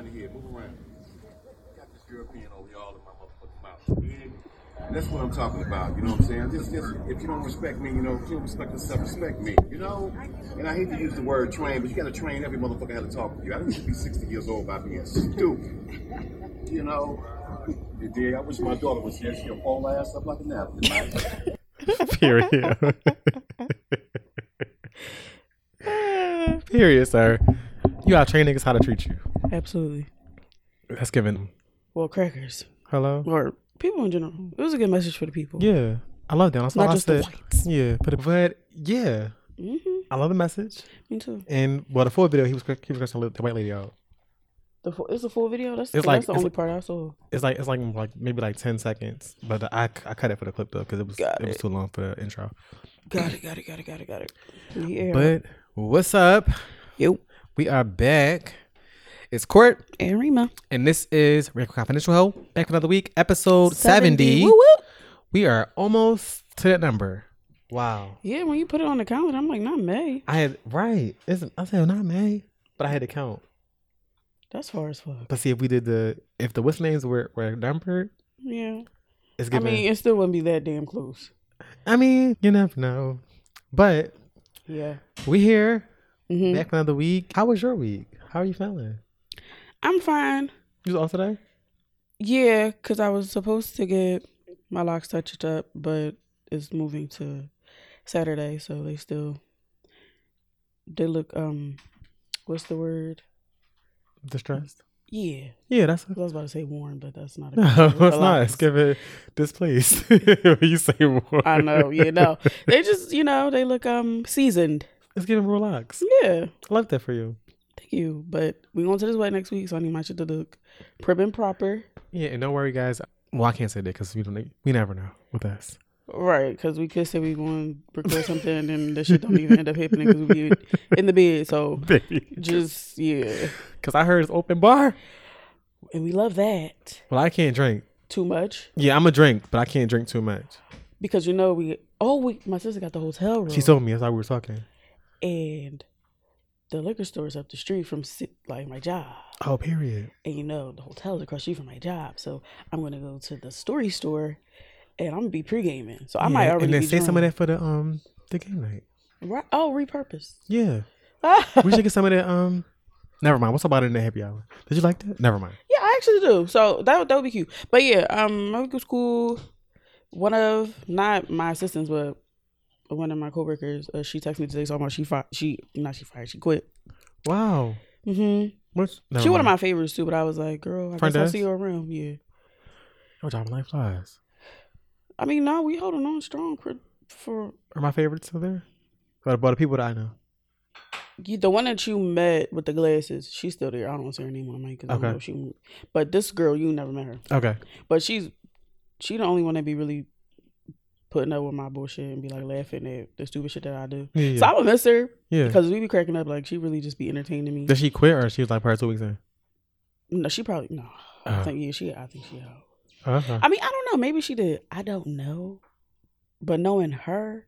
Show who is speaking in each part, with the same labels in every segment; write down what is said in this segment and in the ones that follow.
Speaker 1: Kind of move around. Got this European over all in my motherfucking mouth. That's what I'm talking about. You know what I'm saying? Just, just if you don't respect me, you know, if you don't respect yourself, respect me. You know. And I hate to use the word train, but you got to train every motherfucker how to talk to you. I don't need to be 60 years old by being stupid. You know. You? I wish my daughter was here. She'll fall ass up like a napkin.
Speaker 2: Period. Period, sir. You gotta train niggas how to treat you.
Speaker 3: Absolutely.
Speaker 2: That's given.
Speaker 3: Well, crackers
Speaker 2: Hello.
Speaker 3: or people in general. It was a good message for the people.
Speaker 2: Yeah, I love that. That's
Speaker 3: Not
Speaker 2: all I
Speaker 3: just the
Speaker 2: said.
Speaker 3: whites.
Speaker 2: Yeah, but but yeah,
Speaker 3: hmm
Speaker 2: I love the message.
Speaker 3: Me too.
Speaker 2: And well, the full video, he was he was cursing the white lady out.
Speaker 3: The full, it's a full video. That's,
Speaker 2: It's
Speaker 3: that's
Speaker 2: like-
Speaker 3: the
Speaker 2: it's
Speaker 3: only
Speaker 2: like-
Speaker 3: part I saw.
Speaker 2: It's like it's like like maybe like ten seconds, but I, I cut it for the clip though because it was
Speaker 3: Got
Speaker 2: it was too long for the intro.
Speaker 3: Got it. Got it. Got it. Got it. Got it. Yeah.
Speaker 2: But what's up?
Speaker 3: yo,
Speaker 2: We are back. It's Court,
Speaker 3: and Rima.
Speaker 2: and this is Real Confidential Ho. Back for another week, episode seventy.
Speaker 3: Woo woo.
Speaker 2: We are almost to that number. Wow.
Speaker 3: Yeah, when you put it on the calendar, I'm like, not May.
Speaker 2: I had right. Isn't I said not May, but I had to count.
Speaker 3: That's far as fuck.
Speaker 2: But see if we did the if the whistle names were were numbered,
Speaker 3: Yeah.
Speaker 2: it's
Speaker 3: I mean, it still wouldn't be that damn close.
Speaker 2: I mean, you never know. But
Speaker 3: Yeah.
Speaker 2: we here
Speaker 3: hmm
Speaker 2: back another week. How was your week? How are you feeling?
Speaker 3: I'm fine.
Speaker 2: You was off today?
Speaker 3: Yeah, because I was supposed to get my locks touched up, but it's moving to Saturday, so they still they look um what's the word?
Speaker 2: Distressed?
Speaker 3: Yeah.
Speaker 2: Yeah, that's what
Speaker 3: I was about to say worn, but that's not a
Speaker 2: no,
Speaker 3: good
Speaker 2: it's
Speaker 3: word.
Speaker 2: not. It's given displaced. when you say more.
Speaker 3: I know, you know. They just you know, they look um seasoned.
Speaker 2: It's giving relaxed.
Speaker 3: Yeah.
Speaker 2: I love that for you.
Speaker 3: You. But we going to this wedding next week, so I need my shit to look prim and proper.
Speaker 2: Yeah, and don't worry, guys. Well, I can't say that because we don't. We never know with us.
Speaker 3: Right, because we could say we going to record something and then the shit don't even end up happening because we be in the bed. So
Speaker 2: Baby,
Speaker 3: just yeah,
Speaker 2: because I heard it's open bar.
Speaker 3: and we love that
Speaker 2: Well, I can't drink.
Speaker 3: too much
Speaker 2: Yeah, I'm a drink, but I can't drink too much.
Speaker 3: because you know we oh we my sister got the hotel room
Speaker 2: She told me that's how we were talking.
Speaker 3: and the liquor store is up the street from like my job.
Speaker 2: Oh, period.
Speaker 3: And you know the hotel is across the street from my job, so I'm gonna go to the story store, and I'm gonna be pre gaming. So I might
Speaker 2: Yeah,
Speaker 3: already
Speaker 2: and then say some of that for the um the game night.
Speaker 3: Right? Oh, repurpose.
Speaker 2: Yeah, we should get some of that. Um, never mind. What's about it in the happy hour? Did you like that? Never mind.
Speaker 3: Yeah, I actually do. So that would- that would be cute. But yeah, um, my week was cool. One of not my assistants, but one of my coworkers. Uh, she texted me today talking about she fired. She not she fired. She quit.
Speaker 2: Wow.
Speaker 3: Mm hmm
Speaker 2: What's
Speaker 3: She one of my favorites too. But I was like, girl, I guess I'll see you around. Yeah.
Speaker 2: Your job life flies.
Speaker 3: I mean, no, we holding on strong for for
Speaker 2: Are my favorites still there? But about the people that I know.
Speaker 3: you, the one that you met with the glasses. She's still there. I don't want to say her name on mic because I don't know if she. But this girl, you never met her.
Speaker 2: Okay.
Speaker 3: But she's she the only one that be really putting up with my bullshit and be like laughing at the stupid shit that I do.
Speaker 2: Yeah.
Speaker 3: So I would miss her
Speaker 2: yeah.
Speaker 3: because we'd be cracking up. Like she really just be entertaining me.
Speaker 2: Did she quit or she was like part two weeks in?
Speaker 3: No, she probably no. I
Speaker 2: Uh.
Speaker 3: think yeah, she. I think she out.
Speaker 2: Uh-huh.
Speaker 3: I mean, I don't know. Maybe she did. I don't know. But knowing her,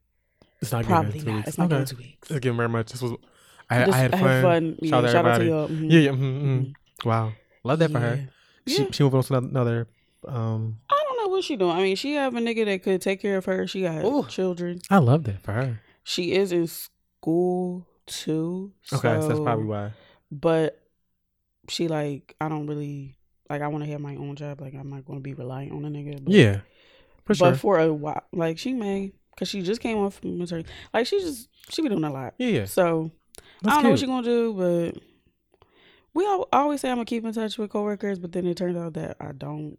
Speaker 2: It's not
Speaker 3: probably
Speaker 2: two
Speaker 3: not.
Speaker 2: weeks.
Speaker 3: It's not
Speaker 2: okay.
Speaker 3: two weeks.
Speaker 2: Thank you very much. This was I, I
Speaker 3: Just-
Speaker 2: had fun.
Speaker 3: Yeah,
Speaker 2: Shout out
Speaker 3: shout out to y'all. Mhm.
Speaker 2: Yeah, yeah. mhm, mhm. Wow. Love that for her. She
Speaker 3: Yeah.
Speaker 2: she moved on to another um
Speaker 3: I know what she doing. I mean, she have a nigga that could take care of her. She got
Speaker 2: Ooh.
Speaker 3: children.
Speaker 2: I love that for her.
Speaker 3: She is in school too.
Speaker 2: Okay, so that's probably why.
Speaker 3: but she like I don't really like I want to have my own job. Like I'm not going to be reliant on a nigga. But,
Speaker 2: Yeah. For sure.
Speaker 3: But for a while, like she may, cause she just came off from maternity. Like she just she be doing a lot.
Speaker 2: yeah, yeah.
Speaker 3: So
Speaker 2: That's
Speaker 3: I don't know what she gonna do, but we all, I always say I'm gonna keep in touch with coworkers, but then it turns out that I don't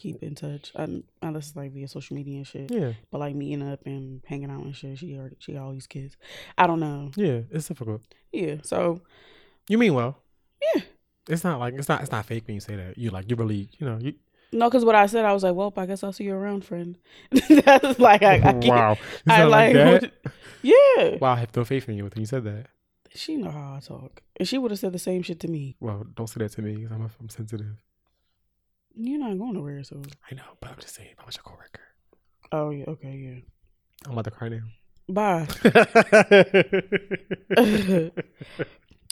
Speaker 3: keep in touch un unless it's like via social media and shit.
Speaker 2: Yeah,
Speaker 3: But like meeting up and hanging out and shit, she already she got all these kids. I don't know.
Speaker 2: yeah. It's difficult.
Speaker 3: Yeah. So
Speaker 2: You mean well.
Speaker 3: Yeah.
Speaker 2: It's not like it's not it's not fake when you say that. You like you really you know you
Speaker 3: no, because what I said, I was like, well, I guess I'll see you around, friend. That's like I, I can't-
Speaker 2: wow.
Speaker 3: I like,
Speaker 2: that?
Speaker 3: yeah.
Speaker 2: Wow, I have no faith in you when you said that.
Speaker 3: She know how I talk, and she would have said the same shit to me.
Speaker 2: Well, don't say that to me because I'm, I'm sensitive.
Speaker 3: You're not going nowhere, so.
Speaker 2: I know, but I'm just saying, if I was your coworker,
Speaker 3: Oh yeah, okay, yeah.
Speaker 2: I'm about to cry now.
Speaker 3: Bye.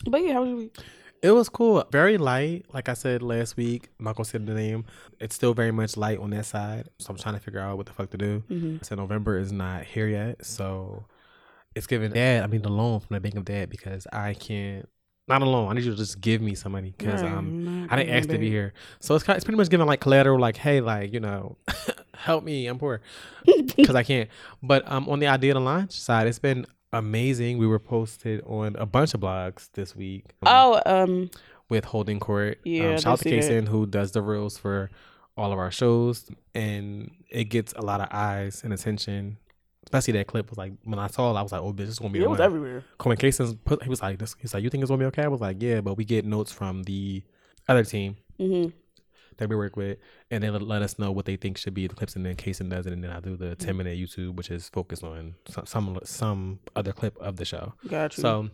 Speaker 3: but yeah, how was your week?
Speaker 2: It was cool. Very light. Like I said last week, I'm not gonna say the name. It's still very much light on that side. So I'm trying to figure out what the fuck to do.
Speaker 3: hmm
Speaker 2: So November is not here yet. So it's giving dad, I mean the loan from the Bank of Dad because I can't not alone. I need you to just give me some money because um I didn't ask to be here. So it's kind it's pretty much giving like collateral, like, hey, like, you know, help me, I'm poor. Because I can't. But um on the idea to launch side, it's been amazing. We were posted on a bunch of blogs this week. um,
Speaker 3: Oh, um,
Speaker 2: with Holding Court.
Speaker 3: Yeah,
Speaker 2: um, shout out to. Kason who does the reels for all of our shows, and it gets a lot of eyes and attention. Especially that clip was like when I saw it, I was like, "Oh, bitch, this is gonna be."
Speaker 3: it was everywhere.
Speaker 2: When Kason put, he was like, this, "He's like, you think it's gonna be okay?" I was like, "Yeah," but we get notes from the other team
Speaker 3: hmm
Speaker 2: that we work with, and they let, let us know what they think should be the clips, and then Kason does it, and then I do the ten minute YouTube, which is focused on some some, some other clip of the show.
Speaker 3: Got you.
Speaker 2: So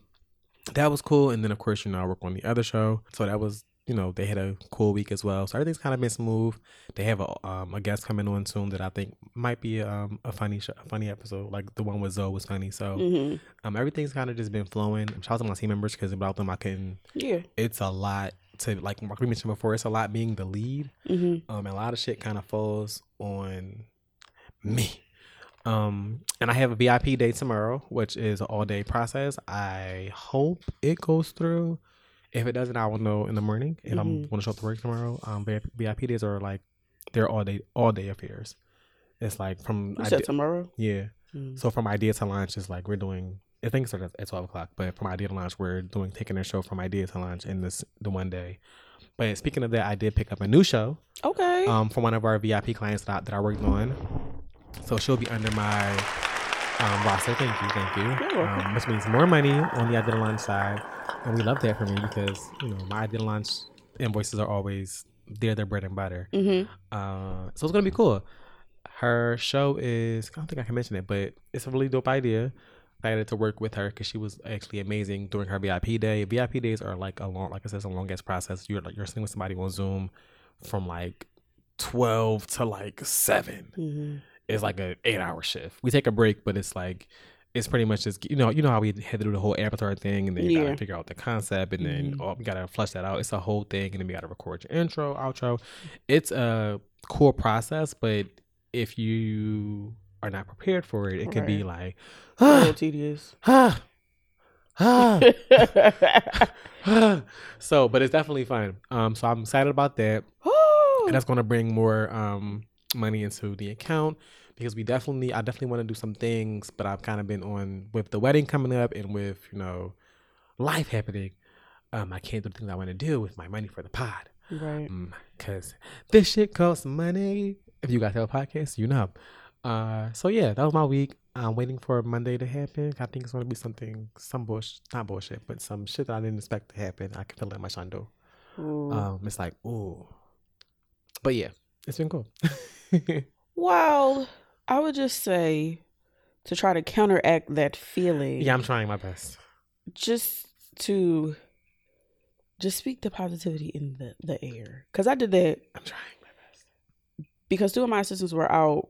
Speaker 2: that was cool. And then of course, you know, I work on the other show. So that was, you know, they had a cool week as well. So everything's kind of been smooth. They have a um a guest coming on soon that I think might be um a funny show, a funny episode. Like the one with Zoe was funny. So
Speaker 3: hmm
Speaker 2: um everything's kind of just been flowing. Shout out to my team members because without them I couldn't.
Speaker 3: Yeah.
Speaker 2: It's a lot to like we mentioned before. It's a lot being the lead.
Speaker 3: hmm
Speaker 2: Um, and a lot of shit kind of falls on me. Um, and I have a VIP day tomorrow, which is an all day process. I hope it goes through. If it doesn't, I will know in the morning if I'm
Speaker 3: Mhm.
Speaker 2: going to show up to work tomorrow. Um, VIP days are like they're all day all day affairs. It's like from
Speaker 3: You
Speaker 2: ide-
Speaker 3: said tomorrow.
Speaker 2: yeah.
Speaker 3: Mm.
Speaker 2: So from idea to launch is like we're doing. I think it started at twelve o'clock, but from idea to launch, we're doing taking a show from idea to launch in this the one day. But speaking of that, I did pick up a new show
Speaker 3: Okay.
Speaker 2: um, from one of our VIP clients that I, that I worked on. So she'll be under my um, roster. Thank you, thank you. Um, which means more money on the Idea Launch side, and we love that for me because you know my Idea Launch invoices are always they're their bread and butter.
Speaker 3: hmm
Speaker 2: Uh, so it's gonna be cool. Her show is I don't think I can mention it, but it's a really dope idea. I Excited to work with her because she was actually amazing during her VIP day. VIP days are like a long, like I said, it's a long ass process. You're like you're sitting with somebody on Zoom from like twelve to like seven.
Speaker 3: hmm
Speaker 2: It's like an eight hour shift. We take a break, but it's like it's pretty much just you know you know how we had to do the whole avatar thing and then you
Speaker 3: Yeah.
Speaker 2: gotta figure out the concept and then
Speaker 3: Mhm.
Speaker 2: oh, we gotta flush that out. It's a whole thing and then we gotta record your intro, outro. It's a cool process, but if you are not prepared for it, it could be like
Speaker 3: A
Speaker 2: ah,
Speaker 3: little tedious.
Speaker 2: ah, ah, so but it's definitely fun. Um so I'm excited about that and that's to bring more um money into the account because we definitely I definitely want to do some things but I've kind of been on with the wedding coming up and with you know life happening um I can't do the things I want to do with my money for the pod.
Speaker 3: Right.
Speaker 2: because this shit costs money. If you guys have a podcast you know. Uh so yeah that was my week. I'm waiting for Monday to happen. I think it's going to be something some bullshit not bullshit but some shit that I didn't expect to happen. I can feel it in my shando. Um, it's like, ooh. But yeah, it's been cool.
Speaker 3: well, I would just say to try to counteract that feeling.
Speaker 2: yeah, I'm trying my best.
Speaker 3: just to just speak the positivity in the the air because I did that
Speaker 2: I'm trying my best.
Speaker 3: because two of my assistants were out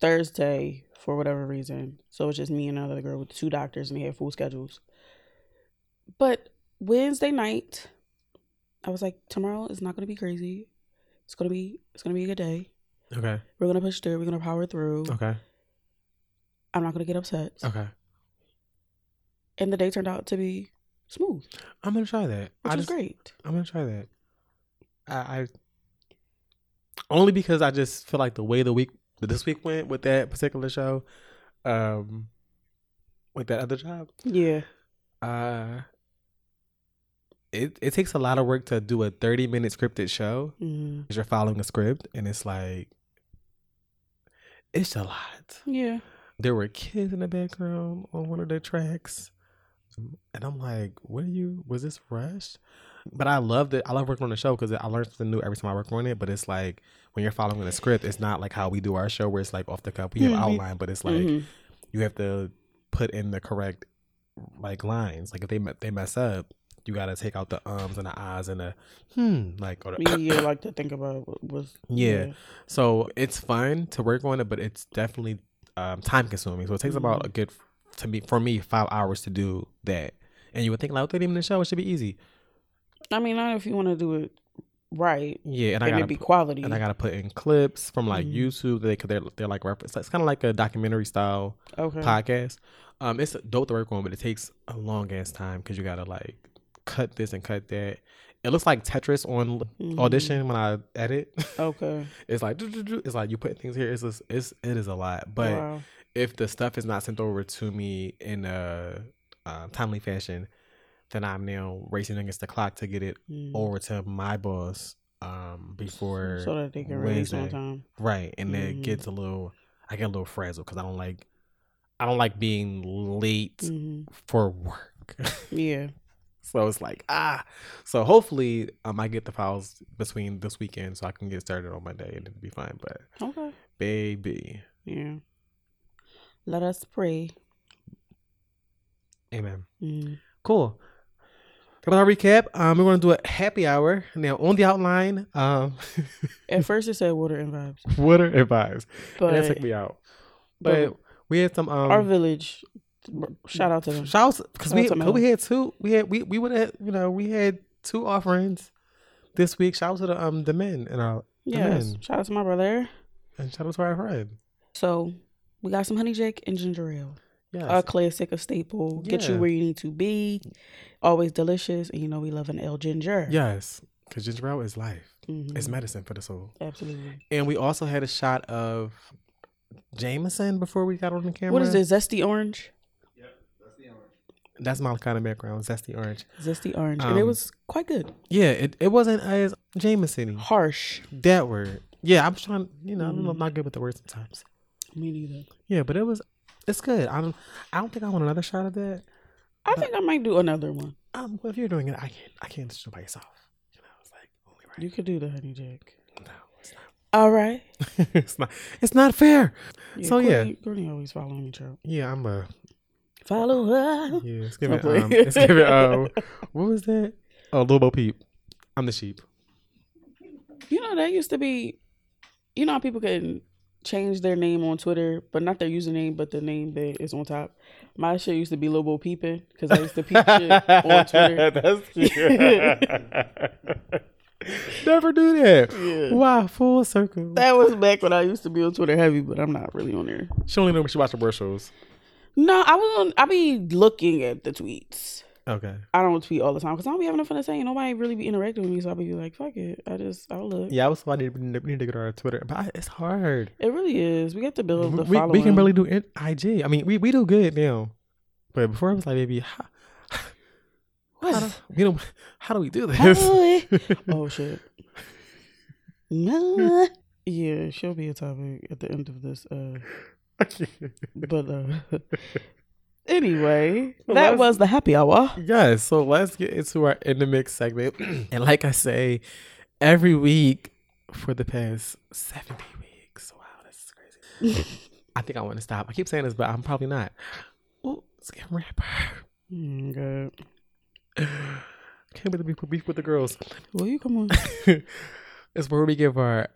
Speaker 3: Thursday for whatever reason. So it's just me and another girl with two doctors and they had full schedules. But Wednesday night, I was like, tomorrow is not gonna be crazy. It's gonna be it's gonna be a good day.
Speaker 2: Okay.
Speaker 3: We're gonna push through, we're gonna power through.
Speaker 2: Okay.
Speaker 3: I'm not gonna get upset.
Speaker 2: Okay.
Speaker 3: And the day turned out to be smooth,
Speaker 2: I'm gonna try that.
Speaker 3: which
Speaker 2: I
Speaker 3: was
Speaker 2: just,
Speaker 3: great.
Speaker 2: I'm gonna try that. I, I only because I just feel like the way the week this week went with that particular show, um, with that other job,
Speaker 3: Yeah.
Speaker 2: uh, it it takes a lot of work to do a 30 minute scripted show. because you're following a script and it's like it's a lot
Speaker 3: Yeah.
Speaker 2: there were kids in the background on one of the tracks and i'm like what are you was this rushed but i love that i love working on the show because i learn something new every time i work on it but it's like when you're following a script it's not like how we do our show where it's like off the cuff we have
Speaker 3: Mhm.
Speaker 2: outline but it's like
Speaker 3: Mhm.
Speaker 2: you have to put in the correct like lines like if they they mess up you gotta take out the ums and the ahs and the hmm like or the
Speaker 3: yeah, like to think about what was
Speaker 2: Yeah. So it's fun to work on it, but it's definitely um, time consuming. So it takes about a good to me for me five hours to do that. And you would think like thirty minute show it should be easy.
Speaker 3: I mean, not if you want to do it right.
Speaker 2: Yeah, and, I gotta
Speaker 3: it be
Speaker 2: put-
Speaker 3: quality.
Speaker 2: and I gotta put in clips from like
Speaker 3: Mhm.
Speaker 2: YouTube. They cause they're they're like reference. It's kind of like a documentary style
Speaker 3: okay.
Speaker 2: podcast. Um, it's dope to work on, but it takes a long ass time because you gotta like cut this and cut that. It looks like Tetris on
Speaker 3: Mhm.
Speaker 2: audition when I edit.
Speaker 3: Okay.
Speaker 2: it's like it's like you put things here. It's just, it's it is a lot. But
Speaker 3: wow.
Speaker 2: if the stuff is not sent over to me in a uh, timely fashion, then I'm now racing against the clock to get it
Speaker 3: Mm.
Speaker 2: over to my boss um before
Speaker 3: so that they can release on time.
Speaker 2: right and then
Speaker 3: Mhm.
Speaker 2: it gets a little i get a little frazzled because i don't like i don't like being late
Speaker 3: hmm
Speaker 2: for work
Speaker 3: Yeah.
Speaker 2: So it's like ah so hopefully um i get the files between this weekend so i can get started on monday and it'll be fine but
Speaker 3: Okay.
Speaker 2: baby
Speaker 3: Yeah. Let us pray.
Speaker 2: amen
Speaker 3: Mm.
Speaker 2: cool About our recap, um, we're gonna do a happy hour now on the outline. Um,
Speaker 3: At first, it said water and vibes,
Speaker 2: water and vibes.
Speaker 3: but
Speaker 2: that took me out. But
Speaker 3: but
Speaker 2: we had some um
Speaker 3: our village. Shout out to them.
Speaker 2: Shouts because we
Speaker 3: out to
Speaker 2: we had two. We had we we would have you know we had two offerings this week. Shout out to the um the men and our
Speaker 3: Yes. Shout out to my brother.
Speaker 2: and shout out to our friend.
Speaker 3: So we got some honey jack and ginger ale.
Speaker 2: Yes.
Speaker 3: A classic, a staple. Get you where you need to be. Always delicious, and you know we love an L ginger.
Speaker 2: yes. Because ginger ale is life.
Speaker 3: Mhm.
Speaker 2: It's medicine for the soul.
Speaker 3: absolutely.
Speaker 2: And we also had a shot of Jameson before we got on the camera.
Speaker 3: What is it? Zesty orange.
Speaker 2: That's my kind of background. Zesty orange.
Speaker 3: Zesty orange, and it
Speaker 2: Um,
Speaker 3: was quite good.
Speaker 2: Yeah, it, it wasn't as Jameson.
Speaker 3: Harsh.
Speaker 2: That word. Yeah, I'm trying. You know, I'm
Speaker 3: Mhm.
Speaker 2: not good with the words sometimes.
Speaker 3: Me neither.
Speaker 2: Yeah, but it was. It's good. I don't. I don't think I want another shot of that.
Speaker 3: I think I might do another one.
Speaker 2: Um, well, if you're doing it, I can't. I can't just do it by yourself. You know, it's like only right.
Speaker 3: You could do the honey jack.
Speaker 2: No, it's not.
Speaker 3: All right.
Speaker 2: it's not. It's not fair.
Speaker 3: Yeah,
Speaker 2: So, yeah.
Speaker 3: Courtney, Courtney always following me, Trout.
Speaker 2: Yeah, I'm a.
Speaker 3: Follow her.
Speaker 2: Yeah, let's give it.
Speaker 3: Don't.
Speaker 2: Um, let's give it. Um, what was that? Oh, Little Bo Peep. I'm the sheep.
Speaker 3: You know that used to be. You know how people can change their name on Twitter, but not their username, but the name that is on top. My shit used to be Lobo Peeping because I used to peep shit on Twitter.
Speaker 2: That's cute. Never do that.
Speaker 3: Yeah.
Speaker 2: Wow, full circle.
Speaker 3: That was back when I used to be on Twitter heavy, but I'm not really on there.
Speaker 2: She only know when she watched the bird shows.
Speaker 3: No, I was on. I be looking at the tweets.
Speaker 2: Okay.
Speaker 3: I don't tweet all the time because I don't be having nothing to say. and Nobody really be interacting with me, so I be like, "Fuck it." I just I'll look.
Speaker 2: Yeah, I was I need, we need to get our Twitter, but I- it's hard.
Speaker 3: It really is. We got to build the
Speaker 2: We,
Speaker 3: following.
Speaker 2: we can barely do it- IG. I mean, we, we do good now, but before it was like, baby, how, how do, we don't, how do we do this?
Speaker 3: do oh shit. No. Yeah, she'll be a topic at the end of this. Uh, but uh, anyway, that was the happy hour.
Speaker 2: Yes, so let's get into our in the mix segment. and like I say, every week for the past 70 weeks. Wow, that's crazy. I think I want to stop. I keep saying this, but I'm probably not. Ooh, scam rapper.
Speaker 3: Mm, God.
Speaker 2: Can't believe we put beef with the girls.
Speaker 3: Will you come on?
Speaker 2: it's where we give our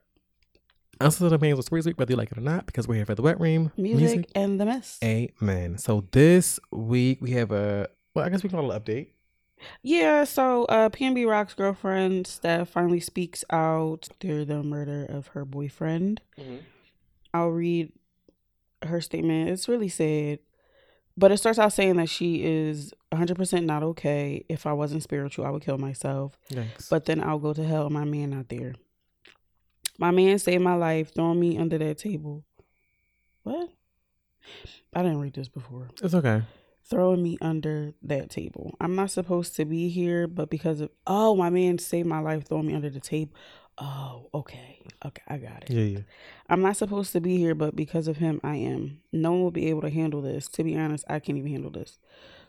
Speaker 2: answers to the mains this week, whether you like it or not, because we're here for the wet room.
Speaker 3: Music, and the mess.
Speaker 2: Amen. So this week we have a well, I guess we can call it an update.
Speaker 3: Yeah, so uh PNB Rock's girlfriend Steph finally speaks out after the murder of her boyfriend. I'll read her statement. It's really sad. But it starts out saying that she is 100% not okay. If I wasn't spiritual, I would kill myself.
Speaker 2: Thanks.
Speaker 3: But then I'll go to hell. My man not there. My man saved my life, throwing me under that table. What? I didn't read this before
Speaker 2: it's okay.
Speaker 3: throwing me under that table. I'm not supposed to be here, but because of oh, my man saved my life, throwing me under the table. Oh, okay, okay, I got it.
Speaker 2: Yeah, yeah.
Speaker 3: I'm not supposed to be here, but because of him, I am. No one will be able to handle this. To be honest, I can't even handle this.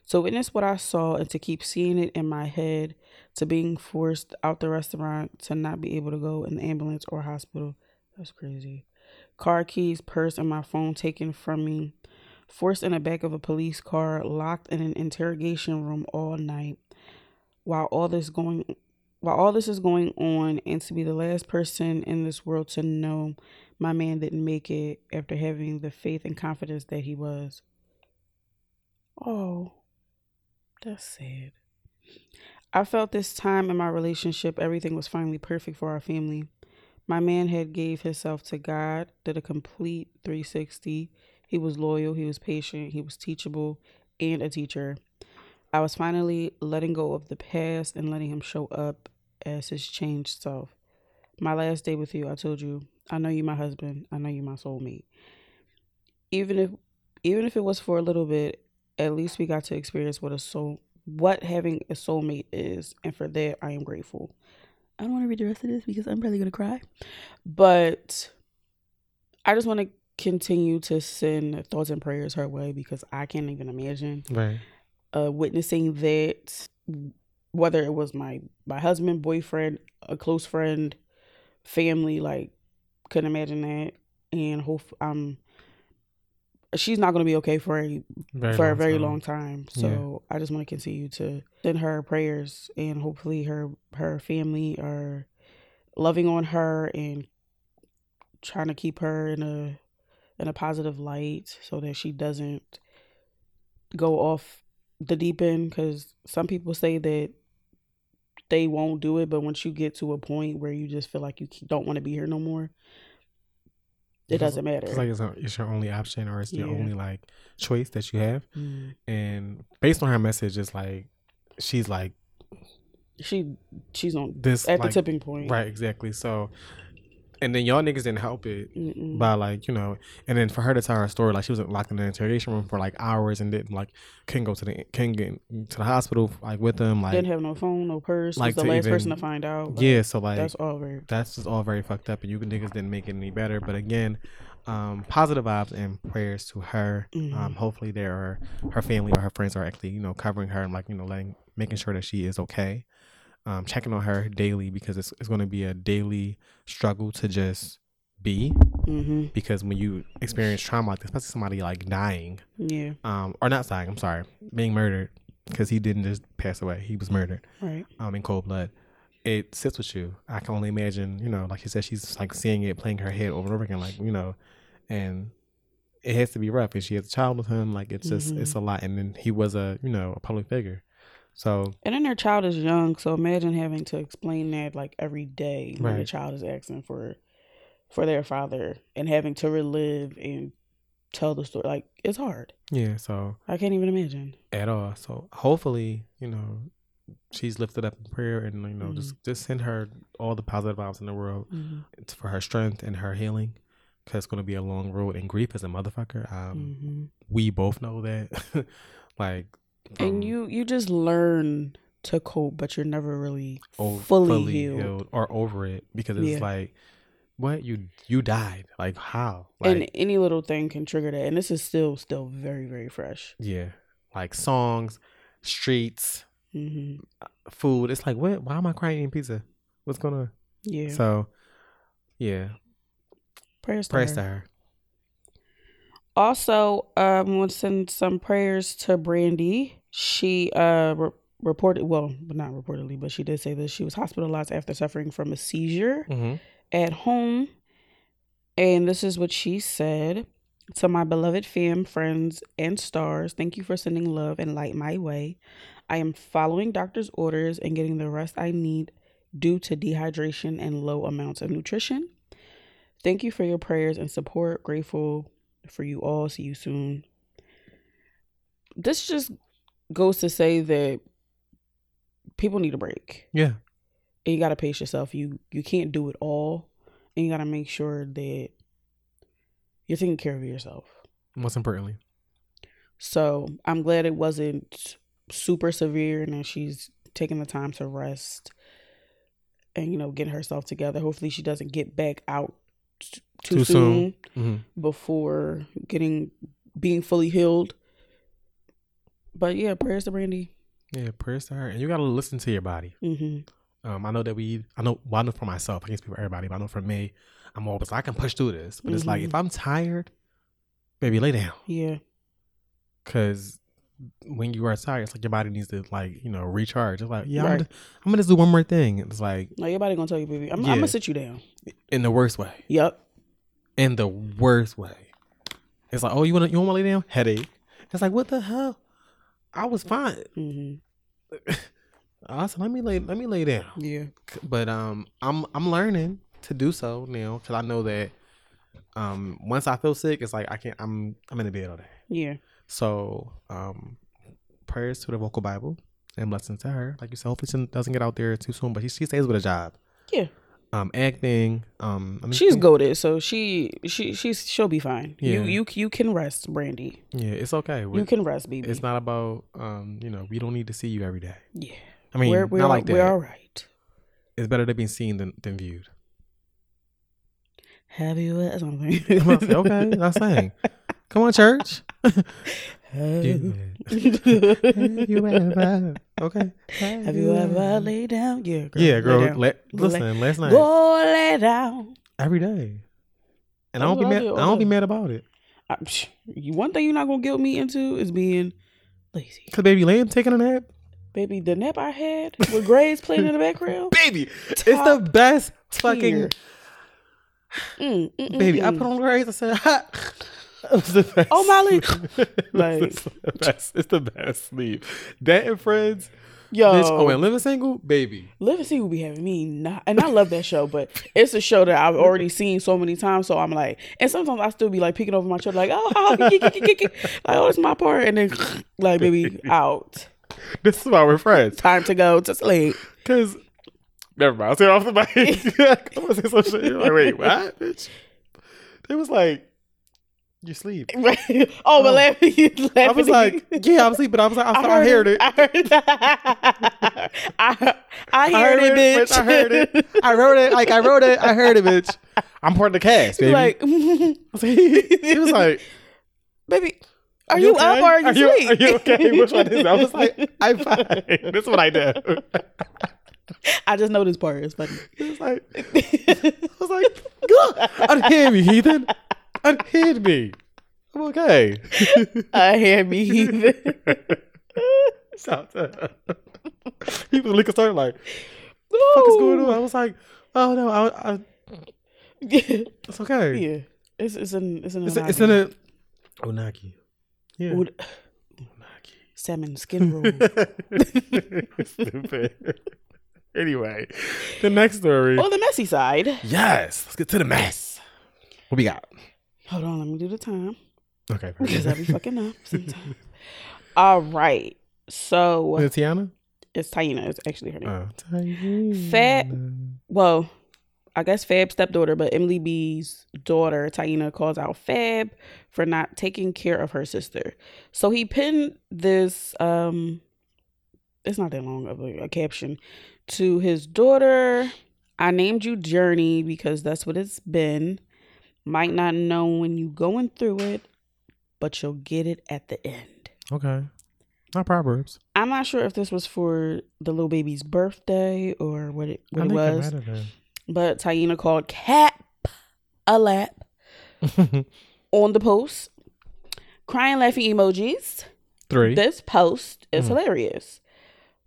Speaker 3: So witness what I saw, and to keep seeing it in my head, to being forced out the restaurant, to not be able to go in the ambulance or hospital. That's crazy. Car keys, purse, and my phone taken from me. Forced in the back of a police car, locked in an interrogation room all night. While all this going while all this is going on and to be the last person in this world to know my man didn't make it after having the faith and confidence that he was. Oh, that's sad. I felt this time in my relationship, everything was finally perfect for our family. My man had gave himself to God, did a complete 360. He was loyal, he was patient, he was teachable, and a teacher. I was finally letting go of the past and letting him show up as his changed self. My last day with you, I told you, I know you my husband, I know you my soulmate. Even if even if it was for a little bit, at least we got to experience what a soul what having a soulmate is, and for that I am grateful. I don't want to read the rest of this because I'm probably gonna cry. But I just want to continue to send thoughts and prayers her way because I can't even imagine
Speaker 2: Right.
Speaker 3: uh, witnessing that. Whether it was my my husband, boyfriend, a close friend, family, like couldn't imagine that. And hope um, she's not gonna be okay for a
Speaker 2: Very
Speaker 3: for a
Speaker 2: long
Speaker 3: very
Speaker 2: time.
Speaker 3: long time. So I just want to continue to send her prayers and hopefully her her family are loving on her and trying to keep her in a in a positive light so that she doesn't go off the deep end because some people say that they won't do it but once you get to a point where you just feel like you don't want to be here no more it doesn't matter
Speaker 2: It's like it's, a, it's your only option or it's your
Speaker 3: Yeah.
Speaker 2: only like choice that you have.
Speaker 3: Mm.
Speaker 2: And based on her message, it's like she's like
Speaker 3: she she's on
Speaker 2: this
Speaker 3: at
Speaker 2: like,
Speaker 3: the tipping point
Speaker 2: Right, exactly. So, and then y'all niggas didn't help it
Speaker 3: Mm-mm.
Speaker 2: by like you know, and then for her to tell her story, like she was locked in the interrogation room for like hours and didn't like couldn't go to the couldn't get to the hospital like with them like
Speaker 3: didn't have no phone, no purse.
Speaker 2: like
Speaker 3: was the last person to find out. Like,
Speaker 2: yeah. So like
Speaker 3: that's all very.
Speaker 2: that's just all very fucked up, and you niggas didn't make it any better. But again, um, positive vibes and prayers to her.
Speaker 3: Mhm.
Speaker 2: Um, hopefully, there are her family or her friends are actually you know covering her and like you know letting making sure that she is okay. Um, checking on her daily because it's it's going to be a daily struggle to just be
Speaker 3: hmm
Speaker 2: because when you experience trauma like this, especially somebody like dying,
Speaker 3: Yeah.
Speaker 2: um, or not dying, I'm sorry, being murdered because he didn't just pass away, he was murdered
Speaker 3: Right.
Speaker 2: um, in cold blood, it sits with you. I can only imagine, you know, like you said, she's like seeing it, playing her head over and over again, like you know, and it has to be rough. And she has a child with him, like it's just
Speaker 3: Mhm.
Speaker 2: it's a lot. And then he was a you know a public figure, so
Speaker 3: And then their child is young, so imagine having to explain that like every day when the
Speaker 2: Right.
Speaker 3: child is asking for for their father and having to relive and tell the story. Like it's hard.
Speaker 2: yeah, so
Speaker 3: I can't even imagine.
Speaker 2: at all. So hopefully, you know, she's lifted up in prayer, and you know,
Speaker 3: Mm-hmm.
Speaker 2: just just send her all the positive vibes in the world
Speaker 3: hmm
Speaker 2: It's for her strength and her healing. Cause it's gonna be a long road, and grief is a motherfucker. Um,
Speaker 3: hmm
Speaker 2: we both know that. like,
Speaker 3: And you you just learn to cope, but you're never really
Speaker 2: o-
Speaker 3: fully, healed.
Speaker 2: or over it because it's
Speaker 3: Yeah.
Speaker 2: like, what you you died? Like how? Like
Speaker 3: and any little thing can trigger that. And this is still still very very fresh.
Speaker 2: yeah, like songs, streets,
Speaker 3: hmm
Speaker 2: food. It's like what? Why am I crying eating pizza? What's going on?
Speaker 3: Yeah.
Speaker 2: So, yeah,
Speaker 3: prayers to
Speaker 2: praise
Speaker 3: her.
Speaker 2: to her.
Speaker 3: Also, um, want to send some prayers to Brandy. She uh re- reported, well, but not reportedly, but she did say that she was hospitalized after suffering from a seizure
Speaker 2: Mm-hmm.
Speaker 3: at home. And this is what she said to my beloved fam, friends, and stars. Thank you for sending love and light my way. I am following doctor's orders and getting the rest I need due to dehydration and low amounts of nutrition. Thank you for your prayers and support. Grateful for you all. See you soon. This just goes to say that people need a break
Speaker 2: Yeah,
Speaker 3: and you gotta pace yourself. You you can't do it all, and you gotta make sure that you're taking care of yourself.
Speaker 2: most importantly.
Speaker 3: So I'm glad it wasn't super severe, and that she's taking the time to rest and you know getting herself together. Hopefully, she doesn't get back out t- too,
Speaker 2: Too
Speaker 3: soon,
Speaker 2: soon. Mm-hmm.
Speaker 3: before getting being fully healed. But yeah, prayers to Brandy.
Speaker 2: Yeah, prayers to her, and you gotta listen to your body.
Speaker 3: hmm
Speaker 2: Um, I know that we, I know, well, I know for myself, I can't speak for everybody, but I know for me, I'm always, I can push through this. But it's like, if I'm tired, baby, lay down.
Speaker 3: Yeah.
Speaker 2: Cause when you are tired, it's like your body needs to, like, you know, recharge. It's like, yeah, I'm,
Speaker 3: Right.
Speaker 2: gonna, I'm gonna just do one more thing. It's like,
Speaker 3: No, your body gonna tell you, baby. I'm, I'm gonna sit you down.
Speaker 2: in the worst way.
Speaker 3: Yep.
Speaker 2: In the worst way. It's like, oh, you wanna, you wanna lay down? Headache. It's like, what the hell? I was fine.
Speaker 3: hmm
Speaker 2: I said, let me lay, let me lay down.
Speaker 3: Yeah.
Speaker 2: But um, I'm I'm learning to do so now because I know that um, once I feel sick, it's like I can't. I'm I'm in the bed all day.
Speaker 3: Yeah.
Speaker 2: So um, prayers to the vocal Bible and blessings to her. Like you said, hopefully she doesn't get out there too soon, but she, she stays with a job.
Speaker 3: Yeah.
Speaker 2: Um, acting. Um, I mean,
Speaker 3: She's goaded, so she she she's she'll be fine. You
Speaker 2: Yeah.
Speaker 3: you you you can rest, Brandy.
Speaker 2: Yeah, it's okay.
Speaker 3: You can rest, baby.
Speaker 2: it's not about um, you know, we don't need to see you every day.
Speaker 3: yeah.
Speaker 2: I mean,
Speaker 3: we're we're,
Speaker 2: not like that.
Speaker 3: we're all right.
Speaker 2: It's better to be seen than, than viewed.
Speaker 3: Have you ever something?
Speaker 2: I'm okay, that's saying. Come on, church.
Speaker 3: Have
Speaker 2: You- Have you ever? Okay.
Speaker 3: Have you ever laid down? Yeah, girl.
Speaker 2: Yeah, girl.
Speaker 3: down.
Speaker 2: Let, listen, last night
Speaker 3: Go lay down.
Speaker 2: every day, and
Speaker 3: That's
Speaker 2: I don't be
Speaker 3: I
Speaker 2: mad.
Speaker 3: do
Speaker 2: I don't be mad about it.
Speaker 3: I, psh, you one thing you're not gonna guilt me into is being lazy,
Speaker 2: Cause baby, laying taking a nap,
Speaker 3: baby. The nap I had with Grace playing in the background,
Speaker 2: baby, it's the
Speaker 3: Top
Speaker 2: best fucking
Speaker 3: tier. Mm, mm,
Speaker 2: baby. I
Speaker 3: mm,
Speaker 2: put on Grace. I said, ha. It the best.
Speaker 3: Oh, Molly. Like-
Speaker 2: the best. It's the best sleep. That and friends.
Speaker 3: Yo,
Speaker 2: Bitch, oh, and living single, baby.
Speaker 3: Living Single be having me not, and I love that show, but it's a show that I've already seen so many times. So I'm like, and sometimes I still be like peeking over my shoulder, like, oh, oh how, like, oh, it's my part, and then like, baby, out,
Speaker 2: This is why we're friends.
Speaker 3: time to go to sleep.
Speaker 2: Cause never mind. I'll say off the mic. I'm gonna say some shit. You're like, wait, what? Bitch. It was like you sleep.
Speaker 3: oh, but laughing.
Speaker 2: I was like, yeah, I'm sleeping. But I was like, I, I, heard it.
Speaker 3: I heard it. I, I heard it, bitch.
Speaker 2: I heard it. I wrote it. Like I wrote it. I heard it, bitch. I'm part of the cast, baby.
Speaker 3: like,
Speaker 2: he was like,
Speaker 3: baby, are you, up
Speaker 2: okay?
Speaker 3: or are you
Speaker 2: are you,
Speaker 3: asleep?
Speaker 2: are you okay? Which one is it? I was like, I'm fine. This is what I do.
Speaker 3: I just know this part. It's funny.
Speaker 2: He was like, I was like, God, unhand me, heathen. Unhand me. I'm okay.
Speaker 3: I hear me heathen.
Speaker 2: Shout out He was looking started like, what the fuck is going on? I was like, oh no, I, I, it's okay.
Speaker 3: yeah, it's it's in it's in
Speaker 2: It's,
Speaker 3: a
Speaker 2: it's in a Onaki. Yeah.
Speaker 3: Would- salmon skin roll.
Speaker 2: Anyway, the next story.
Speaker 3: On the messy side,
Speaker 2: Yes, let's get to the mess. What we got?
Speaker 3: Hold on, let me do the time
Speaker 2: Okay.
Speaker 3: because I be fucking up sometimes. All right, so
Speaker 2: Is it Tiana?
Speaker 3: it's Taina. It's actually her name.
Speaker 2: Oh, Tiana.
Speaker 3: Fat- well, I guess Fab's stepdaughter, but Emily B's daughter, Taina, calls out Fab for not taking care of her sister. So he pinned this, um, it's not that long of a, a caption to his daughter. I named you Journey because that's what it's been. Might not know when you're going through it, but you'll get it at the end.
Speaker 2: Okay. Not Proverbs.
Speaker 3: I'm not sure if this was for the little baby's birthday or what it what
Speaker 2: I
Speaker 3: it was.
Speaker 2: it
Speaker 3: But Taina called Cap a lap on the post. Crying laughing emojis.
Speaker 2: Three.
Speaker 3: This post is
Speaker 2: Mm.
Speaker 3: hilarious.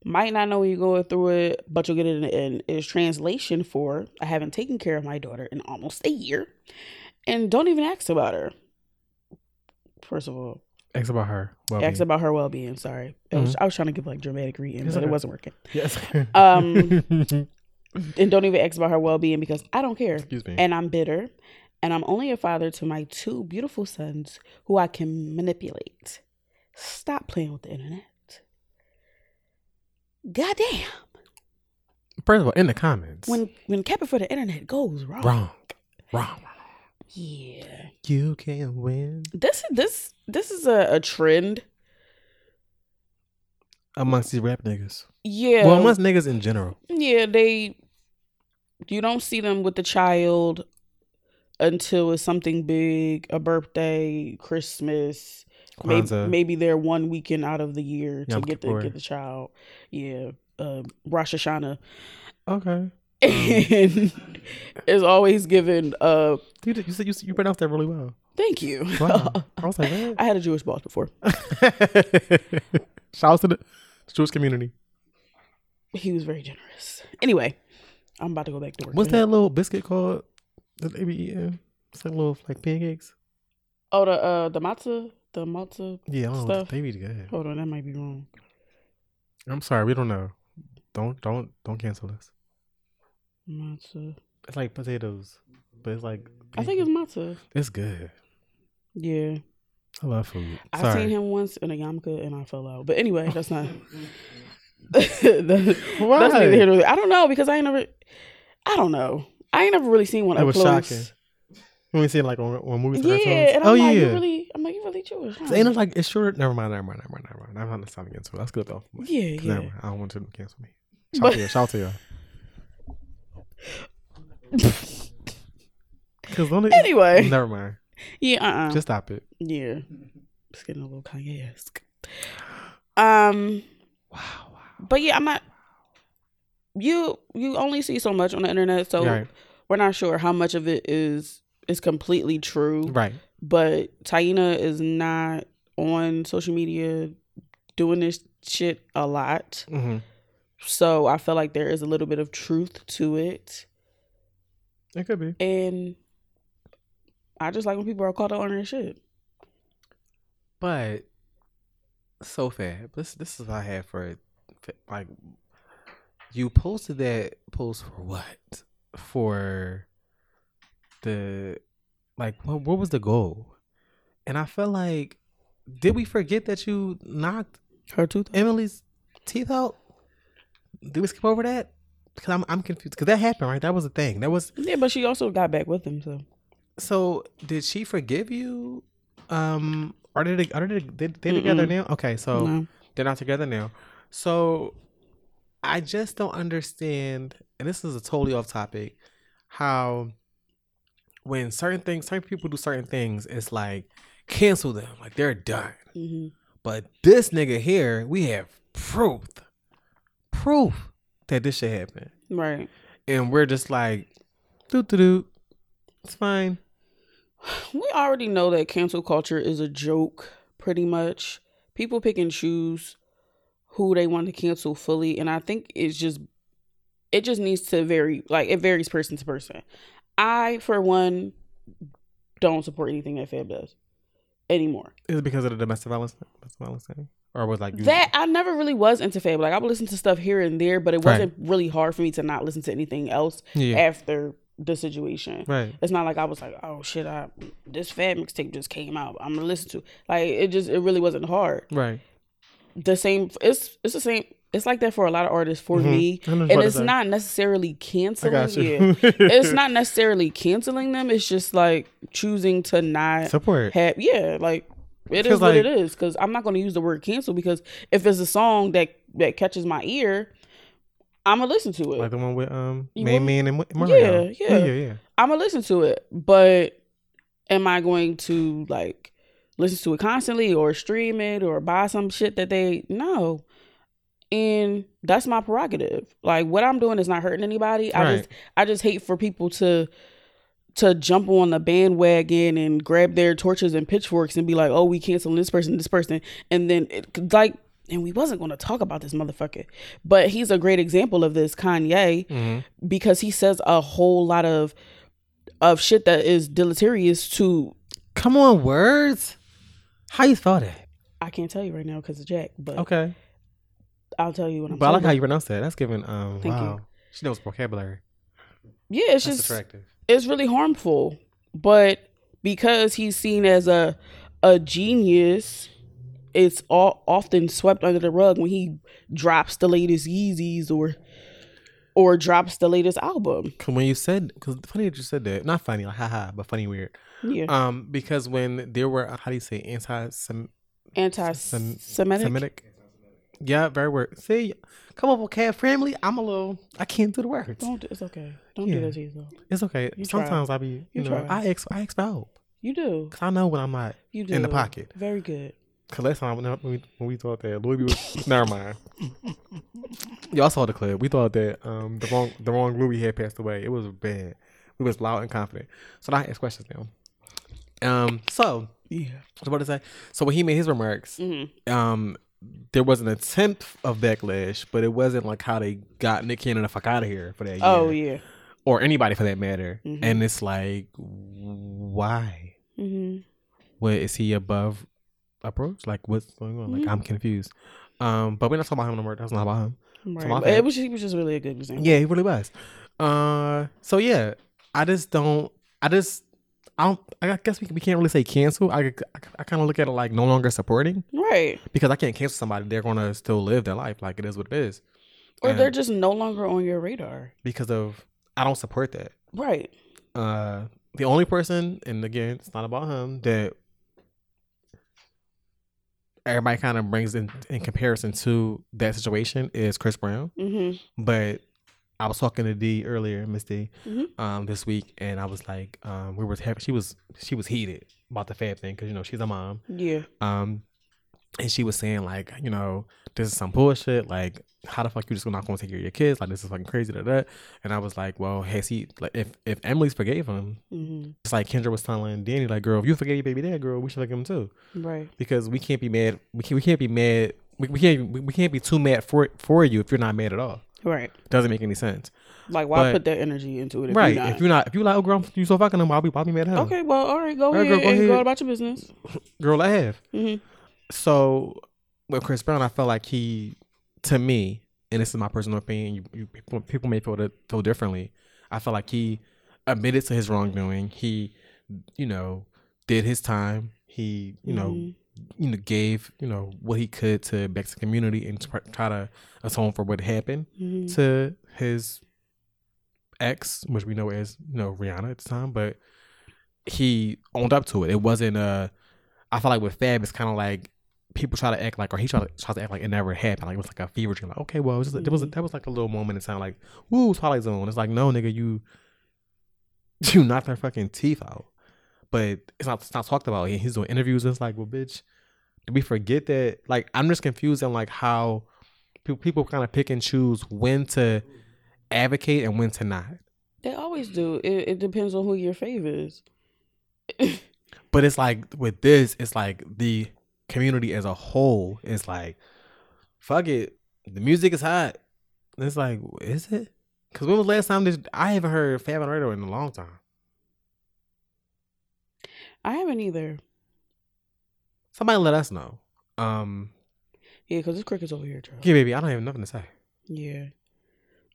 Speaker 3: Might not know when you're going through it, but you'll get it in the end. Is translation for I haven't taken care of my daughter in almost a year. And don't even ask about her. First of all,
Speaker 2: Ask about her. Well,
Speaker 3: ask about her well being. Sorry. I, was, I was trying to give like dramatic reading, but it wasn't working.
Speaker 2: Yes.
Speaker 3: Um, And don't even ask about her well being because I don't care.
Speaker 2: Excuse me.
Speaker 3: and I'm bitter, and I'm only a father to my two beautiful sons who I can manipulate. Stop playing with the internet. Goddamn.
Speaker 2: First of all, in the comments.
Speaker 3: When when capping for the internet goes wrong.
Speaker 2: wrong. Wrong.
Speaker 3: Yeah.
Speaker 2: You can win.
Speaker 3: This this this is a, a trend.
Speaker 2: Amongst these rap niggas.
Speaker 3: Yeah.
Speaker 2: Well, amongst niggas in general.
Speaker 3: yeah, they you don't see them with the child until it's something big, a birthday, Christmas, maybe
Speaker 2: Kwanzaa.
Speaker 3: maybe they're one weekend out of the year to
Speaker 2: Yom
Speaker 3: get the
Speaker 2: Kippur.
Speaker 3: get the child. Yeah, uh, Rosh Hashanah,
Speaker 2: Okay.
Speaker 3: and it's always given. Uh,
Speaker 2: You, did- you said you, you pronounced that really well.
Speaker 3: thank you.
Speaker 2: Wow. I was like, what?
Speaker 3: I had a Jewish boss before.
Speaker 2: Shout out to the Jewish community.
Speaker 3: He was very generous. Anyway, I'm about to go back to work.
Speaker 2: What's that little biscuit called that they be eating? It's like little like pancakes.
Speaker 3: Oh, the uh, the matzah, the matzah.
Speaker 2: Yeah, I.
Speaker 3: Stuff.
Speaker 2: They be good.
Speaker 3: Hold on, that might be wrong.
Speaker 2: I'm sorry, we don't know. don't don't don't cancel this.
Speaker 3: Matzo.
Speaker 2: It's like potatoes, but it's like
Speaker 3: I think it's matzo.
Speaker 2: it's good.
Speaker 3: Yeah.
Speaker 2: I love food.
Speaker 3: I
Speaker 2: Sorry.
Speaker 3: seen him once in a yarmulke and I fell out. But anyway, that's not. that-
Speaker 2: Why?
Speaker 3: That's neither here nor there. I don't know because I ain't never. I don't know. I ain't never really seen one
Speaker 2: It
Speaker 3: up
Speaker 2: was
Speaker 3: close.
Speaker 2: shocking. When we see it like on, on movies,
Speaker 3: Yeah,
Speaker 2: and
Speaker 3: and. I'm
Speaker 2: oh
Speaker 3: like,
Speaker 2: yeah.
Speaker 3: you really, I'm like, you really Jewish. Huh?
Speaker 2: So ain't it like it's sure? Never mind. Never mind. Never mind. Never mind. I'm not get into it. That's good though.
Speaker 3: yeah, yeah.
Speaker 2: never. I don't want to cancel me. Shout
Speaker 3: But-
Speaker 2: to you. Shout to you. Because only
Speaker 3: Anyway.
Speaker 2: never mind.
Speaker 3: Yeah, uh, uh
Speaker 2: Just stop it.
Speaker 3: yeah. It's getting a little Kanye esque. Um,
Speaker 2: Wow. wow.
Speaker 3: but yeah, I'm not. You you only see so much on the internet, so
Speaker 2: right.
Speaker 3: we're not sure how much of it is is completely true.
Speaker 2: Right.
Speaker 3: But Taina is not on social media doing this shit a lot.
Speaker 2: hmm
Speaker 3: So I feel like there is a little bit of truth to it.
Speaker 2: It could be.
Speaker 3: And I just like when people are caught out on their shit.
Speaker 2: But so fab. This this is what I had for for- like you posted that post for what? For the like what what was the goal? And I felt like did we forget that you knocked
Speaker 3: Her tooth.
Speaker 2: Emily's teeth out? Did we skip over that? Because I'm I'm confused. Because that happened, right? That was a thing. That was
Speaker 3: Yeah, but she also got back with him, so
Speaker 2: so. Did she forgive you? Um, are they are they they, they together now? Okay, so
Speaker 3: no.
Speaker 2: they're not together now. So I just don't understand, and this is a totally off topic, how when certain things, certain people do certain things, it's like cancel them, like they're done.
Speaker 3: hmm
Speaker 2: But this nigga here, we have proof, proof that this shit happened,
Speaker 3: Right.
Speaker 2: and we're just like, doo doo doo, it's fine.
Speaker 3: We already know that cancel culture is a joke, pretty much. People pick and choose who they want to cancel fully, and I think it's just it just needs to vary. Like it varies person to person. I, for one, don't support anything that Fab does anymore.
Speaker 2: Is it because of the domestic violence, domestic violence thing, or was like you-
Speaker 3: That I never really was into Fab. Like I would listen to stuff here and there, but it wasn't really hard for me to not listen to anything else
Speaker 2: Yeah,
Speaker 3: after the situation.
Speaker 2: right.
Speaker 3: It's not like I was like, oh shit, I this Fab mixtape just came out. I'm gonna listen to. it. Like it just it really wasn't hard.
Speaker 2: Right.
Speaker 3: The same. It's it's the same. It's like that for a lot of artists. For
Speaker 2: Mhm.
Speaker 3: me,
Speaker 2: I know what you're
Speaker 3: and it's not necessarily canceling. Yeah, it's not necessarily canceling them. It's just like choosing to not
Speaker 2: support.
Speaker 3: have. Yeah, like it is what it
Speaker 2: like-
Speaker 3: is. Because I'm not going to use the word cancel because if it's a song that that catches my ear, I'm gonna listen to it.
Speaker 2: Like the one with um Main Man and Mar- Mario.
Speaker 3: Yeah, yeah.
Speaker 2: yeah, yeah.
Speaker 3: I'm gonna listen to it, but am I going to like listen to it constantly or stream it or buy some shit that they no? And that's my prerogative. Like what I'm doing is not hurting anybody. I just I just hate for people to to jump on the bandwagon and grab their torches and pitchforks and be like, "Oh, we canceling this person, this person," and then it, like, and we wasn't going to talk about this motherfucker, but he's a great example of this, Kanye
Speaker 2: hmm
Speaker 3: because he says a whole lot of of shit that is deleterious to
Speaker 2: Come on, words. How you spell that?
Speaker 3: I can't tell you right now because of Jack, but
Speaker 2: Okay,
Speaker 3: I'll tell you when I'm.
Speaker 2: but I like
Speaker 3: sober.
Speaker 2: how you pronounce that. That's giving um.
Speaker 3: Thank you.
Speaker 2: wow, she knows vocabulary.
Speaker 3: Yeah, it's
Speaker 2: That's
Speaker 3: just
Speaker 2: attractive.
Speaker 3: It's really harmful, but because he's seen as a a genius, it's all often swept under the rug when he drops the latest Yeezys or or drops the latest album.
Speaker 2: Cause when you said, cause funny that you said that. Not funny, like haha, but funny weird.
Speaker 3: Yeah,
Speaker 2: Um, because when there were how do you say anti
Speaker 3: anti-Semitic.
Speaker 2: Semitic? Yeah, very work. See, come on, vocab family. I'm a little. I can't do the words.
Speaker 3: Don't. do- It's okay. Don't
Speaker 2: Yeah.
Speaker 3: do that to yourself.
Speaker 2: It's okay.
Speaker 3: You try.
Speaker 2: Sometimes I be, you,
Speaker 3: You
Speaker 2: know,
Speaker 3: try.
Speaker 2: I ex, I ex for help.
Speaker 3: You do.
Speaker 2: Cause I know when I'm not
Speaker 3: You do.
Speaker 2: in the pocket.
Speaker 3: Very good.
Speaker 2: Cause last time when we when we thought that Louis was never mind. Y'all saw the clip. We thought that um the wrong the wrong Louis had passed away. It was bad. We was loud and confident. So now I ask questions now. Um. So
Speaker 3: Yeah.
Speaker 2: So what about to say? So when he made his remarks,
Speaker 3: hmm
Speaker 2: um, there was an attempt of backlash, but it wasn't like how they got Nick Cannon the fuck out of here for that. Year,
Speaker 3: Oh yeah.
Speaker 2: or anybody for that matter.
Speaker 3: Mhm.
Speaker 2: And it's like, why?
Speaker 3: hmm
Speaker 2: What is he above approach? Like what's going on? Like
Speaker 3: Mhm.
Speaker 2: I'm confused. Um, but we're not talking about him no more. That's not about him.
Speaker 3: Right.
Speaker 2: So my
Speaker 3: But
Speaker 2: bad.
Speaker 3: it was he was just really a good example.
Speaker 2: Yeah, he really was. Uh, so yeah, I just don't. I just. I don't. I guess we, we can't really say cancel. I I, I kind of look at it like no longer supporting
Speaker 3: Right.
Speaker 2: because I can't cancel somebody. They're gonna still live their life like it is what it is.
Speaker 3: Or
Speaker 2: And
Speaker 3: they're just no longer on your radar.
Speaker 2: because of I don't support that.
Speaker 3: Right.
Speaker 2: Uh, the only person, and again, it's not about him that everybody kind of brings in in comparison to that situation is Chris Brown.
Speaker 3: Mm-hmm.
Speaker 2: But I was talking to D earlier, Miss D,
Speaker 3: Mhm.
Speaker 2: um, this week, and I was like, um, we were having, she was she was heated about the Fab thing because you know she's a mom,
Speaker 3: Yeah.
Speaker 2: um, and she was saying like, you know, this is some bullshit. Like, how the fuck you just not to take care of your kids? Like, this is fucking crazy. That that. And I was like, well, has he like if if Emily's forgave him,
Speaker 3: Mm-hmm.
Speaker 2: it's like Kendra was telling Danny, like, girl, if you forgave your baby dad, girl, we should forgive him too
Speaker 3: Right.
Speaker 2: because we can't be mad. We can't we can't be mad. We, we can't we, we can't be too mad for for you if you're not mad at all.
Speaker 3: Right.
Speaker 2: Doesn't make any sense.
Speaker 3: Like, why
Speaker 2: But-
Speaker 3: put that energy into it? If
Speaker 2: right.
Speaker 3: You're not?
Speaker 2: If you're not, if you like, oh girl, you so fucking him, I'll be, I'll be mad at him.
Speaker 3: okay. Well, all right. Go
Speaker 2: All right,
Speaker 3: ahead
Speaker 2: girl, go
Speaker 3: and
Speaker 2: ahead.
Speaker 3: go about your business.
Speaker 2: Girl, I have.
Speaker 3: hmm
Speaker 2: So with Chris Brown, I felt like he, to me, and this is my personal opinion. You, you people, people may feel it feel differently. I felt like he admitted to his wrongdoing. He, you know, did his time. He, you know,
Speaker 3: Mhm.
Speaker 2: You know, gave you know what he could to back to the community and try, try to atone for what happened
Speaker 3: Mhm.
Speaker 2: to his ex, which we know as you know Rihanna at the time, but he owned up to it. It wasn't uh I feel like with Fab, it's kind of like people try to act like, or he try to try to act like it never happened. Like it was like a fever dream. Like okay, well, it was just, there was a, that was like a little moment in time, like woo, Twilight Zone. It's like no, nigga, you you knocked their fucking teeth out, but it's not it's not talked about. He- He's doing interviews. It's like, well, bitch, did we forget that? Like I'm just confused on like how people people kind of pick and choose when to advocate and when to not.
Speaker 3: They always do. It, it depends on who your fave is.
Speaker 2: But it's like with this, it's like the community as a whole is like, fuck it, the music is hot. And it's like, is it? Because when was the last time this? I haven't heard Fab on the radio in a long time.
Speaker 3: I haven't either.
Speaker 2: Somebody let us know. Um,
Speaker 3: Yeah, because it's crickets over here, Charles.
Speaker 2: yeah, baby, I don't have nothing to say.
Speaker 3: Yeah.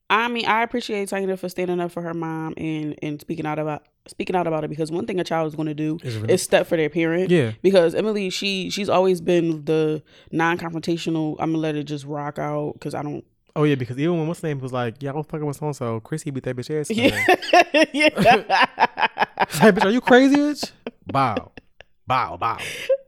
Speaker 3: I mean, I appreciate Taina for standing up for her mom and and speaking out about speaking out about it because one thing a child is going to do
Speaker 2: Is
Speaker 3: step for their parent.
Speaker 2: Yeah,
Speaker 3: Because Emily, she she's always been the non-confrontational. I'm gonna let it just rock out because I don't.
Speaker 2: Oh yeah, because even when what's name was like, yeah, I was fucking with so and so, Chrissy beat that bitch ass.
Speaker 3: Yeah, yeah.
Speaker 2: It's like, bitch, are you crazy, bitch? Bow, bow, bow.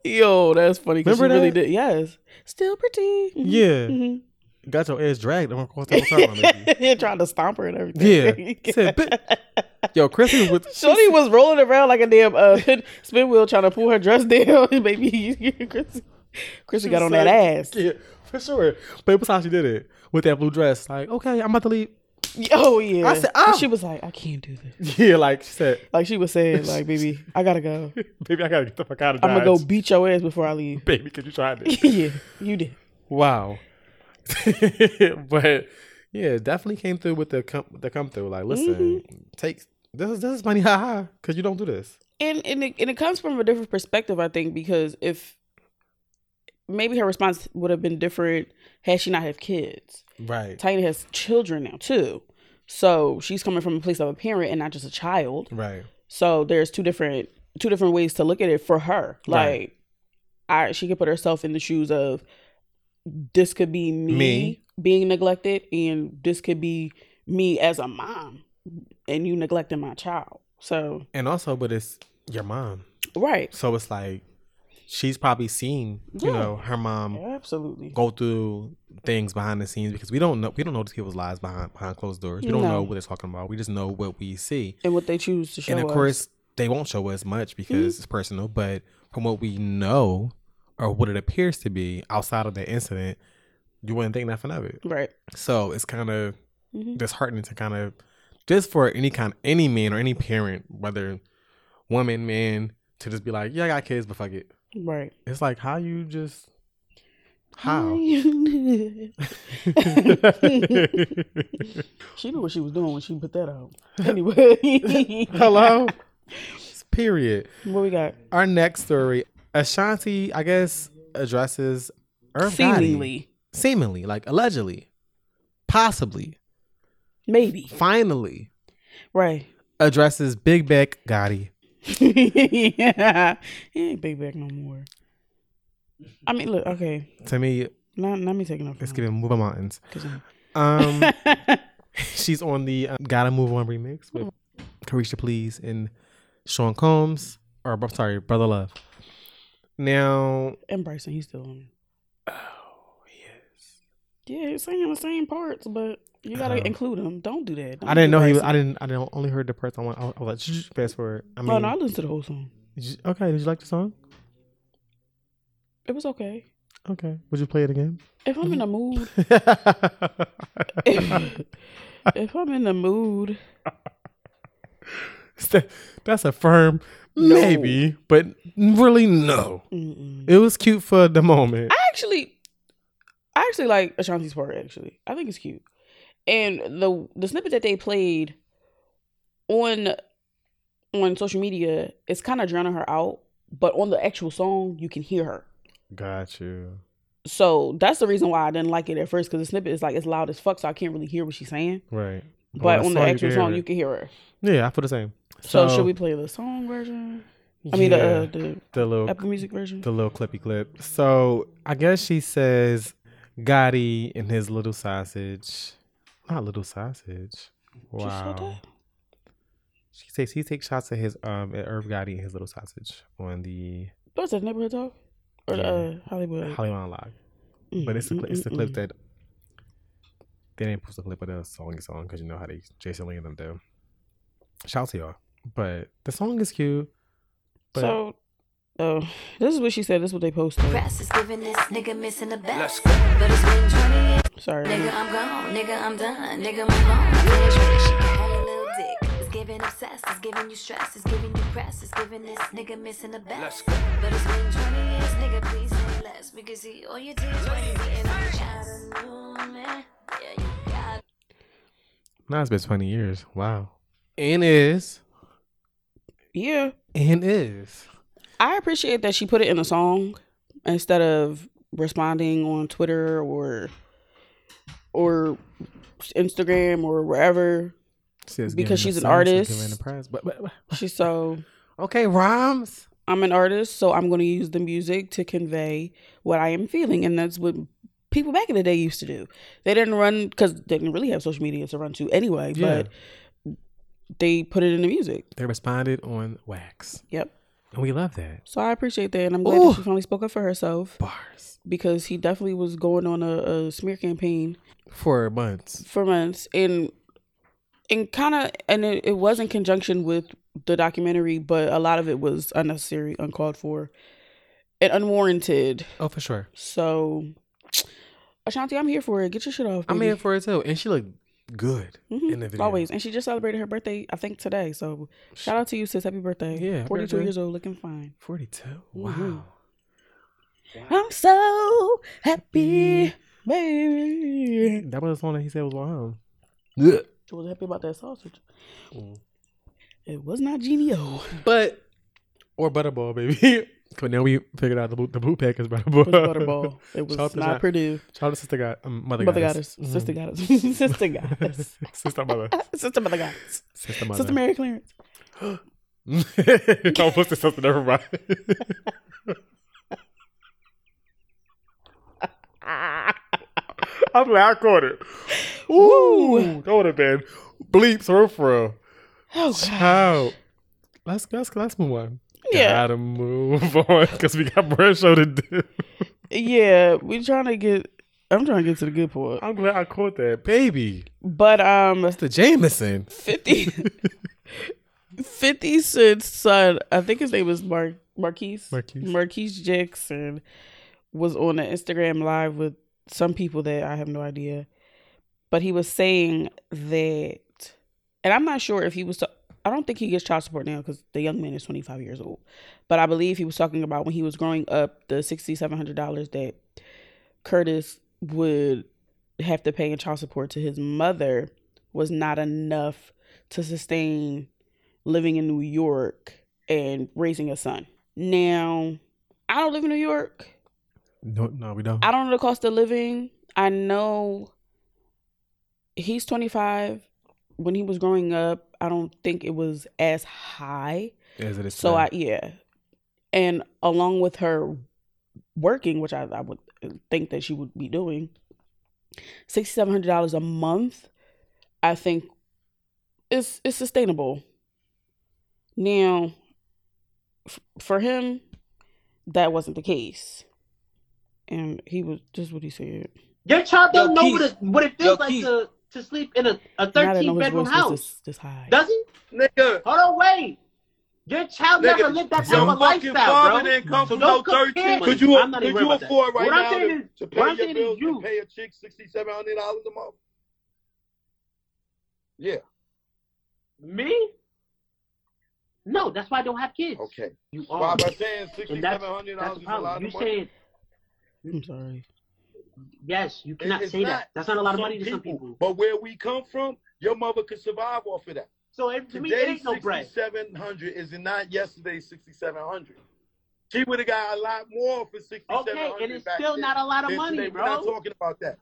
Speaker 3: Yo, that's funny. Cause
Speaker 2: Remember
Speaker 3: she really
Speaker 2: that?
Speaker 3: did. Yes, still pretty. Mhm,
Speaker 2: Yeah,
Speaker 3: mhm.
Speaker 2: got your ass dragged across the time.
Speaker 3: yeah, trying to stomp her and everything.
Speaker 2: Yeah, said. Yo, Chrissy was with
Speaker 3: Shorty was rolling around like a damn uh, spin wheel trying to pull her dress down. Baby, Chrissy, Chrissy got on that ass.
Speaker 2: Yeah, for sure. But it was how she did it with that blue dress. Like, okay, I'm about to leave.
Speaker 3: Oh yeah.
Speaker 2: I said, "Oh."
Speaker 3: She was like, I can't do this.
Speaker 2: Yeah, like she said,
Speaker 3: Like she was saying, like, baby, I gotta go.
Speaker 2: baby, I gotta get the fuck out of here.
Speaker 3: I'm gonna go beat your ass before I leave.
Speaker 2: baby, because you tried it.
Speaker 3: yeah, you did.
Speaker 2: wow. but yeah, definitely came through with the come the come through. Like, listen,
Speaker 3: Mm-hmm.
Speaker 2: take this is this is money, haha, because you don't do this.
Speaker 3: And and it, and it comes from a different perspective, I think, because if maybe her response would have been different had she not have kids.
Speaker 2: Right.
Speaker 3: Taina has children now too, so she's coming from a place of a parent and not just a child.
Speaker 2: Right.
Speaker 3: So there's two different two different ways to look at it for her. Like
Speaker 2: Right.
Speaker 3: I she could put herself in the shoes of this could be me,
Speaker 2: Me.
Speaker 3: being neglected and this could be me as a mom and you neglecting my child. So
Speaker 2: And also, but it's your mom,
Speaker 3: right.
Speaker 2: so it's like she's probably seen, you
Speaker 3: Yeah.
Speaker 2: know, her mom
Speaker 3: Absolutely.
Speaker 2: go through things behind the scenes because we don't know we don't know these people's lives behind behind closed doors. We don't
Speaker 3: No.
Speaker 2: know what they're talking about. We just know what we see.
Speaker 3: And what they choose to show
Speaker 2: and of
Speaker 3: us.
Speaker 2: course, they won't show us much because it's personal. But from what we know or what it appears to be outside of the incident, you wouldn't think nothing of it.
Speaker 3: Right.
Speaker 2: So it's kind of
Speaker 3: Mhm.
Speaker 2: disheartening to kind of just for any kind any man or any parent, whether woman, man, to just be like, yeah, I got kids, but fuck it.
Speaker 3: Right.
Speaker 2: It's like how you just how.
Speaker 3: she knew what she was doing when she put that out. Anyway.
Speaker 2: Hello. Period.
Speaker 3: What we got?
Speaker 2: Our next story, Ashanti, I guess, addresses Irv Gotti.
Speaker 3: Seemingly.
Speaker 2: seemingly, like allegedly, possibly,
Speaker 3: maybe,
Speaker 2: finally,
Speaker 3: right,
Speaker 2: addresses Big Beck Gotti.
Speaker 3: Yeah, he ain't big back no more. I mean, look, okay.
Speaker 2: To me,
Speaker 3: not not me taking off.
Speaker 2: Let's give him Move Mountains. Um, she's on the uh, "Gotta Move On" remix with Caresha Please and Sean Combs, or I'm sorry, Brother Love. Now,
Speaker 3: and Bryson, he's still on.
Speaker 2: Oh,
Speaker 3: yes. Yeah, he's singing the same parts, but you gotta uh, include him. Don't do that. Don't
Speaker 2: I didn't know he was. I didn't. I didn't only heard the parts. I want. I was like, fast forward.
Speaker 3: I mean, oh, no, I listened to the whole song.
Speaker 2: Did you, okay, did you like the song?
Speaker 3: It was okay.
Speaker 2: Okay. Would you play it again?
Speaker 3: If I'm in a mood. if, if, I'm in the mood.
Speaker 2: That's a firm no. maybe, but really no. Mm-mm. It was cute for the moment.
Speaker 3: I actually I actually like Ashanti's part actually. I think it's cute. And the the snippet that they played on on social media, is kind of drowning her out, but on the actual song, you can hear her.
Speaker 2: Got you.
Speaker 3: So that's the reason why I didn't like it at first because the snippet is like it's loud as fuck, so I can't really hear what she's saying.
Speaker 2: Right.
Speaker 3: But on the actual song, you can hear her.
Speaker 2: Yeah, I feel the same.
Speaker 3: So, so should we play the song version? I mean the uh, the
Speaker 2: the little
Speaker 3: Apple Music version,
Speaker 2: the little clippy clip. So I guess she says Gotti and his little sausage, not little sausage. Wow. She says he takes shots at his um at Irv Gotti and his little sausage on the.
Speaker 3: What's that neighborhood talk? or yeah. uh, Hollywood
Speaker 2: Hollywood Unlocked. Mm, but it's the it's the clip that they didn't post a clip of the song song because you know how they Jason Lee and them do. Shout to y'all, but the song is cute.
Speaker 3: But so, oh, this is what she said. This is what they posted. Press is giving this nigga missing the best. But it's been 20 years. Sorry. Nigga, I'm gone. Nigga, I'm done. Nigga, move on. It's giving obsessed. It's giving you stress. It's giving you press. It's giving this nigga missing the best. But it's been 20 years. Nigga, please say less. Because see, all you did was getting on the child. man. Yeah, you got
Speaker 2: Now it's been 20 years. Wow. And is.
Speaker 3: Yeah.
Speaker 2: And is.
Speaker 3: I appreciate that she put it in a song instead of responding on Twitter or or Instagram or wherever because she's an artist. But, but, but, she's so
Speaker 2: okay. Rhymes.
Speaker 3: I'm an artist, so I'm going to use the music to convey what I am feeling, and that's what people back in the day used to do. They didn't run because they didn't really have social media to run to anyway, yeah. but they put it in the music.
Speaker 2: They responded on wax.
Speaker 3: Yep.
Speaker 2: And we love that.
Speaker 3: So I appreciate that. And I'm glad Ooh. that she finally spoke up for herself.
Speaker 2: Bars.
Speaker 3: Because he definitely was going on a, a smear campaign.
Speaker 2: For months.
Speaker 3: For months. And and kind of and it, it was in conjunction with the documentary but a lot of it was unnecessary uncalled for and unwarranted
Speaker 2: oh for sure
Speaker 3: so ashanti i'm here for it get your shit off
Speaker 2: baby. i'm here for it too and she looked good
Speaker 3: mm-hmm. in the video always and she just celebrated her birthday i think today so shout out to you sis happy birthday yeah 42 birthday. years old looking fine
Speaker 2: 42 mm-hmm. wow mm-hmm.
Speaker 3: I'm so happy, baby.
Speaker 2: That was the song that he said was on
Speaker 3: him. I was happy about that sausage. Mm. It was not Jennie-O.
Speaker 2: But or Butterball, baby. but now we figured out the boot, the boot pack is Butterball.
Speaker 3: It was Butterball. It was not Perdue.
Speaker 2: Shout out to Sister God, um, Mother,
Speaker 3: mother
Speaker 2: Goddess.
Speaker 3: goddess. Mm-hmm. Sister Goddess. Sister Goddess.
Speaker 2: Sister Mother.
Speaker 3: Sister Mother Goddess. Sister Mother. Sister Mary Clarence.
Speaker 2: Don't put this something never mind. I'm glad I caught it. Ooh, that would have been bleeps her for. real. Oh, Child. Let's let's let's move on. Yeah, gotta move on because we got more show to do.
Speaker 3: yeah, we trying to get. I'm trying to get to the good part.
Speaker 2: I'm glad I caught that, baby.
Speaker 3: But um,
Speaker 2: it's the Jameson.
Speaker 3: Fifty. 50 Cent's son, I think his name was Mar- Marquise.
Speaker 2: Marquise.
Speaker 3: Marquise Jackson was on an Instagram live with some people that I have no idea. But he was saying that, and I'm not sure if he was. To, I don't think he gets child support now because the young man is 25 years old. But I believe he was talking about when he was growing up, the $6,700 that Curtis would have to pay in child support to his mother was not enough to sustain living in New York and raising a son. Now, I don't live in New York.
Speaker 2: No, no, we don't. I
Speaker 3: don't know the cost of living. I know he's 25. When he was growing up, I don't think it was as high.
Speaker 2: As it is
Speaker 3: So
Speaker 2: today.
Speaker 3: I yeah, and along with her working, which I, I would think that she would be doing, sixty seven hundred dollars a month, I think is is sustainable. Now, f- for him, that wasn't the case, and he was just what he said.
Speaker 4: Your child
Speaker 5: Yo,
Speaker 4: don't know
Speaker 5: Keith.
Speaker 4: what it, what it
Speaker 5: Yo,
Speaker 4: feels like
Speaker 5: Keith.
Speaker 4: to, to sleep in a, a
Speaker 3: And I didn't know
Speaker 4: 13
Speaker 3: his
Speaker 4: bedroom
Speaker 3: voice
Speaker 4: house.
Speaker 3: was this, this high.
Speaker 4: Does he?
Speaker 5: Nigga,
Speaker 4: Hold on, wait. Your child
Speaker 5: Nigga,
Speaker 4: never lived that type of
Speaker 5: fucking
Speaker 4: lifestyle,
Speaker 5: father
Speaker 4: bro.
Speaker 5: didn't come
Speaker 4: So
Speaker 5: from
Speaker 4: don't
Speaker 5: no
Speaker 4: compare
Speaker 5: 13. Could you,
Speaker 4: I'm not
Speaker 5: could
Speaker 4: even
Speaker 5: you
Speaker 4: worried about
Speaker 5: afford
Speaker 4: that.
Speaker 5: right
Speaker 4: What I'm
Speaker 5: now
Speaker 4: saying
Speaker 5: to,
Speaker 4: is-
Speaker 5: to
Speaker 4: what
Speaker 5: pay
Speaker 4: I'm
Speaker 5: your
Speaker 4: saying is
Speaker 5: bills
Speaker 4: you.
Speaker 5: and pay a chick $6,700 a month? Yeah,
Speaker 4: Me? No, that's why I don't have kids.
Speaker 5: okay.
Speaker 4: You
Speaker 5: Why
Speaker 4: are.
Speaker 5: by saying
Speaker 4: And that's,
Speaker 5: $6,700
Speaker 4: that's the
Speaker 5: is a lot
Speaker 4: problem. You said,
Speaker 3: I'm sorry.
Speaker 4: Yes, you cannot
Speaker 5: It's
Speaker 4: say
Speaker 5: not
Speaker 4: that. That's not a lot of money to some people.
Speaker 5: But where we come from, your mother could survive off of that.
Speaker 4: So it, to me, it
Speaker 5: Today,
Speaker 4: ain't no bread.
Speaker 5: 6700 is not yesterday's 6700 She would have got a lot more for 6700
Speaker 4: Okay, and it's still not a lot of money,
Speaker 5: today. We're not talking about that.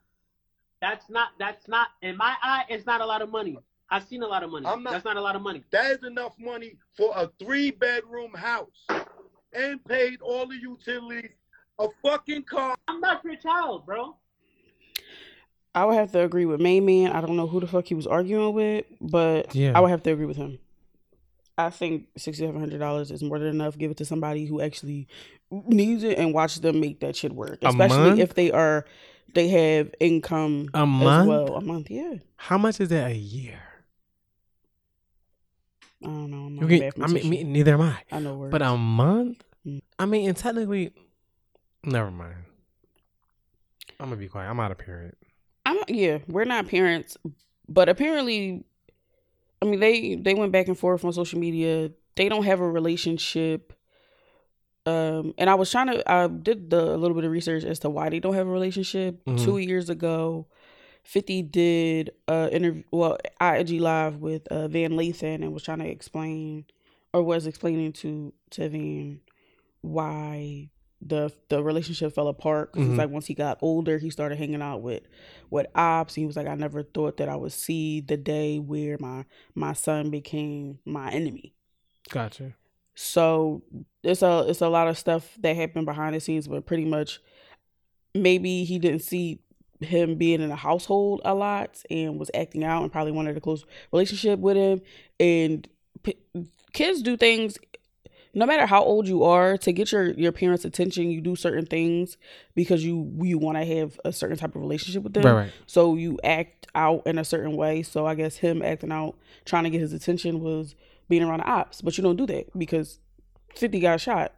Speaker 4: That's not. That's not. In my eye, it's not a lot of money. I've seen a lot of money.
Speaker 5: I'm not-
Speaker 4: That's not a lot of money.
Speaker 5: That is enough money for a three bedroom house and paid all the utilities, a fucking car.
Speaker 4: I'm not your child, bro.
Speaker 3: I would have to agree with Main Man. I don't know who the fuck he was arguing with, but
Speaker 2: Yeah.
Speaker 3: I would have to agree with him. I think sixty seven hundred dollars is more than enough. Give it to somebody who actually needs it and watch them make that shit work. Especially if they are they have income
Speaker 2: A
Speaker 3: as
Speaker 2: month?
Speaker 3: well. A month, yeah.
Speaker 2: How much is that a year?
Speaker 3: I don't know. I'm not
Speaker 2: You
Speaker 3: a
Speaker 2: can, I mean, me, neither am I.
Speaker 3: I know words.
Speaker 2: But a month?
Speaker 3: Mm.
Speaker 2: I mean, and technically, never mind. I'm gonna be quiet. I'm out of parent.
Speaker 3: I'm yeah, we're not parents, but apparently, I mean they they went back and forth on social media. They don't have a relationship. Um, and I was trying to I did the a little bit of research as to why they don't have a relationship.
Speaker 2: Mhm.
Speaker 3: Two years ago, Fifty did uh interview well IG live with uh, Van Lathan and was trying to explain or was explaining to to Van why the the relationship fell apart because
Speaker 2: Mhm.
Speaker 3: it's like once he got older he started hanging out with with ops he was like i never thought that i would see the day where my my son became my enemy
Speaker 2: Gotcha.
Speaker 3: so it's a it's a lot of stuff that happened behind the scenes but pretty much maybe he didn't see him being in a household a lot and was acting out and probably wanted a close relationship with him and p- kids do things no matter how old you are to get your your parents attention you do certain things because you you want to have a certain type of relationship with them
Speaker 2: Right, right.
Speaker 3: so you act out in a certain way so i guess him acting out trying to get his attention was being around the ops but you don't do that because 50 got shot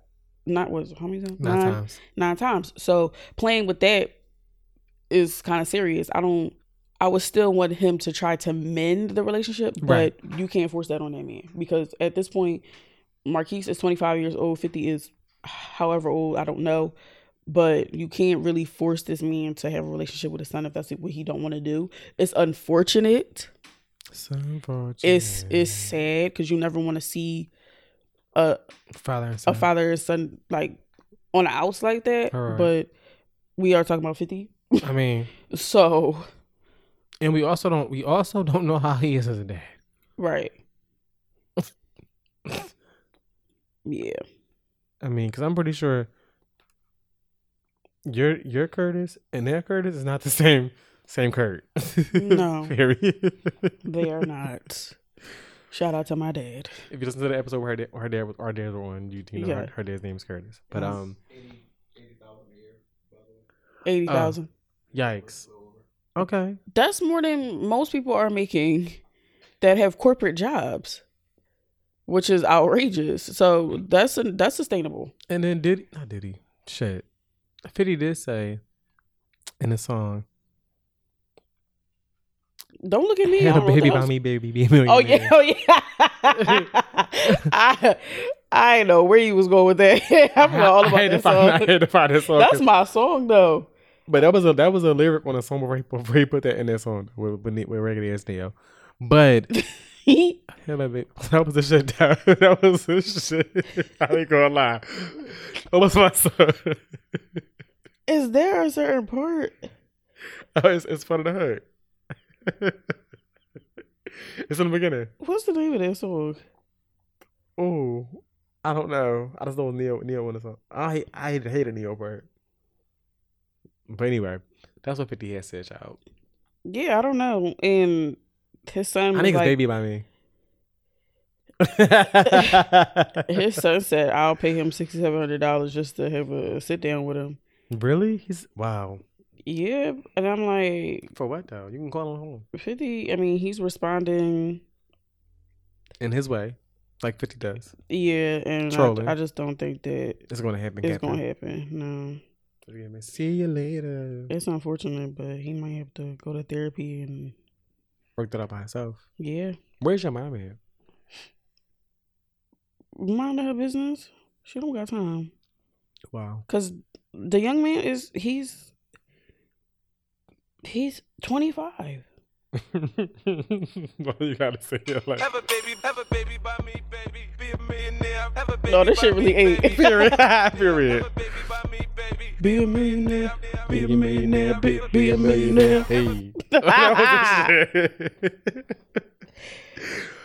Speaker 3: not was how many times
Speaker 2: Nine times.
Speaker 3: nine times. So playing with that is kind of serious. I don't. I would still want him to try to mend the relationship, but you can't force that on that man because at this point, Marquise is 25 years old. 50 is however old. I don't know, but you can't really force this man to have a relationship with his son if that's what he don't want to do. It's unfortunate.
Speaker 2: So unfortunate.
Speaker 3: It's it's sad because you never want to see a
Speaker 2: father and son.
Speaker 3: a father and son like on the outs like that.
Speaker 2: Alright.
Speaker 3: But we are talking about fifty.
Speaker 2: I mean,
Speaker 3: So
Speaker 2: and we also don't. We also don't know how he is as a dad.
Speaker 3: right. yeah.
Speaker 2: I mean, because I'm pretty sure your your Curtis and their Curtis is not the same same Kurt.
Speaker 3: No.
Speaker 2: Period.
Speaker 3: They are not. Shout out to my dad.
Speaker 2: if you listen to the episode where her, dad, where her dad was our dad were on, you, you know
Speaker 3: Yeah.
Speaker 2: her, her dad's name is Curtis. But
Speaker 3: Yes.
Speaker 2: um,
Speaker 3: Eighty thousand.
Speaker 2: yikes. Okay.
Speaker 3: That's more than most people are making that have corporate jobs, which is outrageous. So that's that's sustainable.
Speaker 2: And then did not did he? Shit. Fifty did say in the song,
Speaker 3: Don't look at me. I
Speaker 2: "Had a
Speaker 3: don't know what
Speaker 2: baby by me, baby, be a millionaire."
Speaker 3: Oh yeah, oh yeah. I I know where you was going with that. I forgot all
Speaker 2: I
Speaker 3: about
Speaker 2: to
Speaker 3: that
Speaker 2: find, I
Speaker 3: song.
Speaker 2: had to find that song.
Speaker 3: That's my song though.
Speaker 2: But that was a that was a lyric on a song before he, before he put that in that song with with, with regular ass. But hell of it, that was the shit. Down. That was the shit. I ain't gonna lie. That was my song.
Speaker 3: Is there a certain part?
Speaker 2: Oh, it's, it's funny to her. it's in the beginning.
Speaker 3: What's the name of that song?
Speaker 2: Oh, I don't know. I just know Ne-Yo Ne-Yo in the song. I I hate, a Ne-Yo part. But anyway, that's what Fifty had said, child.
Speaker 3: Yeah, I don't know. And his son
Speaker 2: I
Speaker 3: was
Speaker 2: think it's
Speaker 3: like,
Speaker 2: baby by me.
Speaker 3: his son said I'll pay him sixty seven hundred dollars just to have a sit down with him.
Speaker 2: really? He's wow.
Speaker 3: Yeah, and I'm like
Speaker 2: For what though? You can call him home
Speaker 3: fifty. I mean, he's responding.
Speaker 2: in his way, like Fifty does.
Speaker 3: Yeah, and. I, I just don't think that
Speaker 2: It's gonna happen.
Speaker 3: it's gonna happen. No,
Speaker 2: See you later.
Speaker 3: it's unfortunate, but he might have to go to therapy and
Speaker 2: Worked it out by himself.
Speaker 3: yeah,
Speaker 2: Where's your mom at?
Speaker 3: mind her business. She don't got time.
Speaker 2: Wow.
Speaker 3: Cause the young man is he's he's twenty five.
Speaker 2: what you gotta say it like
Speaker 6: Have a baby, have a baby by me, baby. Be a millionaire. Have a baby
Speaker 3: No, this shit really
Speaker 6: me,
Speaker 3: ain't.
Speaker 6: baby.
Speaker 2: period.
Speaker 6: Have
Speaker 2: period.
Speaker 6: A baby by me, baby.
Speaker 3: Be a millionaire.
Speaker 2: Be a millionaire. Be, be a millionaire. Hey.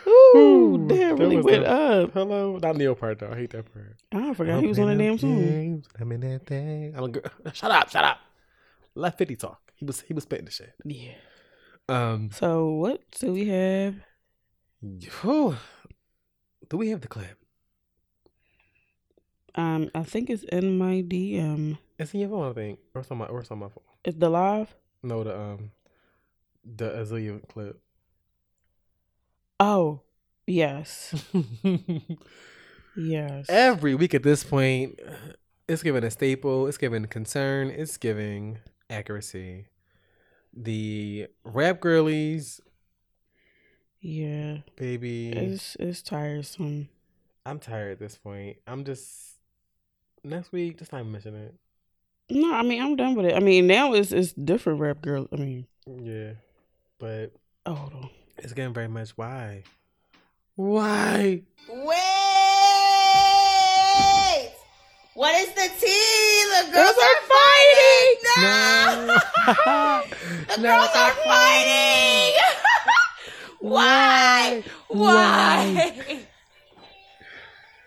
Speaker 3: Ooh, that
Speaker 2: that
Speaker 3: really went
Speaker 2: the-
Speaker 3: up.
Speaker 2: Hello, not Ne-Yo part though. I hate that part.
Speaker 3: I forgot he was on the damn song.
Speaker 2: I'm in that thing. I'm a girl. Shut up, shut up. Let Fifty talk. He was he was spitting the shit.
Speaker 3: Yeah.
Speaker 2: Um,
Speaker 3: So what do we have?
Speaker 2: whew. do we have the clip?
Speaker 3: Um, I think it's in my DM.
Speaker 2: It's in your phone, I think. Or it's on my or it's on my phone.
Speaker 3: It's the live.
Speaker 2: No, the um, the Azealia clip.
Speaker 3: Oh, yes, yes.
Speaker 2: Every week at this point, it's giving a staple. It's giving concern. It's giving accuracy. The rap girlies,
Speaker 3: yeah,
Speaker 2: baby.
Speaker 3: it's it's tiresome.
Speaker 2: I'm tired at this point. I'm just next week. Just not mention it.
Speaker 3: No, I mean I'm done with it. I mean now it's it's different rap girl. I mean,
Speaker 2: Yeah, but
Speaker 3: oh, hold on.
Speaker 2: it's getting very much why. Why?
Speaker 7: Wait! What is the tea? The girls
Speaker 3: Girls
Speaker 7: are fighting! No!
Speaker 2: No.
Speaker 7: The girls are fighting! Why? Why?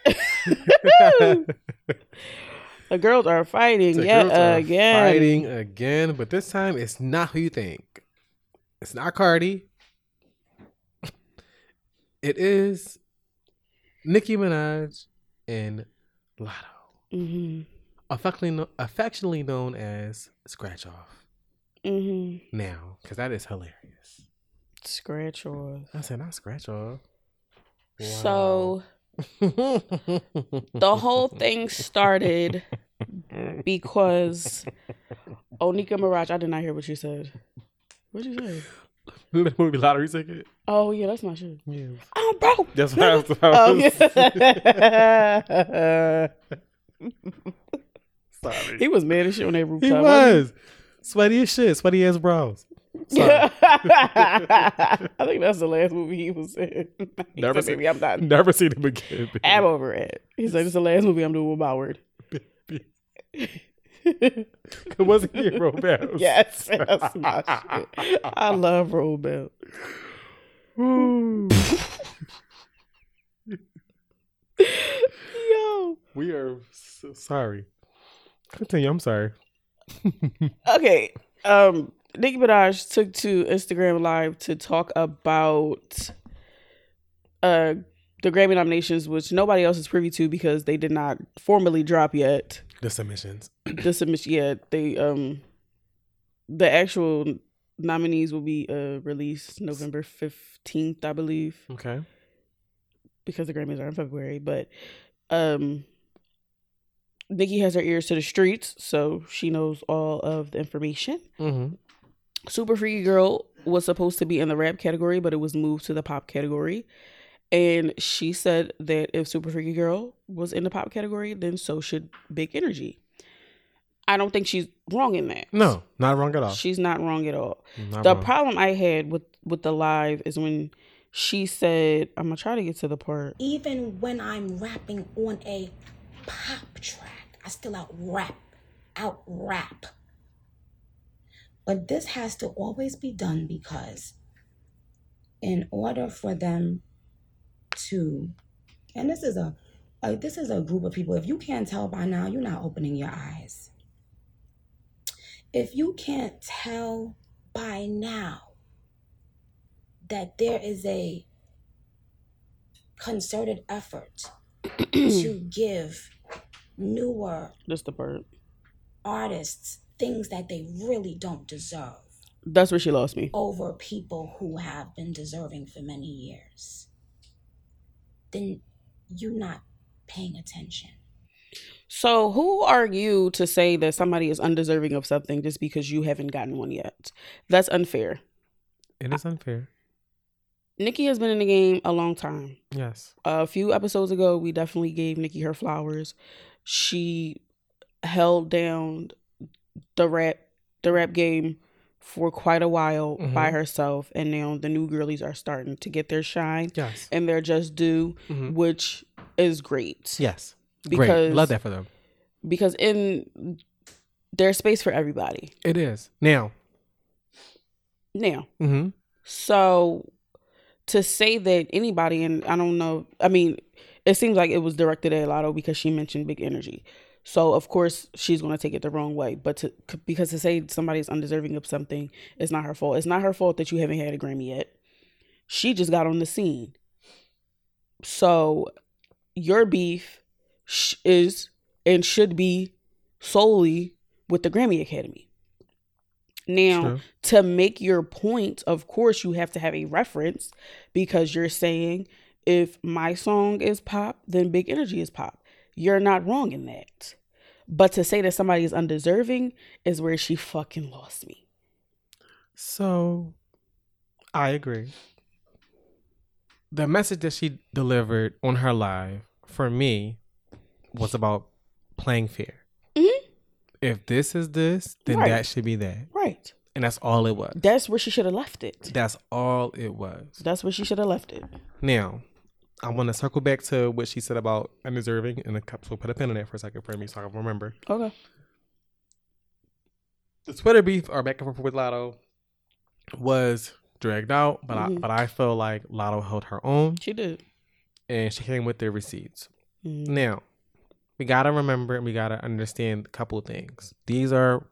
Speaker 3: The girls are fighting
Speaker 2: The
Speaker 3: yet
Speaker 2: are
Speaker 3: again.
Speaker 2: Fighting again, but this time it's not who you think. It's not Cardi. It is Nicki Minaj and Latto,
Speaker 3: hmm
Speaker 2: affectionately, affectionately known as Scratch Off.
Speaker 3: hmm
Speaker 2: Now, because that is hilarious.
Speaker 3: Scratch off.
Speaker 2: I said not Scratch Off.
Speaker 3: So. The whole thing started because Onika Maraj. I did not hear what you said. What'd you say?
Speaker 2: the movie lottery ticket.
Speaker 3: Oh yeah, that's my shit.
Speaker 2: Yeah,
Speaker 3: I'm broke.
Speaker 2: that's what I was. I
Speaker 3: Oh
Speaker 2: was-
Speaker 3: yeah.
Speaker 2: Sorry.
Speaker 3: he was mad as shit on that rooftop.
Speaker 2: He was sweaty as shit, sweaty as brows.
Speaker 3: I think that's the last movie he was in. He
Speaker 2: Never
Speaker 3: said,
Speaker 2: seen-
Speaker 3: I'm done.
Speaker 2: Never seen him again. baby.
Speaker 3: I'm over it. He said, "It's the last movie I'm doing with Boward."
Speaker 2: It wasn't he Bells.
Speaker 3: yes, that's my shit. I love Roll Bell. Yo.
Speaker 2: we are so sorry. Continue. I'm sorry.
Speaker 3: Okay. Um, Nicki Minaj took to Instagram Live to talk about uh the Grammy nominations, which nobody else is privy to because they did not formally drop yet.
Speaker 2: The submissions.
Speaker 3: the submission yet. They um the actual nominees will be uh released November fifteenth, I believe,
Speaker 2: Okay.
Speaker 3: because the Grammys are in February. But um Nicki has her ears to the streets, so she knows all of the information.
Speaker 2: Mm-hmm.
Speaker 3: Super Freaky Girl was supposed to be in the rap category, but it was moved to the pop category. And she said that if Super Freaky Girl was in the pop category, then so should Big Energy. I don't think she's wrong in that.
Speaker 2: No, not wrong at all.
Speaker 3: She's not wrong at all.
Speaker 2: Not
Speaker 3: the
Speaker 2: wrong.
Speaker 3: problem I had with with the live is when she said, "I'm gonna try to get to the part."
Speaker 7: Even when I'm rapping on a pop track, I still out rap, out rap. But this has to always be done because in order for them to, and this is a, a this is a group of people. If you can't tell by now, you're not opening your eyes. If you can't tell by now that there is a concerted effort to give newer
Speaker 3: Just the bird.
Speaker 7: artists things that they really don't deserve
Speaker 3: That's where she lost me.
Speaker 7: over people who have been deserving for many years, then you're not paying attention.
Speaker 3: So who are you to say that somebody is undeserving of something just because you haven't gotten one yet? That's unfair.
Speaker 2: It is unfair.
Speaker 3: Nicki has been in the game a long time.
Speaker 2: Yes.
Speaker 3: A few episodes ago, we definitely gave Nicki her flowers. She held down the rap the rap game for quite a while by
Speaker 2: Mhm.
Speaker 3: herself, and now the new girlies are starting to get their shine
Speaker 2: Yes.
Speaker 3: and they're just due,
Speaker 2: Mhm.
Speaker 3: which is great.
Speaker 2: Yes.
Speaker 3: because
Speaker 2: Great. Love that for them.
Speaker 3: because in there's space for everybody
Speaker 2: It is. Now.
Speaker 3: now.
Speaker 2: Mm-hmm.
Speaker 3: So to say that anybody, and I don't know, I mean, it seems like it was directed at Latto because she mentioned big energy. So of course she's going to take it the wrong way. But to because to say somebody's undeserving of something is not her fault. It's not her fault that you haven't had a Grammy yet. She just got on the scene. So your beef sh- is and should be solely with the Grammy Academy. Now,
Speaker 2: True.
Speaker 3: to make your point, of course, you have to have a reference because you're saying if my song is pop, then Big Energy is pop. You're not wrong in that. But to say that somebody is undeserving is where she fucking lost me.
Speaker 2: So, I agree. The message that she delivered on her live for me was about playing fair.
Speaker 3: Mhm.
Speaker 2: If this is this, then
Speaker 3: Right.
Speaker 2: that should be that,
Speaker 3: Right.
Speaker 2: and that's all it was.
Speaker 3: That's where she should have left it.
Speaker 2: That's all it was.
Speaker 3: That's where she should have left it.
Speaker 2: Now, I want to circle back to what she said about undeserving, and a couple. So put a pin in that for a second for me, so I can remember.
Speaker 3: Okay.
Speaker 2: the Twitter beef or back and forth with Latto was dragged out, but I
Speaker 3: Mhm.
Speaker 2: but I feel like Latto held her own
Speaker 3: She did.
Speaker 2: and she came with the receipts.
Speaker 3: Mhm.
Speaker 2: Now, we gotta remember and we gotta understand a couple of things. These are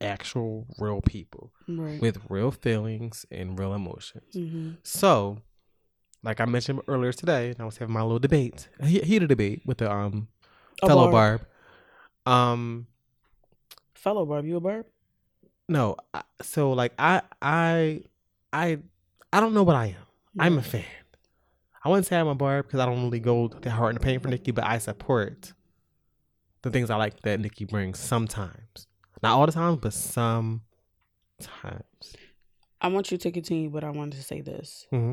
Speaker 2: actual real people
Speaker 3: Right.
Speaker 2: with real feelings and real emotions.
Speaker 3: hmm
Speaker 2: So, like I mentioned earlier today, and I was having my little debate, he- heated debate with the um
Speaker 3: A
Speaker 2: fellow
Speaker 3: barb.
Speaker 2: Barb. Um,
Speaker 3: Fellow Barb, you a Barb?
Speaker 2: no, I, so like I I I I don't know what I am. I'm a fan. I wouldn't say I'm a Barb because I don't really go that hard in the paint for Nicki, but I support the things I like that Nicki brings sometimes. Not all the time, but sometimes.
Speaker 3: I want you to continue, but I wanted to say this.
Speaker 2: hmm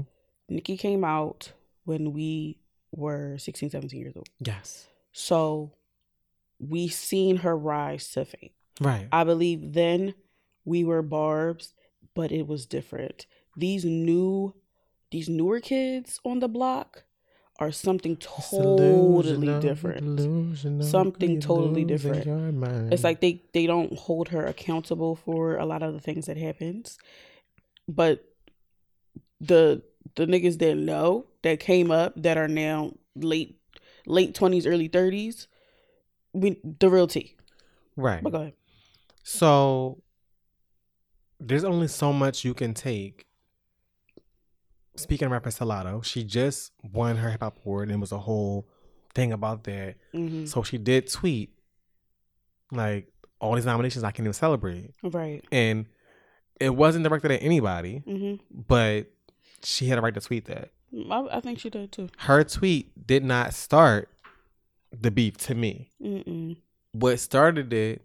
Speaker 3: Nicki came out when we were 16, 17 years old.
Speaker 2: Yes.
Speaker 3: So we seen her rise to fame.
Speaker 2: Right.
Speaker 3: I believe then we were barbs, but it was different. These new these newer kids on the block are something totally different. Something totally different. It's like they they don't hold her accountable for a lot of the things that happens. But the the niggas that know that came up that are now late late twenties, early thirties, we the real tea.
Speaker 2: right.
Speaker 3: But go ahead.
Speaker 2: So there's only so much you can take. Speaking of to Latto, she just won her hip hop award and it was a whole thing about that.
Speaker 3: hmm
Speaker 2: So she did tweet like all these nominations I can't even celebrate.
Speaker 3: Right.
Speaker 2: And it wasn't directed at anybody,
Speaker 3: hmm
Speaker 2: but she had a right to tweet that.
Speaker 3: I, I think she did too.
Speaker 2: Her tweet did not start the beef to me.
Speaker 3: Mm-mm.
Speaker 2: what started it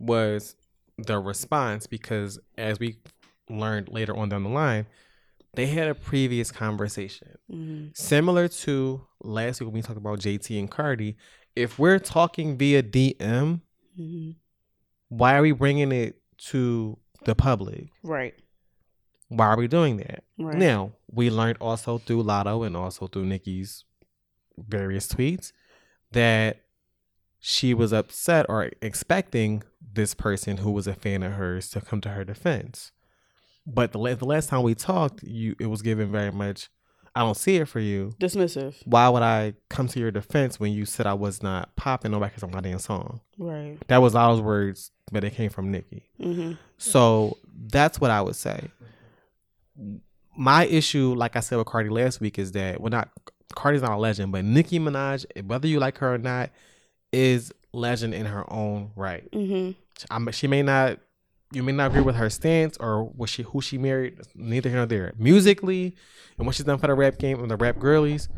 Speaker 2: was the response because as we learned later on down the line they had a previous conversation
Speaker 3: hmm
Speaker 2: similar to last week when we talked about jt and cardi if we're talking via dm
Speaker 3: hmm
Speaker 2: why are we bringing it to the public
Speaker 3: Right.
Speaker 2: Why are we doing that
Speaker 3: Right.
Speaker 2: now we learned also through latto and also through nicki's various tweets that she was upset or expecting this person who was a fan of hers to come to her defense. But the la- the last time we talked, you it was given very much. I don't see it for you.
Speaker 3: Dismissive.
Speaker 2: Why would I come to your defense when you said I was not popping no records on my damn song?
Speaker 3: Right.
Speaker 2: That was all those words, but it came from Nicki.
Speaker 3: Mm-hmm.
Speaker 2: So that's what I would say. My issue, like I said with Cardi last week, is that well, not Cardi's not a legend, but Nicki Minaj, whether you like her or not, is legend in her own right.
Speaker 3: Mm-hmm.
Speaker 2: I'm, she may not, you may not agree with her stance or what she who she married. Neither here nor there. Musically, and what she's done for the rap game and the rap girlies,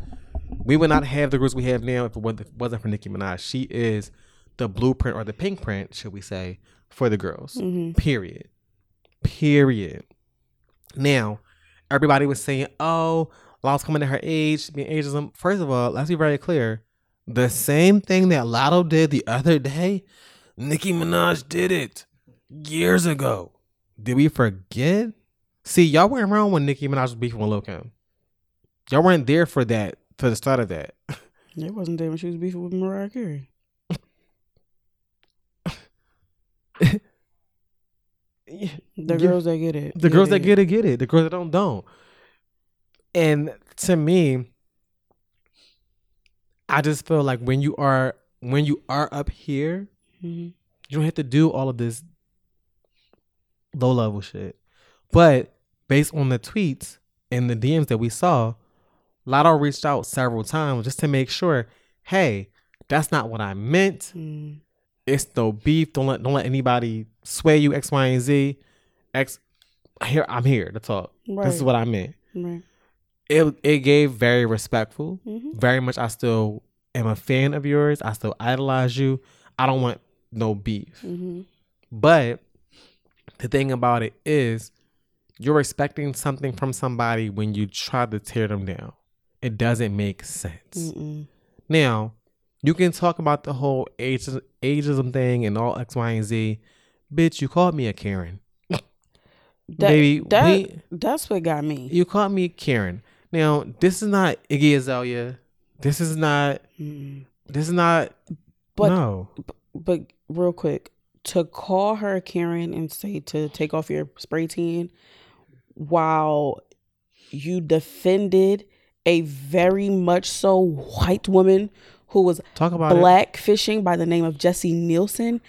Speaker 2: we would not have the groups we have now if it wasn't- if it wasn't for Nicki Minaj. She is the blueprint or the pink print, should we say, for the girls.
Speaker 3: Mm-hmm.
Speaker 2: Period. Period. Now, everybody was saying, "Oh, Latto's coming to her age, being ageism." First of all, let's be very clear: the same thing that Latto did the other day, Nicki Minaj did it years ago. Did we forget? See, y'all weren't around when Nicki Minaj was beefing with Lil Kim. Y'all weren't there for that, for the start of that.
Speaker 3: It wasn't there when she was beefing with Mariah Carey. The
Speaker 2: Yeah.
Speaker 3: girls that get it.
Speaker 2: The girls that get it get it. The girls that don't don't. And to me, I just feel like when you are when you are up here,
Speaker 3: Mhm.
Speaker 2: you don't have to do all of this low level shit. But based on the tweets and the DMs that we saw, Latto reached out several times just to make sure, hey, that's not what I meant.
Speaker 3: Mm.
Speaker 2: It's no beef. Don't let don't let anybody sway you X, Y, and Z. X here I'm here to talk. This is what I meant.
Speaker 3: Right.
Speaker 2: It it gave very respectful.
Speaker 3: Mhm.
Speaker 2: Very much I still am a fan of yours. I still idolize you. I don't want no beef.
Speaker 3: Mm-hmm.
Speaker 2: But the thing about it is you're expecting something from somebody when you try to tear them down. It doesn't make sense.
Speaker 3: Mm-mm.
Speaker 2: Now, you can talk about the whole ageism, ageism thing and all X, Y, and Z. Bitch, you called me a Karen.
Speaker 3: That,
Speaker 2: Baby,
Speaker 3: that,
Speaker 2: we-
Speaker 3: that's what got me.
Speaker 2: You called me Karen. Now, this is not Iggy Azalea. This is not.
Speaker 3: Mm-mm.
Speaker 2: This is not.
Speaker 3: But
Speaker 2: no.
Speaker 3: but real quick, to call her Karen and say to take off your spray tan while you defended a very much so white woman who was
Speaker 2: Talk about it.
Speaker 3: black fishing by the name of Jesy Nelson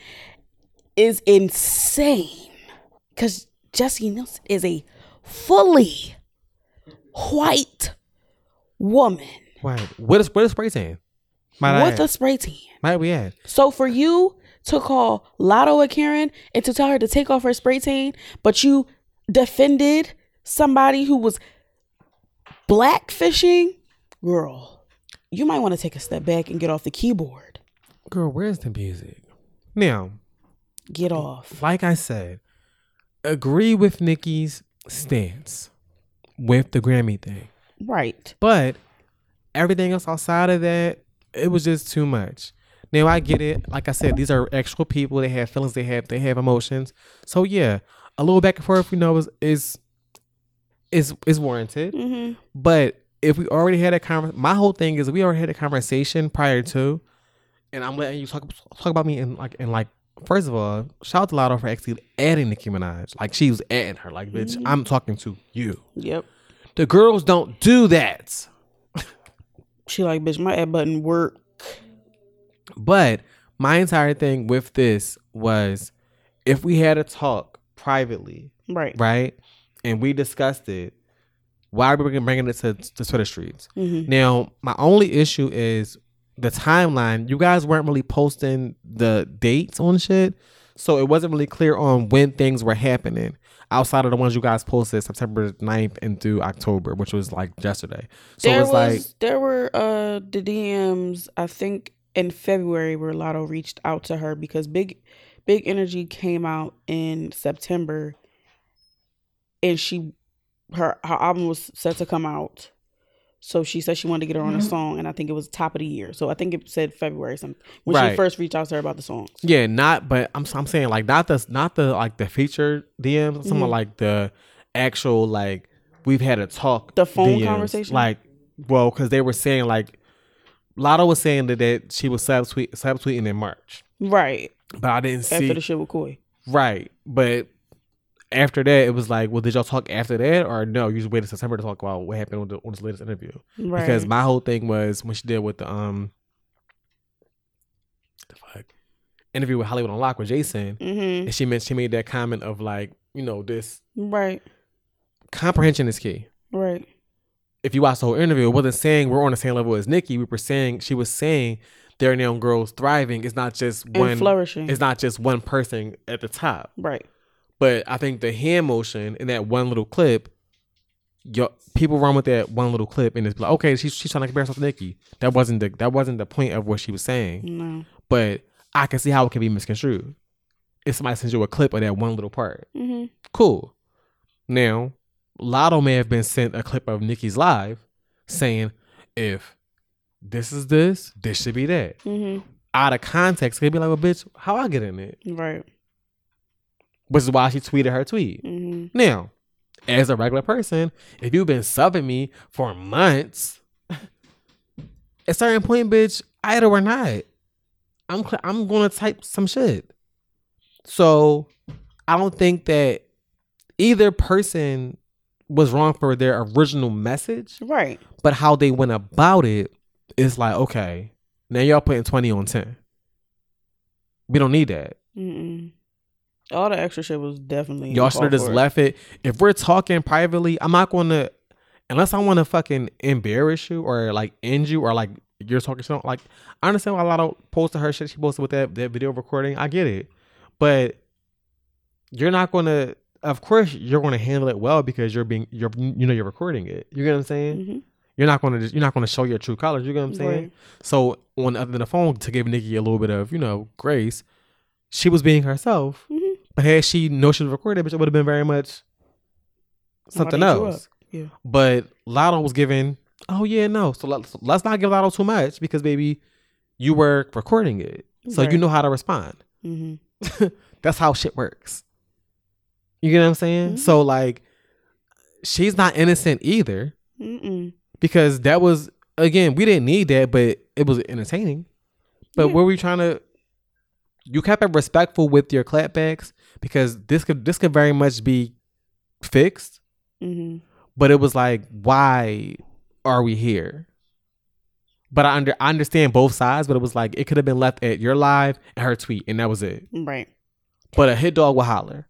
Speaker 3: is insane. Cause Jesy Nelson is a fully white woman
Speaker 2: Right. What is what is spray tan? Might
Speaker 3: with
Speaker 2: add?
Speaker 3: a spray tan.
Speaker 2: Might we add?
Speaker 3: So for you to call Latto a Karen and to tell her to take off her spray tan, but you defended somebody who was black fishing, girl, you might want to take a step back and get off the keyboard.
Speaker 2: Girl, where's the music? Now,
Speaker 3: Get off.
Speaker 2: like I said, agree with Nicki's stance with the Grammy thing.
Speaker 3: Right.
Speaker 2: But everything else outside of that, it was just too much. Now I get it. Like I said, these are actual people. They have feelings. They have they have emotions. So yeah, a little back and forth, you know, is is is, is warranted.
Speaker 3: Mm-hmm.
Speaker 2: But if we already had a conversation, my whole thing is we already had a conversation prior to, and I'm letting you talk talk about me and like and like. First of all, shout out to Latto for actually adding Nicki Minaj. Like she was adding her. Like bitch, mm-hmm. I'm talking to you.
Speaker 3: Yep.
Speaker 2: The girls don't do that.
Speaker 3: She like, bitch, my ad button work.
Speaker 2: But my entire thing with this was if we had a talk privately,
Speaker 3: Right.
Speaker 2: right, and we discussed it, why are we bringing it to the Twitter streets?
Speaker 3: Mm-hmm.
Speaker 2: Now, my only issue is the timeline. You guys weren't really posting the dates on shit, so it wasn't really clear on when things were happening outside of the ones you guys posted September 9th and through October, which was like yesterday. So
Speaker 3: there
Speaker 2: it's
Speaker 3: was
Speaker 2: like
Speaker 3: there were uh the DMs I think in February where Latto reached out to her because Big Big Energy came out in September and she her her album was set to come out. So she said she wanted to get her on a song and I think it was top of the year. So I think it said February something when she first reached out to her about the songs.
Speaker 2: Yeah, not but I'm I'm saying like not the not the like the feature DMs, some
Speaker 3: Mhm.
Speaker 2: of like the actual like we've had a talk
Speaker 3: The phone
Speaker 2: DMs.
Speaker 3: conversation?
Speaker 2: Like, well, because they were saying like Latto was saying that, that she was subtweet subtweeting in March,
Speaker 3: Right.
Speaker 2: but I didn't
Speaker 3: After
Speaker 2: see
Speaker 3: the shit with Koi.
Speaker 2: right. But after that, it was like, well, did y'all talk after that, or no? You just waited September to talk about what happened on, the, on this latest interview.
Speaker 3: Right.
Speaker 2: Because my whole thing was when she did with the um, the fuck interview with Hollywood Unlocked with Jason,
Speaker 3: mm-hmm.
Speaker 2: and she meant she made that comment of like, you know, this
Speaker 3: Right.
Speaker 2: comprehension is key.
Speaker 3: Right.
Speaker 2: If you watch the whole interview, it wasn't saying we're on the same level as Nicki. We were saying she was saying there are now girls thriving. It's not just
Speaker 3: And
Speaker 2: one
Speaker 3: flourishing.
Speaker 2: It's not just one person at the top.
Speaker 3: Right.
Speaker 2: But I think the hand motion in that one little clip, yo, people run with that one little clip and it's like, okay, she's she's trying to compare herself to Nicki. That wasn't the that wasn't the point of what she was saying.
Speaker 3: No.
Speaker 2: But I can see how it can be misconstrued. If somebody sends you a clip of that one little part,
Speaker 3: Mm-hmm.
Speaker 2: cool. Now, Latto may have been sent a clip of Nicki's live saying, if this is this, this should be that.
Speaker 3: Mm-hmm.
Speaker 2: Out of context, they'd be like, well, bitch, how I get in it?
Speaker 3: Right.
Speaker 2: Which is why she tweeted her tweet.
Speaker 3: Mm-hmm.
Speaker 2: Now, as a regular person, if you've been subbing me for months, at a certain point, bitch, either or not, I'm cl- I'm gonna type some shit. So I don't think that either person was wrong for their original message,
Speaker 3: Right.
Speaker 2: but how they went about it is like, okay, now y'all putting twenty on ten. We don't need that.
Speaker 3: Mm-mm. All the extra shit was definitely
Speaker 2: Y'all should have just left it. If we're talking privately, I'm not going to, unless I want to fucking embarrass you or like end you or like you're talking shit. Like I understand why a lot of posted her shit she posted with that that video recording. I get it, but you're not going to. Of course, you're going to handle it well because you're being you're you know you're recording it. You get what I'm saying?
Speaker 3: Mhm.
Speaker 2: You're not going to just you're not going to show your true colors. You get what I'm saying?
Speaker 3: Right.
Speaker 2: So on other than the phone to give Nicki a little bit of you know grace, she was being herself. But had she known she was recorded, bitch, it would have been very much something
Speaker 3: Why didn't you
Speaker 2: else.
Speaker 3: Yeah.
Speaker 2: But Latto was giving, oh yeah, no. So let's let's not give Latto too much because baby, you were recording it, so you know how to respond.
Speaker 3: Mm-hmm.
Speaker 2: That's how shit works. You get what I'm saying?
Speaker 3: Mhm.
Speaker 2: So like, she's not innocent either
Speaker 3: Mm-mm.
Speaker 2: because that was again we didn't need that, but it was entertaining. But
Speaker 3: Yeah.
Speaker 2: were we trying to? You kept it respectful with your clapbacks because this could this could very much be fixed.
Speaker 3: Mm-hmm.
Speaker 2: But it was like, why are we here? But I under I understand both sides, but it was like it could have been left at your live and her tweet, and that was it.
Speaker 3: Right.
Speaker 2: But a hit dog will holler.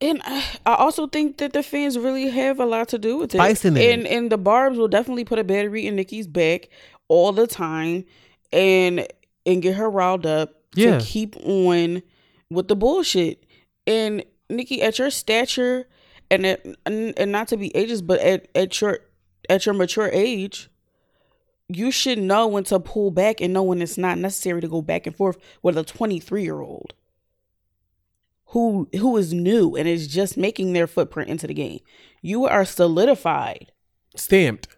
Speaker 3: And I also think that the fans really have a lot to do with it.
Speaker 2: It.
Speaker 3: And and the Barbs will definitely put a battery in Nicki's back all the time and and get her riled up
Speaker 2: Yeah.
Speaker 3: to keep on with the bullshit. And Nicki, at your stature and at, and, not to be ageist, but at, at your at your mature age, you should know when to pull back and know when it's not necessary to go back and forth with a 23 year old who who is new and is just making their footprint into the game. You are solidified.
Speaker 2: Stamped.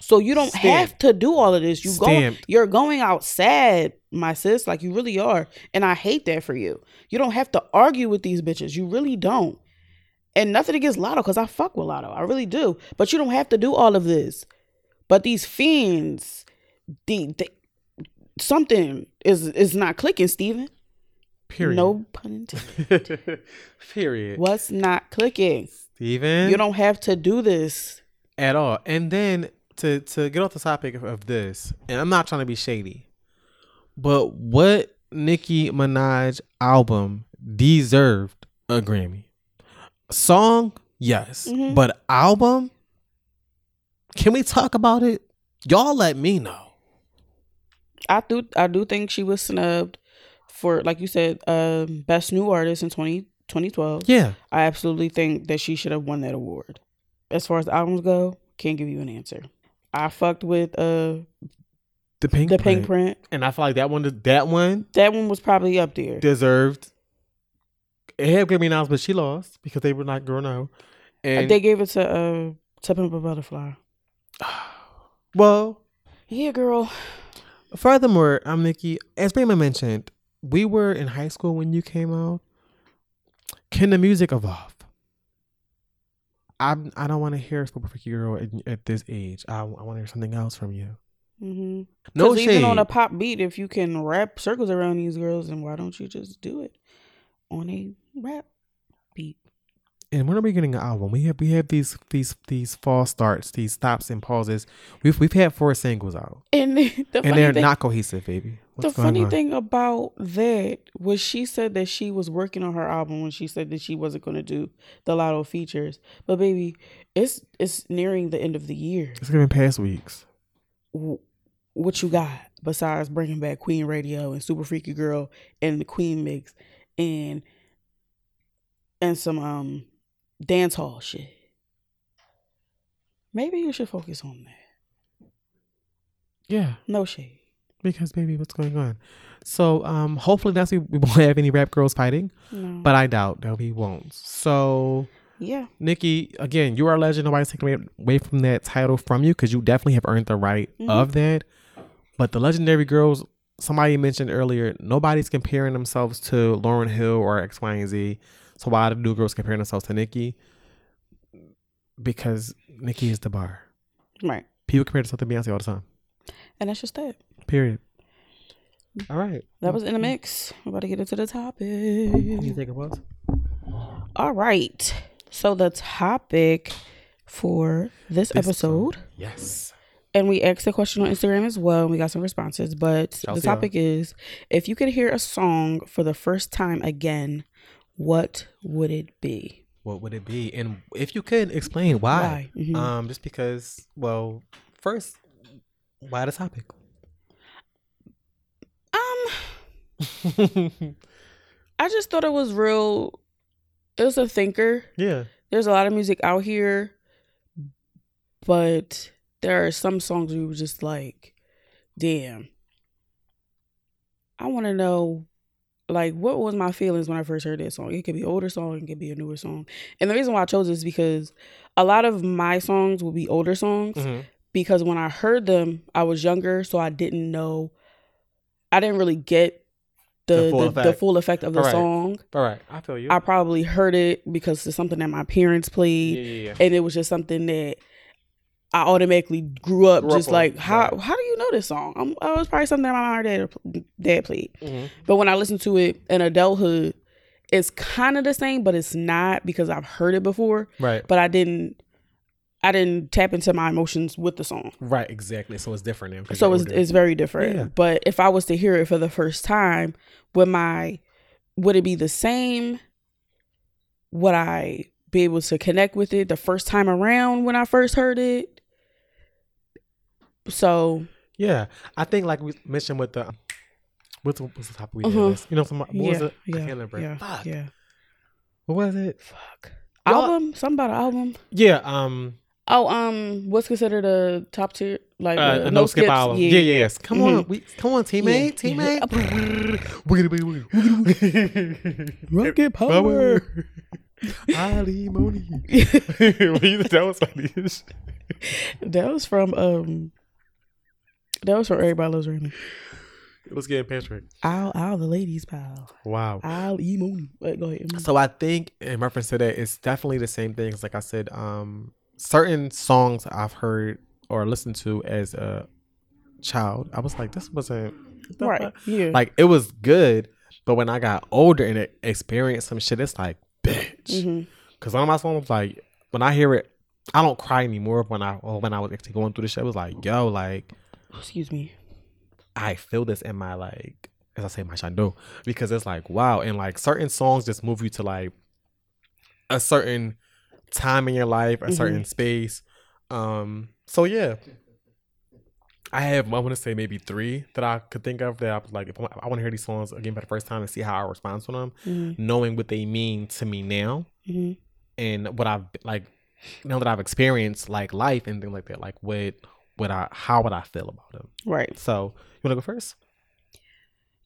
Speaker 3: So you don't
Speaker 2: Stamped.
Speaker 3: have to do all of this. You go
Speaker 2: Stamped.
Speaker 3: you're going out sad, my sis, like you really are. And I hate that for you. You don't have to argue with these bitches. You really don't. And nothing against Latto, because I fuck with Latto. I really do. But you don't have to do all of this. But these fiends, the, the something is is not clicking, Steven.
Speaker 2: Period.
Speaker 3: No pun intended.
Speaker 2: Period.
Speaker 3: What's not clicking?
Speaker 2: Steven?
Speaker 3: You don't have to do this.
Speaker 2: at all. And then to to get off the topic of, of this, and I'm not trying to be shady, but what Nicki Minaj album deserved a Grammy? Song, yes,
Speaker 3: Mhm.
Speaker 2: but album. Can we talk about it? Y'all let me know.
Speaker 3: I do I do think she was snubbed for like you said, um, best new artist in 20, 2012.
Speaker 2: Yeah,
Speaker 3: I absolutely think that she should have won that award. As far as albums go, can't give you an answer. I fucked with uh
Speaker 2: the pink,
Speaker 3: the
Speaker 2: print.
Speaker 3: Pinkprint.
Speaker 2: and I feel like that one, that one
Speaker 3: That one was probably up there.
Speaker 2: deserved. It had Grammy nods, but she lost because they were not girl no. And
Speaker 3: they gave it to uh to Pimp a Butterfly.
Speaker 2: well,
Speaker 3: Yeah, girl.
Speaker 2: Furthermore, I'm Nicki. As Brayman mentioned, we were in high school when you came out. Can the music evolve? I I don't want to hear a "Super Freaky Girl" at, at this age. I, I want to hear something else from you.
Speaker 3: Mm-hmm.
Speaker 2: No
Speaker 3: even on a pop beat, if you can wrap circles around these girls, then why don't you just do it on a rap beat?
Speaker 2: And when are we getting an album? We have we have these these these false starts, these stops and pauses. We've we've had four singles out,
Speaker 3: And the
Speaker 2: and they're
Speaker 3: thing,
Speaker 2: not cohesive, baby. What's
Speaker 3: the funny
Speaker 2: on?
Speaker 3: thing about that was she said that she was working on her album when she said that she wasn't going to do the Latto features. But baby, it's it's nearing the end of the year.
Speaker 2: it's gonna be past weeks.
Speaker 3: W- What you got besides bringing back Queen Radio and Super Freaky Girl and the Queen Mix and and some um dance hall shit? Maybe you should focus on that.
Speaker 2: Yeah,
Speaker 3: No shade.
Speaker 2: because baby, what's going on? So um, hopefully next week we won't have any rap girls fighting,
Speaker 3: No.
Speaker 2: but I doubt that we won't. So
Speaker 3: yeah.
Speaker 2: Nicki, again, you are a legend. Nobody's taking away- away from that title from you because you definitely have earned the right
Speaker 3: Mhm.
Speaker 2: of that. But the legendary girls, somebody mentioned earlier, nobody's comparing themselves to Lauryn Hill or X, Y, and Z. So why do new girls comparing themselves to Nicki? Because Nicki is the bar.
Speaker 3: Right.
Speaker 2: People compare themselves to Beyonce all the time.
Speaker 3: And that's just that.
Speaker 2: Period. Mm. All right.
Speaker 3: That was in the mix. We're about to get into the topic.
Speaker 2: You think it was?
Speaker 3: All right. So the topic for this,
Speaker 2: This
Speaker 3: episode,
Speaker 2: Yes.
Speaker 3: And we asked the question on Instagram as well, and we got some responses. But the topic is if you could hear a song for the first time again, what would it be?
Speaker 2: What would it be? And if you could explain why.
Speaker 3: Why? Mhm.
Speaker 2: Um, just because, well, first, why the topic?
Speaker 3: Um, I just thought it was real. It was a thinker.
Speaker 2: yeah.
Speaker 3: There's a lot of music out here, but there are some songs we were just like, damn. I want to know, like, what was my feelings when I first heard that song? It could be an older song, it could be a newer song. And the reason why I chose this is because a lot of my songs will be older songs
Speaker 2: Mhm.
Speaker 3: because when I heard them, I was younger, so I didn't know, I didn't really get the
Speaker 2: The
Speaker 3: the,
Speaker 2: full
Speaker 3: the,
Speaker 2: effect.
Speaker 3: full effect of the
Speaker 2: Right.
Speaker 3: song.
Speaker 2: All right. I feel you.
Speaker 3: I probably heard it because it's something that my parents played
Speaker 2: yeah, yeah, yeah.
Speaker 3: and it was just something that I automatically grew up
Speaker 2: Grew
Speaker 3: just
Speaker 2: on,
Speaker 3: like how
Speaker 2: right.
Speaker 3: how do you know this song? I'm, oh, it was probably something that my mom or dad dad played.
Speaker 2: Mhm.
Speaker 3: But when I listen to it in adulthood, it's kind of the same, but it's not because I've heard it before.
Speaker 2: Right.
Speaker 3: But I didn't I didn't tap into my emotions with the song,
Speaker 2: Right. Exactly. So it's different now.
Speaker 3: so it's it's very different.
Speaker 2: Yeah.
Speaker 3: But if I was to hear it for the first time, would my would it be the same? Would I be able to connect with it the first time around when I first heard it? So
Speaker 2: yeah. I think like we mentioned with the what's the, what's the topic we
Speaker 3: Mhm.
Speaker 2: had list? You know, some what
Speaker 3: yeah,
Speaker 2: was it? I
Speaker 3: yeah,
Speaker 2: can't remember.
Speaker 3: yeah,
Speaker 2: Fuck.
Speaker 3: yeah.
Speaker 2: What was it?
Speaker 3: Fuck.
Speaker 2: Y'all-
Speaker 3: Album? Something about an album?
Speaker 2: Yeah. Um.
Speaker 3: Oh, um, what's considered a top tier? Like
Speaker 2: Uh,
Speaker 3: uh,
Speaker 2: a no skip
Speaker 3: skips?
Speaker 2: album. Yeah. yeah, Yes. Come
Speaker 3: Mhm.
Speaker 2: on. We come on, teammate.
Speaker 3: Yeah.
Speaker 2: Teammate. Wiggity.
Speaker 3: Rocket
Speaker 2: Power. Ali Moni. that was funny.
Speaker 3: That was from um. That was from Everybody Loves Raymond.
Speaker 2: Let's get in Patrick.
Speaker 3: Ow, ow, the ladies pal.
Speaker 2: Wow.
Speaker 3: Ow, Mooney. Wait, go ahead.
Speaker 2: So I think in reference to that, it's definitely the same things. Like I said, um, certain songs I've heard or listened to as a child, I was like, this wasn't
Speaker 3: right.
Speaker 2: fuck?
Speaker 3: Yeah.
Speaker 2: Like it was good, but when I got older and it experienced some shit, it's like, bitch.
Speaker 3: hmm
Speaker 2: Because one of my songs, like when I hear it, I don't cry anymore. When I when I was actually going through the shit, it was like, yo, like
Speaker 3: Excuse me.
Speaker 2: I feel this in my like as I say my shando because it's like wow and like certain songs just move you to like a certain time in your life, a
Speaker 3: Mhm.
Speaker 2: certain space. Um so yeah. I have I want to say maybe three that I could think of that I was like if I, want to hear these songs again for the first time and see how I respond to them,
Speaker 3: hmm
Speaker 2: knowing what they mean to me now
Speaker 3: hmm
Speaker 2: and what I've like now that I've experienced like life and things like that, like what would I how would I feel about them?
Speaker 3: Right.
Speaker 2: So you wanna go first?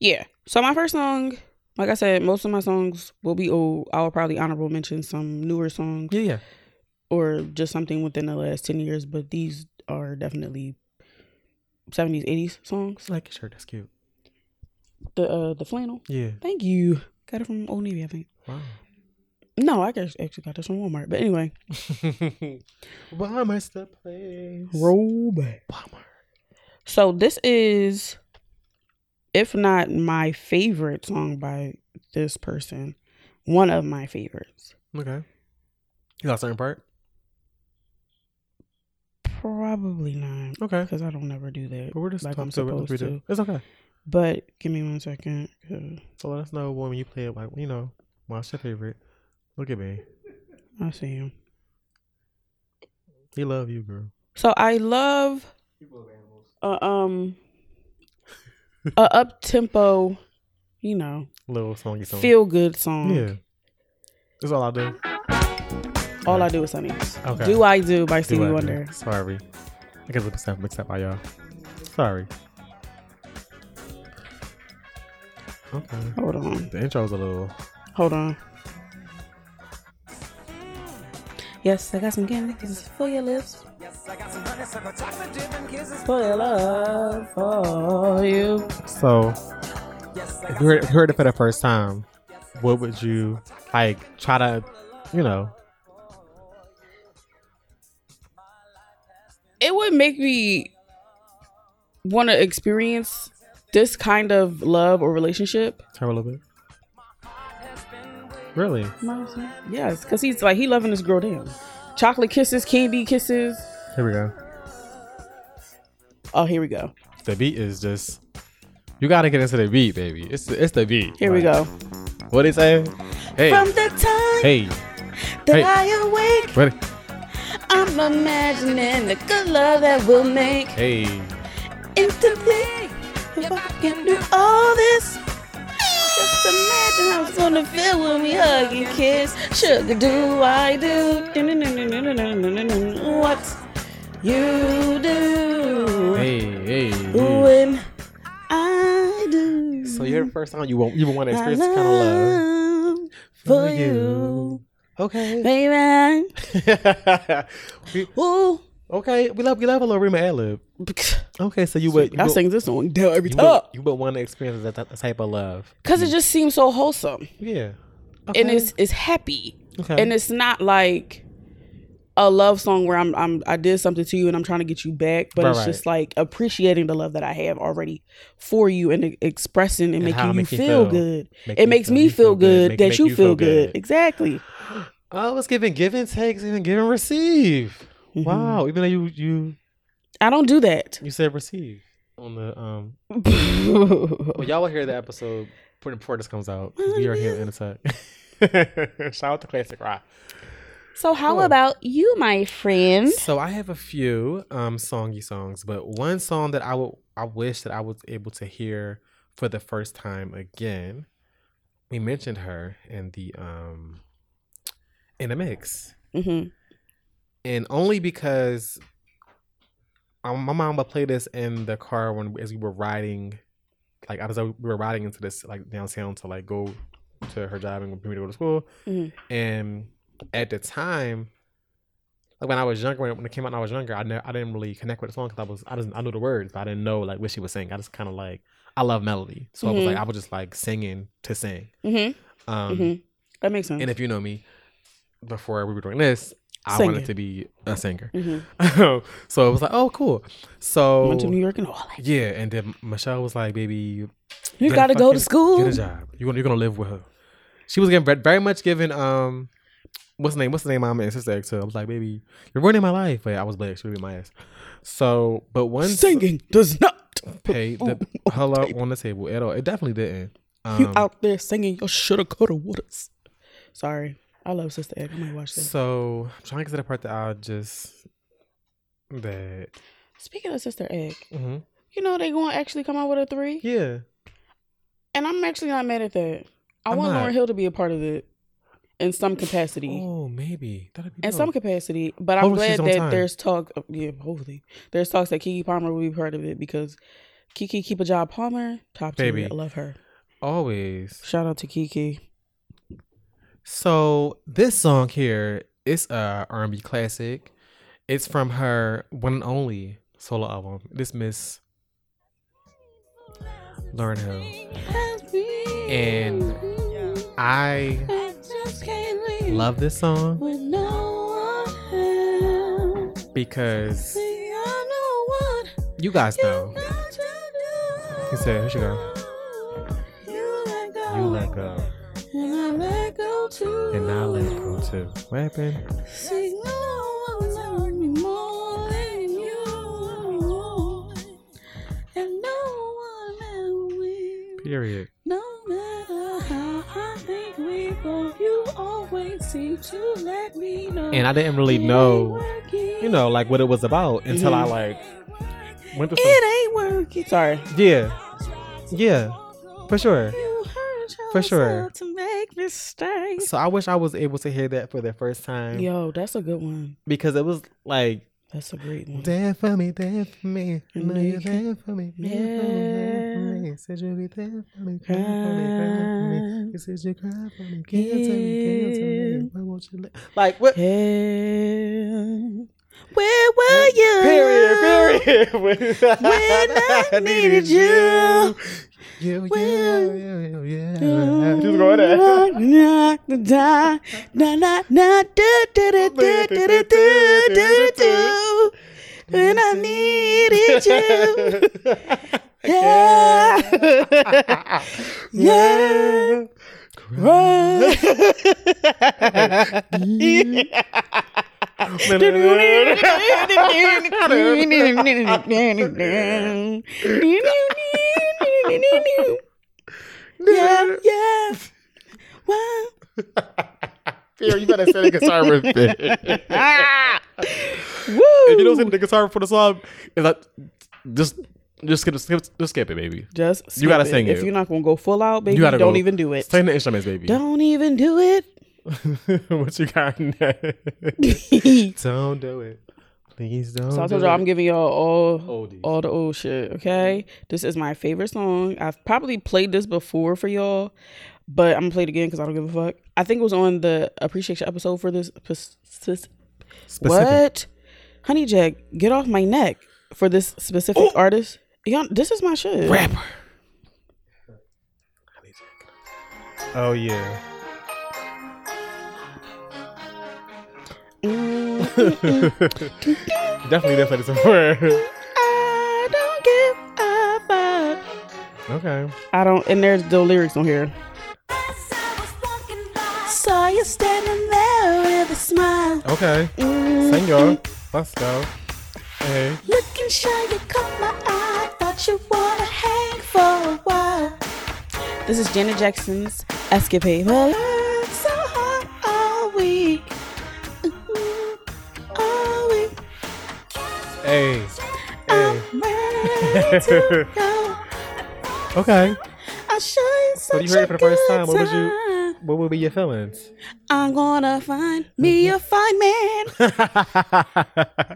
Speaker 3: Yeah. So my first song, like I said, most of my songs will be old. I will probably honorable mention some newer songs
Speaker 2: Yeah, yeah.
Speaker 3: or just something within the last ten years, but these are definitely seventies, eighties songs.
Speaker 2: Like your shirt. That's cute.
Speaker 3: The uh the flannel.
Speaker 2: Yeah.
Speaker 3: Thank you. Got it from Old Navy, I think.
Speaker 2: Wow.
Speaker 3: No, I guess actually got this from Walmart. But anyway,
Speaker 2: Walmart's the place.
Speaker 3: roll back.
Speaker 2: Walmart.
Speaker 3: So this is, if not my favorite song by this person, one of my favorites.
Speaker 2: Okay. You got a certain part?
Speaker 3: Probably not.
Speaker 2: Okay.
Speaker 3: Because I don't ever do that.
Speaker 2: But we're just
Speaker 3: like I'm
Speaker 2: talking to
Speaker 3: supposed to.
Speaker 2: It's okay.
Speaker 3: But give me one second.
Speaker 2: So let us know when you play it. Like you know, what's your favorite? Look at me.
Speaker 3: I see him.
Speaker 2: He love you, girl.
Speaker 3: So I love people of animals. uh, um a up tempo, you know,
Speaker 2: Little songy song.
Speaker 3: feel good song.
Speaker 2: Yeah. That's all I do.
Speaker 3: All I do is Sunny.
Speaker 2: Okay.
Speaker 3: Do I do by Stevie
Speaker 2: I do.
Speaker 3: Wonder.
Speaker 2: Sorry. I guess mixed up mixed up by y'all. Sorry. Okay.
Speaker 3: Hold on.
Speaker 2: The intro's a little.
Speaker 3: Hold on. Yes, I got some candy kisses for your lips. For your love, for you.
Speaker 2: So, if you heard, if you heard it for the first time, what would you like try to, you know?
Speaker 3: It would make me want to experience this kind of love or relationship.
Speaker 2: Tell a little bit. Really?
Speaker 3: Yes, because he's like he loving this girl down. Chocolate kisses, candy kisses.
Speaker 2: Here we go.
Speaker 3: Oh, here we go.
Speaker 2: The beat is just. You gotta get into the beat, baby. It's the, it's the beat.
Speaker 3: Here we go.
Speaker 2: What they say? Hey,
Speaker 3: From the time
Speaker 2: hey,
Speaker 3: that
Speaker 2: hey.
Speaker 3: I awake,
Speaker 2: ready?
Speaker 3: I'm imagining the good love that we'll make.
Speaker 2: Hey,
Speaker 3: Instantly, if I can do all this, just imagine how it's gonna feel when we hug and kiss. Sugar, do I do what you do
Speaker 2: hey, hey.
Speaker 3: when I do?
Speaker 2: So you're the first time you won't you want to experience this kind of love
Speaker 3: love for you,
Speaker 2: Okay.
Speaker 3: baby.
Speaker 2: we,
Speaker 3: Ooh.
Speaker 2: okay, we love we love a little Rima ad lib. Okay, so you would you
Speaker 3: I sing this song down every
Speaker 2: you
Speaker 3: time
Speaker 2: would, you would want to experience that, that type of love.
Speaker 3: because it just seems so wholesome.
Speaker 2: Yeah.
Speaker 3: and it's it's happy
Speaker 2: Okay.
Speaker 3: and it's not like a love song where I'm I'm I did something to you and I'm trying to get you back, but
Speaker 2: Right,
Speaker 3: it's
Speaker 2: right.
Speaker 3: just like appreciating the love that I have already for you and e- expressing and,
Speaker 2: And
Speaker 3: making you
Speaker 2: makes you
Speaker 3: feel,
Speaker 2: feel.
Speaker 3: good.
Speaker 2: Make
Speaker 3: it makes
Speaker 2: feel-
Speaker 3: me feel, good
Speaker 2: Make-
Speaker 3: that
Speaker 2: make
Speaker 3: you, feel, good.
Speaker 2: good.
Speaker 3: Exactly.
Speaker 2: Oh, it's giving give and take, even give and receive.
Speaker 3: Mhm.
Speaker 2: Wow. Even though you you
Speaker 3: I don't do that.
Speaker 2: you said receive on the um well y'all will hear the episode before before this comes out. 'cause We are here in a sec. Shout out to Classic Rock.
Speaker 3: so how
Speaker 2: Cool.
Speaker 3: about you, my friend?
Speaker 2: So I have a few um songy songs, but one song that I would I wish that I was able to hear for the first time again. We mentioned her in the um in the mix.
Speaker 3: hmm
Speaker 2: And only because um, my mom would play this in the car when as we were riding like I was we were riding into this like downtown to like go to her job and bring me to go to school.
Speaker 3: Mhm.
Speaker 2: And at the time, like when I was younger, when it, when it came out when I was younger, I ne- I didn't really connect with the song because I was I didn't I knew the words, but I didn't know like what she was saying. I just kind of like I love melody, so I was like I was just like singing to sing.
Speaker 3: hmm
Speaker 2: Um,
Speaker 3: hmm That makes sense.
Speaker 2: And if you know me, before we were doing this, I
Speaker 3: Singing.
Speaker 2: wanted to be a singer.
Speaker 3: hmm
Speaker 2: so it was like, oh, cool. So
Speaker 3: Went to New York and all that.
Speaker 2: yeah, and then Michelle was like, baby, you,
Speaker 3: gotta go to school.
Speaker 2: Get a job. You're gonna, you're gonna live with her. She was getting very much given um, what's the name? What's the name? Mama and sister I was like, baby, you're ruining my life. But I was black. She would be my ass. So, but one
Speaker 3: Singing does not
Speaker 2: pay the hello on the table at all. It definitely didn't. Um,
Speaker 3: You out there singing your shoulda, coulda, wouldas. Sorry. I love Sister Act. I might watch that.
Speaker 2: So I'm trying to get the part that I just that
Speaker 3: Speaking of Sister Act,
Speaker 2: hmm
Speaker 3: you know they going to actually come out with a three?
Speaker 2: yeah.
Speaker 3: And I'm actually not mad at that. I
Speaker 2: I'm
Speaker 3: want
Speaker 2: not.
Speaker 3: Lauryn Hill to be a part of it in some capacity.
Speaker 2: Oh, maybe that'd be
Speaker 3: in
Speaker 2: dope.
Speaker 3: some capacity. But I'm glad that
Speaker 2: time.
Speaker 3: there's talk. Of, yeah, hopefully. There's talks that Keke Palmer will be part of it because Keke Keep a Job Palmer, top.
Speaker 2: Baby.
Speaker 3: I love her.
Speaker 2: always.
Speaker 3: Shout out to Keke.
Speaker 2: So this song here is a R&B classic. It's from her one and only solo album. This Miss Lauryn Hill, and I love this song because you guys know. He said, "Here she go." You let go.
Speaker 7: Too.
Speaker 2: And now let's go to what happened?
Speaker 7: See, no one love me more than you. And no one ever will.
Speaker 2: Period.
Speaker 7: No matter how I think we both, you always seem to let me know.
Speaker 2: And I didn't really know, you know, like what it was about until I
Speaker 3: Mhm.
Speaker 2: like went to some.
Speaker 3: It ain't working. Sorry.
Speaker 2: Yeah, yeah, for sure. For sure.
Speaker 3: To make mistakes.
Speaker 2: So I wish I was able to hear that for the first time
Speaker 3: Yo, that's a good one.
Speaker 2: because it was like
Speaker 3: That's a great one.
Speaker 2: there for me, there for me. I know you're there for me, there for me, there for
Speaker 3: Yeah.
Speaker 2: me. Said you'll be there for me, cry for me, cry for me. You said you cry for me, can't tell me, can't tell me. Why won't you let? Like what?
Speaker 3: Yeah. Where were you?
Speaker 2: Period, period. when
Speaker 3: I needed you.
Speaker 2: You, you, you, you, you. Just go there.
Speaker 3: When I needed you. Yeah. yeah. Cry. yeah, yeah. Wow.
Speaker 2: Fear, you better say the guitar riff.
Speaker 3: Woo.
Speaker 2: if you don't say the guitar for the song, it's like just just skip, skip just skip it, baby.
Speaker 3: Just
Speaker 2: You gotta
Speaker 3: skip
Speaker 2: sing
Speaker 3: If
Speaker 2: it.
Speaker 3: If you're not gonna go full out, baby,
Speaker 2: You gotta
Speaker 3: don't
Speaker 2: go.
Speaker 3: even do it.
Speaker 2: Sing the instruments, baby.
Speaker 3: Don't even do it.
Speaker 2: what you got don't do it. Please don't.
Speaker 3: So I
Speaker 2: do
Speaker 3: told y'all
Speaker 2: it.
Speaker 3: I'm giving y'all all
Speaker 2: Oldies.
Speaker 3: all the old shit. Okay, this is my favorite song. I've probably played this before for y'all, but I'm gonna play it again because I don't give a fuck. I think it was on the appreciation episode for this. pers-
Speaker 2: Specific.
Speaker 3: What, Honey Jack, get off my neck for this specific artist. Y'all, this is my shit.
Speaker 2: rapper? Oh yeah.
Speaker 3: Mm,
Speaker 2: Definitely didn't this before.
Speaker 3: I don't give a fuck.
Speaker 2: okay.
Speaker 3: I don't, and there's the lyrics on here. Saw you standing there with a smile.
Speaker 2: Okay.
Speaker 3: Mm,
Speaker 2: Sing y'all. Let's go. Hey.
Speaker 7: Looking shy, you caught my eye. Thought you wanna hang for a while.
Speaker 3: This is Janet Jackson's Escapade. Well,
Speaker 2: Hey. Hey.
Speaker 7: I'm ready to go.
Speaker 2: Okay.
Speaker 7: Show you
Speaker 2: So
Speaker 7: such
Speaker 2: you heard for the first time. What would you- What would be your feelings?
Speaker 3: I'm gonna find me mm-hmm. a fine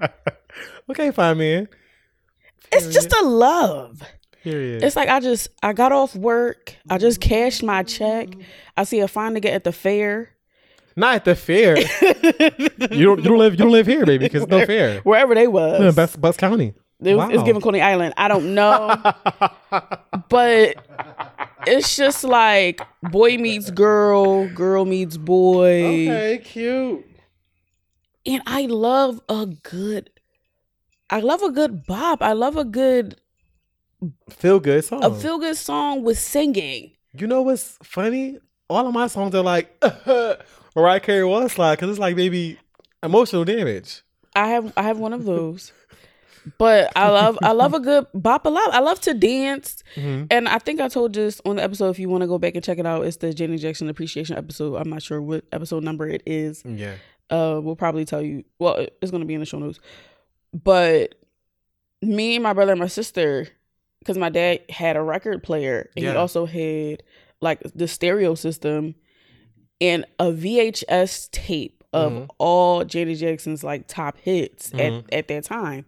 Speaker 3: man.
Speaker 2: okay, fine man.
Speaker 3: It's just a love.
Speaker 2: Period.
Speaker 3: It's like I just I got off work. I just cashed my check. I see a fine nigga at the fair.
Speaker 2: Not at the fair. you don't. You don't live. You don't live here, baby, because it's no fair.
Speaker 3: Wherever they
Speaker 2: Yeah,
Speaker 3: was.
Speaker 2: Bucks, Bucks County.
Speaker 3: It was, It's
Speaker 2: Wow.
Speaker 3: giving Coney Island. I don't know. but it's just like boy meets girl, girl meets boy.
Speaker 2: Okay, cute.
Speaker 3: And I love a good I love a good bop. I love a good
Speaker 2: Feel good song.
Speaker 3: a feel good song with singing.
Speaker 2: you know what's funny? All of my songs are like uh-huh. Mariah Carey was slide because it's like maybe emotional damage.
Speaker 3: I have I have one of those. But I love I love a good bop a lot. I love to dance.
Speaker 2: Mm-hmm.
Speaker 3: And I think I told this on the episode if you want to go back and check it out, it's the Janet Jackson appreciation episode. I'm not sure what episode number it is.
Speaker 2: Yeah.
Speaker 3: Uh we'll probably tell you well, it's gonna be in the show notes. But me, my brother, and my sister, because my dad had a record player and
Speaker 2: Yeah.
Speaker 3: he also had like the stereo system and a VHS tape of
Speaker 2: Mhm.
Speaker 3: all Janet Jackson's like top hits
Speaker 2: Mhm.
Speaker 3: at, at that time.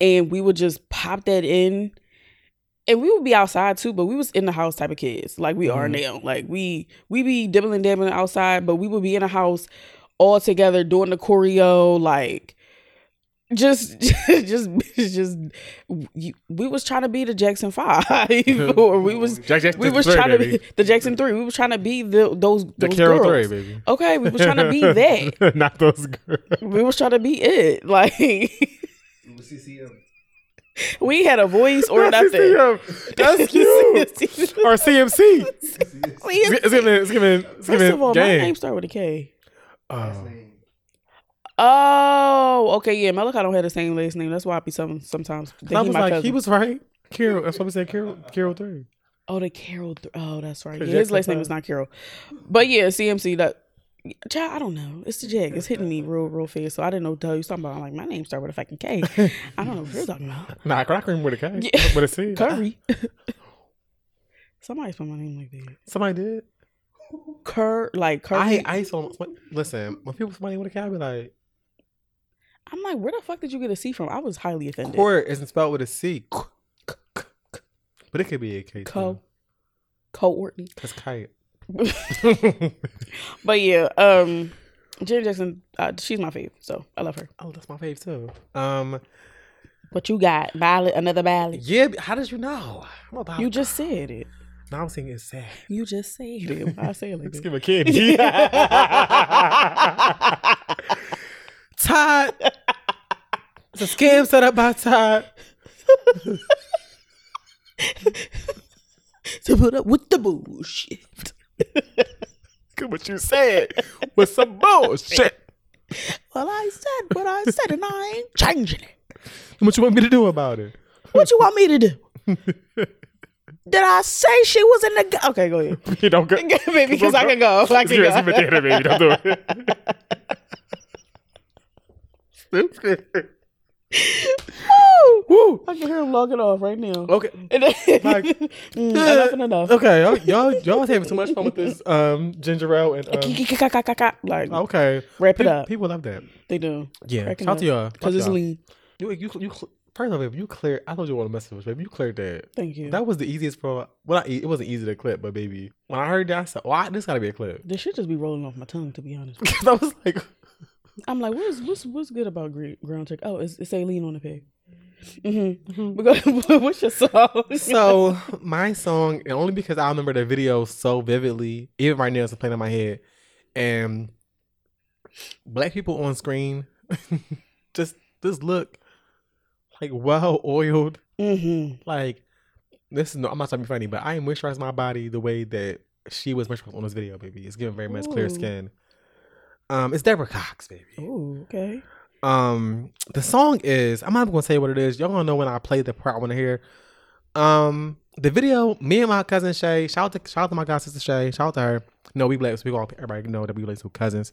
Speaker 3: And we would just pop that in. And we would be outside too, but we was in the house type of kids, like we are
Speaker 2: Mhm.
Speaker 3: now. Like we we be dibbling dabbling outside, but we would be in a house all together doing the choreo, like just just just we, we was trying to be the Jackson Five, or we was
Speaker 2: Jack Jackson
Speaker 3: we was
Speaker 2: three,
Speaker 3: trying to
Speaker 2: baby.
Speaker 3: be the Jackson Three. We was trying to be the those
Speaker 2: The
Speaker 3: those
Speaker 2: Carol
Speaker 3: girls.
Speaker 2: Three, baby.
Speaker 3: Okay, we was trying to be that.
Speaker 2: Not those girls.
Speaker 3: We was trying to be it. Like
Speaker 8: CCM.
Speaker 3: we had a voice or
Speaker 2: That's
Speaker 3: nothing.
Speaker 2: CM. That's cute. or CMC. It's giving. It's giving. It's
Speaker 3: First of all, my name start with a K.
Speaker 2: Oh.
Speaker 3: Oh, okay, yeah. Malachi don't have the same last name. That's why I be some sometimes.
Speaker 2: I was
Speaker 3: my
Speaker 2: like,
Speaker 3: cousin.
Speaker 2: he was right. Carol. That's why we said Carol. Carol three.
Speaker 3: Oh, the Carol. Th- oh, that's right. Yeah, his last name is not Carol, but yeah, CMC. That child, I don't know. It's the Jack. It's hitting me real, real fast. So I didn't know what you talking about. I'm like, my name start with a fucking K. I don't know what you're talking about.
Speaker 2: Nah, crack cream with a K.
Speaker 3: Yeah.
Speaker 2: With a C.
Speaker 3: Curry. Somebody spelled my name like that.
Speaker 2: Somebody did.
Speaker 3: Cur, like curry.
Speaker 2: I hate ice on. Listen, when people somebody with a K, I be like,
Speaker 3: I'm like, where the fuck did you get a C from? I was highly offended.
Speaker 2: court isn't spelled with a C. But it could be a K.
Speaker 3: Co. Courtney.
Speaker 2: That's kite.
Speaker 3: But yeah, um, Janet Jackson, uh, she's my fave, so I love her.
Speaker 2: Oh, that's my fave too. Um,
Speaker 3: What you got? Ballad, another ballad.
Speaker 2: yeah. How did you know? I'm about.
Speaker 3: You just said it.
Speaker 2: No, I was thinking it's sad.
Speaker 3: You just said it. I say it like
Speaker 2: Let's give a candy. Todd. It's a scam set up by Todd.
Speaker 3: to put up with the bullshit.
Speaker 2: Good what you said with some bullshit.
Speaker 3: Well, I said what I said, and I ain't changing it.
Speaker 2: What you want me to do about it?
Speaker 3: What you want me to do? Did I say she was in the? Go- okay, go ahead,
Speaker 2: You don't go.
Speaker 3: baby, because I can go. I
Speaker 2: It's
Speaker 3: can
Speaker 2: good. It's
Speaker 3: go.
Speaker 2: good theater, baby. Don't do it. Stupid.
Speaker 3: Woo!
Speaker 2: Woo.
Speaker 3: I can hear him logging off right now.
Speaker 2: Okay. Like-
Speaker 3: Mm, enough and enough.
Speaker 2: Okay. Y'all, y'all, y'all having too much fun with this um ginger ale and um,
Speaker 3: Like,
Speaker 2: okay.
Speaker 3: wrap it up.
Speaker 2: people love that.
Speaker 3: They do.
Speaker 2: Yeah.
Speaker 3: Cracking
Speaker 2: Shout out to y'all.
Speaker 3: Because it's
Speaker 2: y'all.
Speaker 3: lean.
Speaker 2: You, you, you, first of all, baby, you clear. I told you what a message, baby. You cleared that.
Speaker 3: Thank you.
Speaker 2: That was the easiest for. Well, e- it wasn't easy to clip, but baby, when I heard that, I said, "Why this gotta be a clip?"
Speaker 3: This should just be rolling off my tongue, to be honest.
Speaker 2: Because I was like,
Speaker 3: I'm like, what's what's what's good about ground chicken? Oh, it's, it's on the pig. Mm-hmm. Because what's your song?
Speaker 2: so my song, and only because I remember the video so vividly, even right now, it's playing in my head, and black people on screen, just just look like well oiled.
Speaker 3: mm-hmm.
Speaker 2: Like this is no, I'm not trying to be funny, but I moisturize my body the way that she was moisturized on this video, baby. It's giving very much clear skin. Um, it's Deborah Cox, baby.
Speaker 3: Oh, okay.
Speaker 2: Um, the song is I'm not gonna say what it is. Y'all gonna know when I play the part I want to hear. Um, the video, me and my cousin Shay, shout out to shout out to my god sister Shay, shout out to her. No, we black, so we all everybody know that we like two cousins.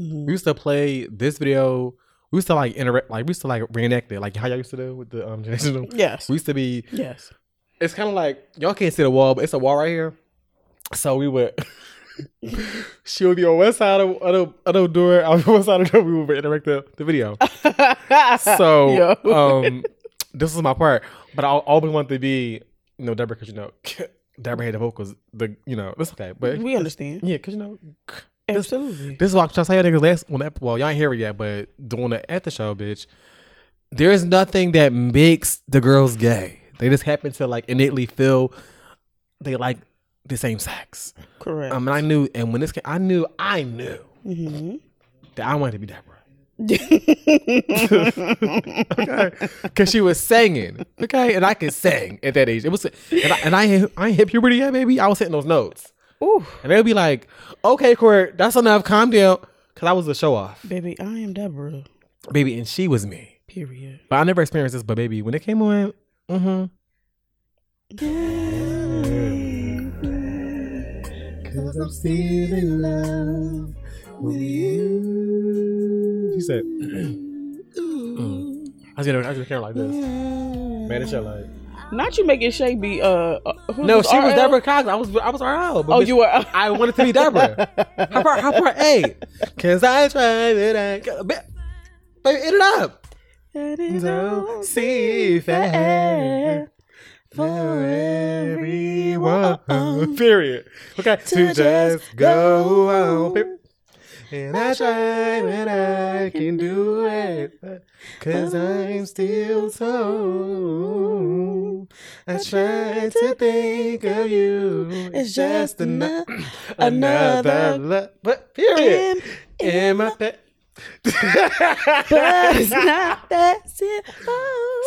Speaker 3: Mhm.
Speaker 2: We used to play this video. We used to like interact, like we used to like reenact it, like how y'all used to do with the um generation.
Speaker 3: Yes.
Speaker 2: We used to be.
Speaker 3: Yes.
Speaker 2: It's kind of like y'all can't see the wall, but it's a wall right here. So we would. she would be on one side of, of, the, of the door. On one side of the door, we would interact the, the video. So um, this is my part, but I always wanted to be, you know, Deborah, because you know, Deborah had the vocals. The you know, that's okay, but
Speaker 3: we understand.
Speaker 2: yeah, because you know,
Speaker 3: Absolutely.
Speaker 2: this is what I'm trying to say. Niggas last well, that- well, y'all ain't hear it yet, but doing the at the show, bitch. There's nothing that makes the girls gay. They just happen to like innately feel they like the same sex.
Speaker 3: Correct.
Speaker 2: Um, and I knew, and when this, came, I knew, I knew
Speaker 3: mm-hmm.
Speaker 2: that I wanted to be Deborah. okay, because she was singing. Okay, and I could sing at that age. It was, and I, and I, I ain't hit puberty yet, baby. I was hitting those notes,
Speaker 3: Ooh,
Speaker 2: and they'd be like, "Okay, Court, that's enough. Calm down," because I was a show off,
Speaker 3: baby, I am Deborah.
Speaker 2: baby, and she was me.
Speaker 3: Period.
Speaker 2: But I never experienced this. But baby, when it came on, mm-hmm. Cause I'm still in love with you. She said, mm. I was gonna, I was gonna camera like this. Man, it's your life.
Speaker 3: Not you making Shay be uh. uh who
Speaker 2: No, she was Deborah Cox. I was, I was RL. But
Speaker 3: Oh,
Speaker 2: bitch,
Speaker 3: you were.
Speaker 2: I wanted to be Deborah. How part, how part A? Cause I tried it. I, baby, eat it up. So see fair for everyone. Period. Okay. To, just go on. And I try when I can do it. Cause I'm still so. I try to think of you.
Speaker 3: It's just
Speaker 2: ano-
Speaker 3: another
Speaker 2: lo- But period. In my bed.
Speaker 3: but it's not that simple.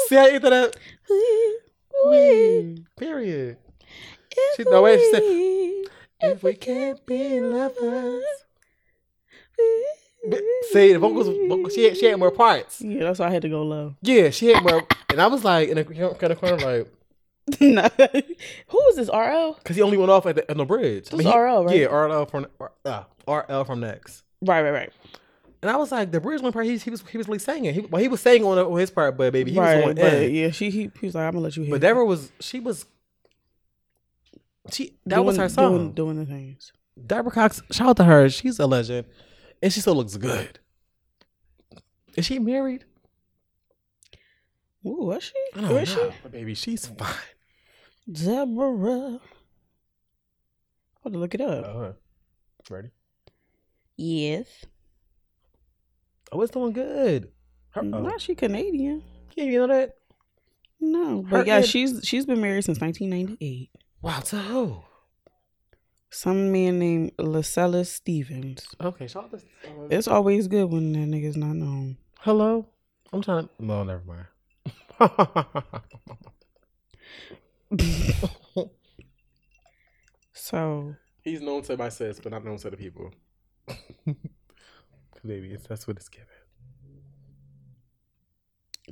Speaker 2: See how thought that?
Speaker 3: We,
Speaker 2: Period.
Speaker 3: if
Speaker 2: She- no, wait, she said- If we can't be lovers.
Speaker 3: we-
Speaker 2: But, see, the vocals, vocals she, had, she had more parts.
Speaker 3: Yeah, that's why I had to go low.
Speaker 2: Yeah, she had more. And I was like, in the kind of corner, like.
Speaker 3: Who was this? RL?
Speaker 2: because he only went off at the, on the bridge.
Speaker 3: This was RL, right?
Speaker 2: Yeah, RL from uh, RL from Next.
Speaker 3: Right, right, right.
Speaker 2: And I was like, the bridge one part, he, he was he was really singing. He, well, he was saying on, on his part, but baby, he
Speaker 3: right,
Speaker 2: was going in.
Speaker 3: yeah, she he, he was like, I'm gonna let you hit.
Speaker 2: But Deborah was she was she that was her song.
Speaker 3: Doing, doing the things.
Speaker 2: Deborah Cox, shout out to her. She's a legend, and she still looks good. Is she married?
Speaker 3: Ooh, was she?
Speaker 2: I don't know, but baby, she's fine.
Speaker 3: she? Deborah. Hold to look it up.
Speaker 2: Uh-huh. Ready?
Speaker 3: Yes.
Speaker 2: Oh, it's doing good. Her, oh.
Speaker 3: Not she Canadian.
Speaker 2: Yeah, you know that?
Speaker 3: No,
Speaker 2: Her
Speaker 3: but yeah,
Speaker 2: and-
Speaker 3: she's she's been married since 1998.
Speaker 2: Wow, to who?
Speaker 3: Some man named Lascelles Stevens.
Speaker 2: Okay, out to. uh,
Speaker 3: It's always good when that nigga's not known.
Speaker 2: hello. I'm trying to. No, never mind.
Speaker 3: So
Speaker 2: He's known to my sis, but not known to the people. Baby, it's, that's what it's given.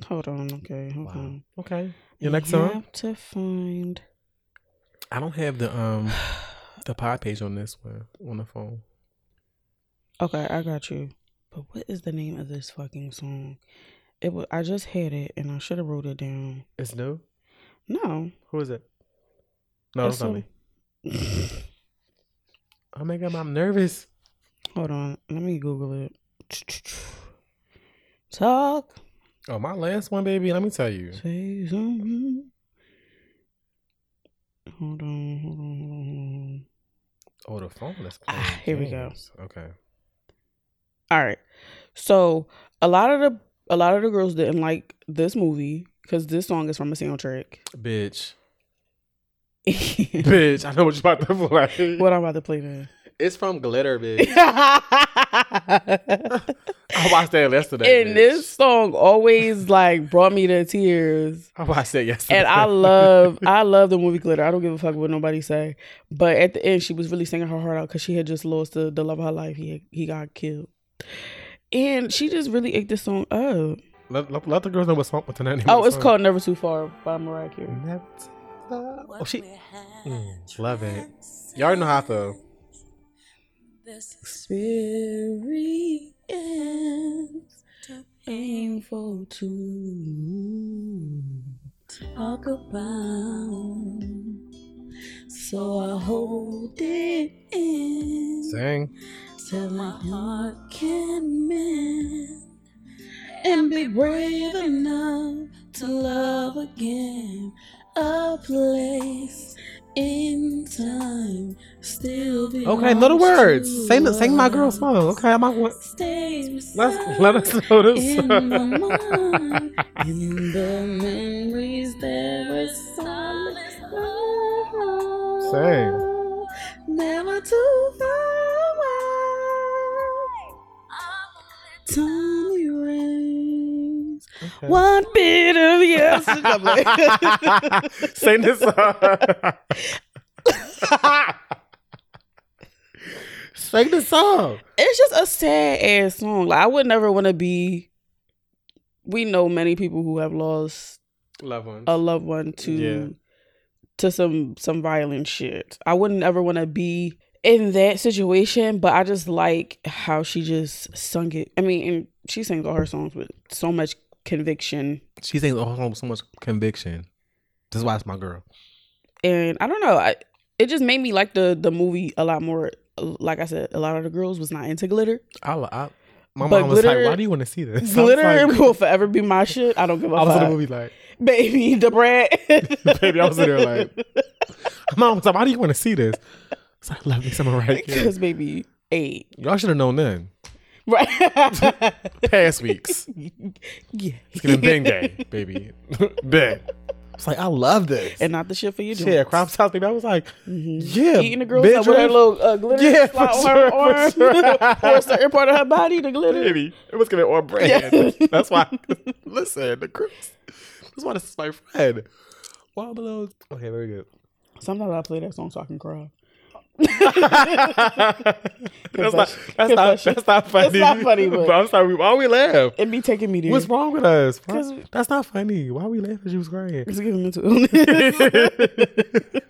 Speaker 3: hold on, okay, hold
Speaker 2: Wow.
Speaker 3: on.
Speaker 2: Okay. Your
Speaker 3: I
Speaker 2: next song?
Speaker 3: have to find.
Speaker 2: I don't have the um the pod page on this one on the phone.
Speaker 3: Okay, I got you. But what is the name of this fucking song? It was. I just had it and I should have wrote it down.
Speaker 2: It's new.
Speaker 3: No.
Speaker 2: Who is it? No,
Speaker 3: It's
Speaker 2: don't
Speaker 3: a-
Speaker 2: me. Oh my god, I'm nervous.
Speaker 3: Hold on. Let me Google it. Talk.
Speaker 2: Oh, my last one, baby. Let me tell you.
Speaker 3: Say something. Hold on. Hold on. Hold on.
Speaker 2: Oh, the phone is.
Speaker 3: Ah, here we go.
Speaker 2: Okay.
Speaker 3: All right. So a lot of the a lot of the girls didn't like this movie because this song is from a soundtrack.
Speaker 2: Bitch. Bitch. I know what you're about to play.
Speaker 3: what I'm about to play then.
Speaker 2: It's from Glitter, bitch. I watched that yesterday.
Speaker 3: and
Speaker 2: bitch.
Speaker 3: this song always like brought me to tears.
Speaker 2: I watched that yesterday.
Speaker 3: And I love, I love the movie Glitter. I don't give a fuck what nobody say. But at the end, she was really singing her heart out because she had just lost the, the love of her life. He he got killed, and she just really ate this song up.
Speaker 2: let, let, let the girls know what song. What's the name?
Speaker 3: Oh,
Speaker 2: of the
Speaker 3: it's
Speaker 2: song.
Speaker 3: called Never Too Far by Mariah Carey.
Speaker 2: Never to love. Oh, she. Mm, love it. Y'all already know how I feel.
Speaker 7: Experience painful to talk about. So I hold it in
Speaker 2: Sing.
Speaker 7: till my heart can mend and be brave enough to love again. A place in time still be
Speaker 2: Okay, little words. Sing, the, sing my girl song. Okay, I'm not.
Speaker 7: Stays
Speaker 2: Let's let us know this.
Speaker 7: in my mind, in the memories there was solid love.
Speaker 2: Sing.
Speaker 7: Never too far away. Time erase
Speaker 2: Okay.
Speaker 3: One bit of yes. I'm
Speaker 2: Sing this song. Sing the song.
Speaker 3: it's just a sad ass song. Like I would never want to be. We know many people who have lost
Speaker 2: loved ones.
Speaker 3: a loved one to
Speaker 2: Yeah.
Speaker 3: to some some violent shit. I wouldn't ever want to be in that situation, but I just like how she just sung it. I mean, and she sings all her songs with so much conviction.
Speaker 2: She all songs so much conviction. This is why it's my girl.
Speaker 3: And I don't know, I it just made me like the the movie a lot more. Like I said, a lot of the girls was not into glitter.
Speaker 2: I, I my
Speaker 3: But
Speaker 2: mom was like, "Why do you want to see this?"
Speaker 3: Glitter
Speaker 2: like-
Speaker 3: will forever be my shit. I don't give a fuck.
Speaker 2: I was in the movie like,
Speaker 3: Baby, the bread.
Speaker 2: Baby, I was in there like- "My "Mom, was like, why do you want to see this?" It's like, "Love me some right here."
Speaker 3: because baby eight.
Speaker 2: Y'all should have known then.
Speaker 3: Right.
Speaker 2: Past weeks,
Speaker 3: yeah.
Speaker 2: it's getting bang day, baby. Bet. It's like, I love this.
Speaker 3: and not the shit for you.
Speaker 2: yeah, crop top baby. I was like,
Speaker 3: hmm
Speaker 2: yeah,
Speaker 3: Eating the girl
Speaker 2: bitch,
Speaker 3: with her little uh, glitter
Speaker 2: Yeah,
Speaker 3: spot
Speaker 2: for
Speaker 3: on
Speaker 2: sure,
Speaker 3: her arm
Speaker 2: sure.
Speaker 3: or a certain part of her body. The glitter.
Speaker 2: baby. It was giving on brand.
Speaker 3: Yeah.
Speaker 2: That's why. Listen, the Crips. That's why this is my friend. Wild below. Okay, very good.
Speaker 3: Sometimes I play that song so I can cry.
Speaker 2: that's not. That's not. That's not funny.
Speaker 3: it's not funny, but-
Speaker 2: I'm sorry. Why we laugh?
Speaker 3: It be taking me there.
Speaker 2: What's wrong with us? Why- That's not funny. Why we laughing? She was crying.
Speaker 3: It's giving me to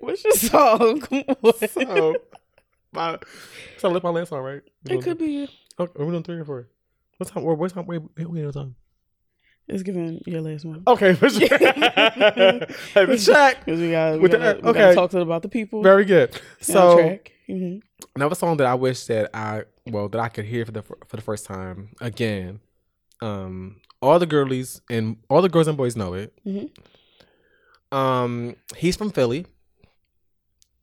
Speaker 3: What's your song? Come on.
Speaker 2: so, my, so let my last song, right?
Speaker 3: it could be.
Speaker 2: Okay, we're doing three or four. What time? What time? Wait, wait, wait, what time?
Speaker 3: It's giving your last one.
Speaker 2: Okay, for sure. Have you check?
Speaker 3: Because we got we gotta,
Speaker 2: okay.
Speaker 3: gotta talk to about the people.
Speaker 2: Very good. So.
Speaker 3: Mhm.
Speaker 2: another song that I wish that I well that I could hear for the for the first time again. Um, all the girlies and all the girls and boys know it.
Speaker 3: Mhm.
Speaker 2: Um, he's from Philly,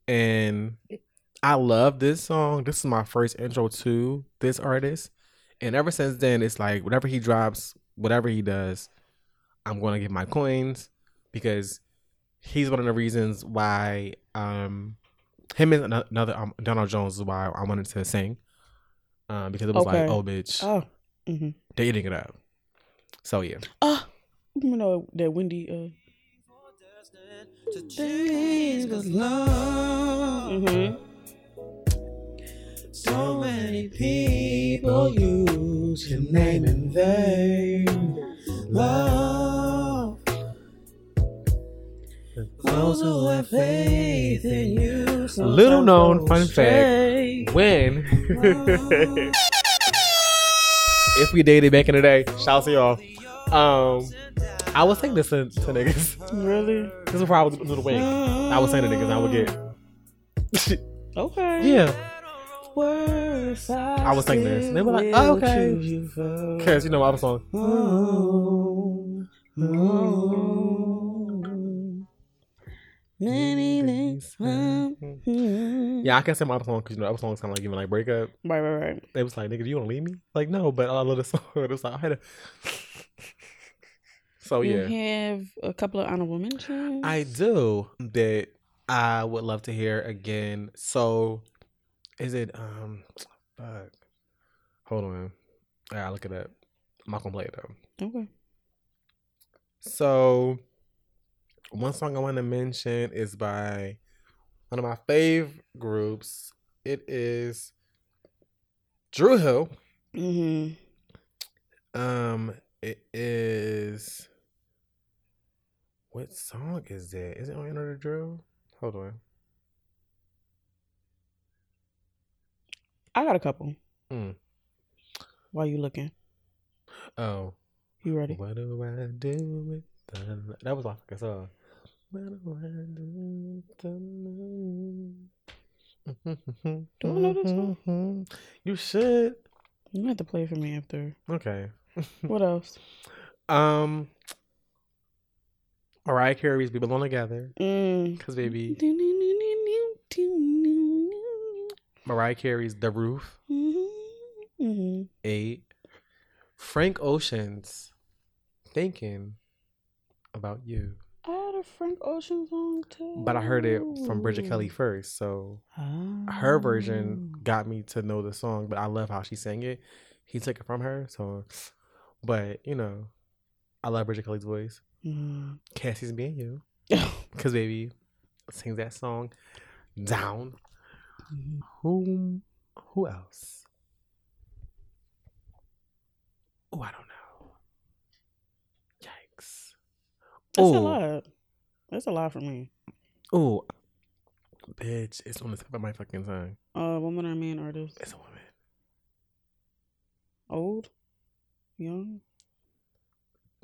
Speaker 2: and I love this song. This is my first intro to this artist, and ever since then, it's like whenever he drops, whatever he does, I'm gonna give my coins because he's one of the reasons why um him and another um, Donell Jones is why I wanted to sing. Um, because it was like, oh bitch,
Speaker 3: Oh. Mm-hmm.
Speaker 2: they're eating it up. So yeah.
Speaker 3: Oh. You know that Wendy. Uh, mm-hmm.
Speaker 8: So many people use your name in vain. Love. Those who have faith in you.
Speaker 2: Little known fun fact: when if we dated back in the day, shout out to y'all. Um, I would sing this to, to niggas.
Speaker 3: Really?
Speaker 2: This is before I was a little wink. I would sing to niggas. I would get
Speaker 3: Okay.
Speaker 2: yeah.
Speaker 3: Worse,
Speaker 2: I was thinking this. They were like, oh, okay.
Speaker 3: choose you first.
Speaker 2: Cause you know our song.
Speaker 3: Oh, oh. Many things. Mm.
Speaker 2: Yeah, I can sing my song because you know other songs kind of like even like break up.
Speaker 3: Right, right, right.
Speaker 2: They was like, nigga, you want to leave me? Like, no, but I love the song. It was like, I had to. So
Speaker 3: You
Speaker 2: Oh, yeah,
Speaker 3: have a couple of honorable mentions.
Speaker 2: I do that. I would love to hear again. So, is it um, fuck? Hold on, I gotta look it up. I'm not gonna play it though.
Speaker 3: Okay.
Speaker 2: So, one song I want to mention is by one of my fave groups. It is Dru Hill.
Speaker 3: Mm-hmm.
Speaker 2: Um, it is. What song is that? Is it on Enter the Dru? Hold on.
Speaker 3: I got a couple.
Speaker 2: Mm.
Speaker 3: Why you looking?
Speaker 2: Oh,
Speaker 3: You ready?
Speaker 2: what do I do with the... That was my fucking song. What do I do with the...
Speaker 3: Do I know this song?
Speaker 2: You should.
Speaker 3: You have to play for me after.
Speaker 2: Okay.
Speaker 3: What else?
Speaker 2: Um. Mariah Carey's "We Belong Together"
Speaker 3: Mm.
Speaker 2: because baby Mariah Carey's "The Roof"
Speaker 3: Mm-hmm.
Speaker 2: eight. Frank Ocean's "Thinking About You,"
Speaker 3: I had a Frank Ocean song too.
Speaker 2: but I heard it from Bridget Kelly first, so her version got me to know the song. But I love how she sang it. He took it from her, so. But you know, I love Bridget Kelly's voice.
Speaker 3: Mm.
Speaker 2: Cassie's being you. Cause baby sings that song down. Who who else? Oh, I don't know. Yikes.
Speaker 3: That's a lot. That's a lot for me.
Speaker 2: Oh, bitch, it's on the tip of my fucking tongue.
Speaker 3: Uh, woman or man artist?
Speaker 2: It's a woman.
Speaker 3: Old? Young?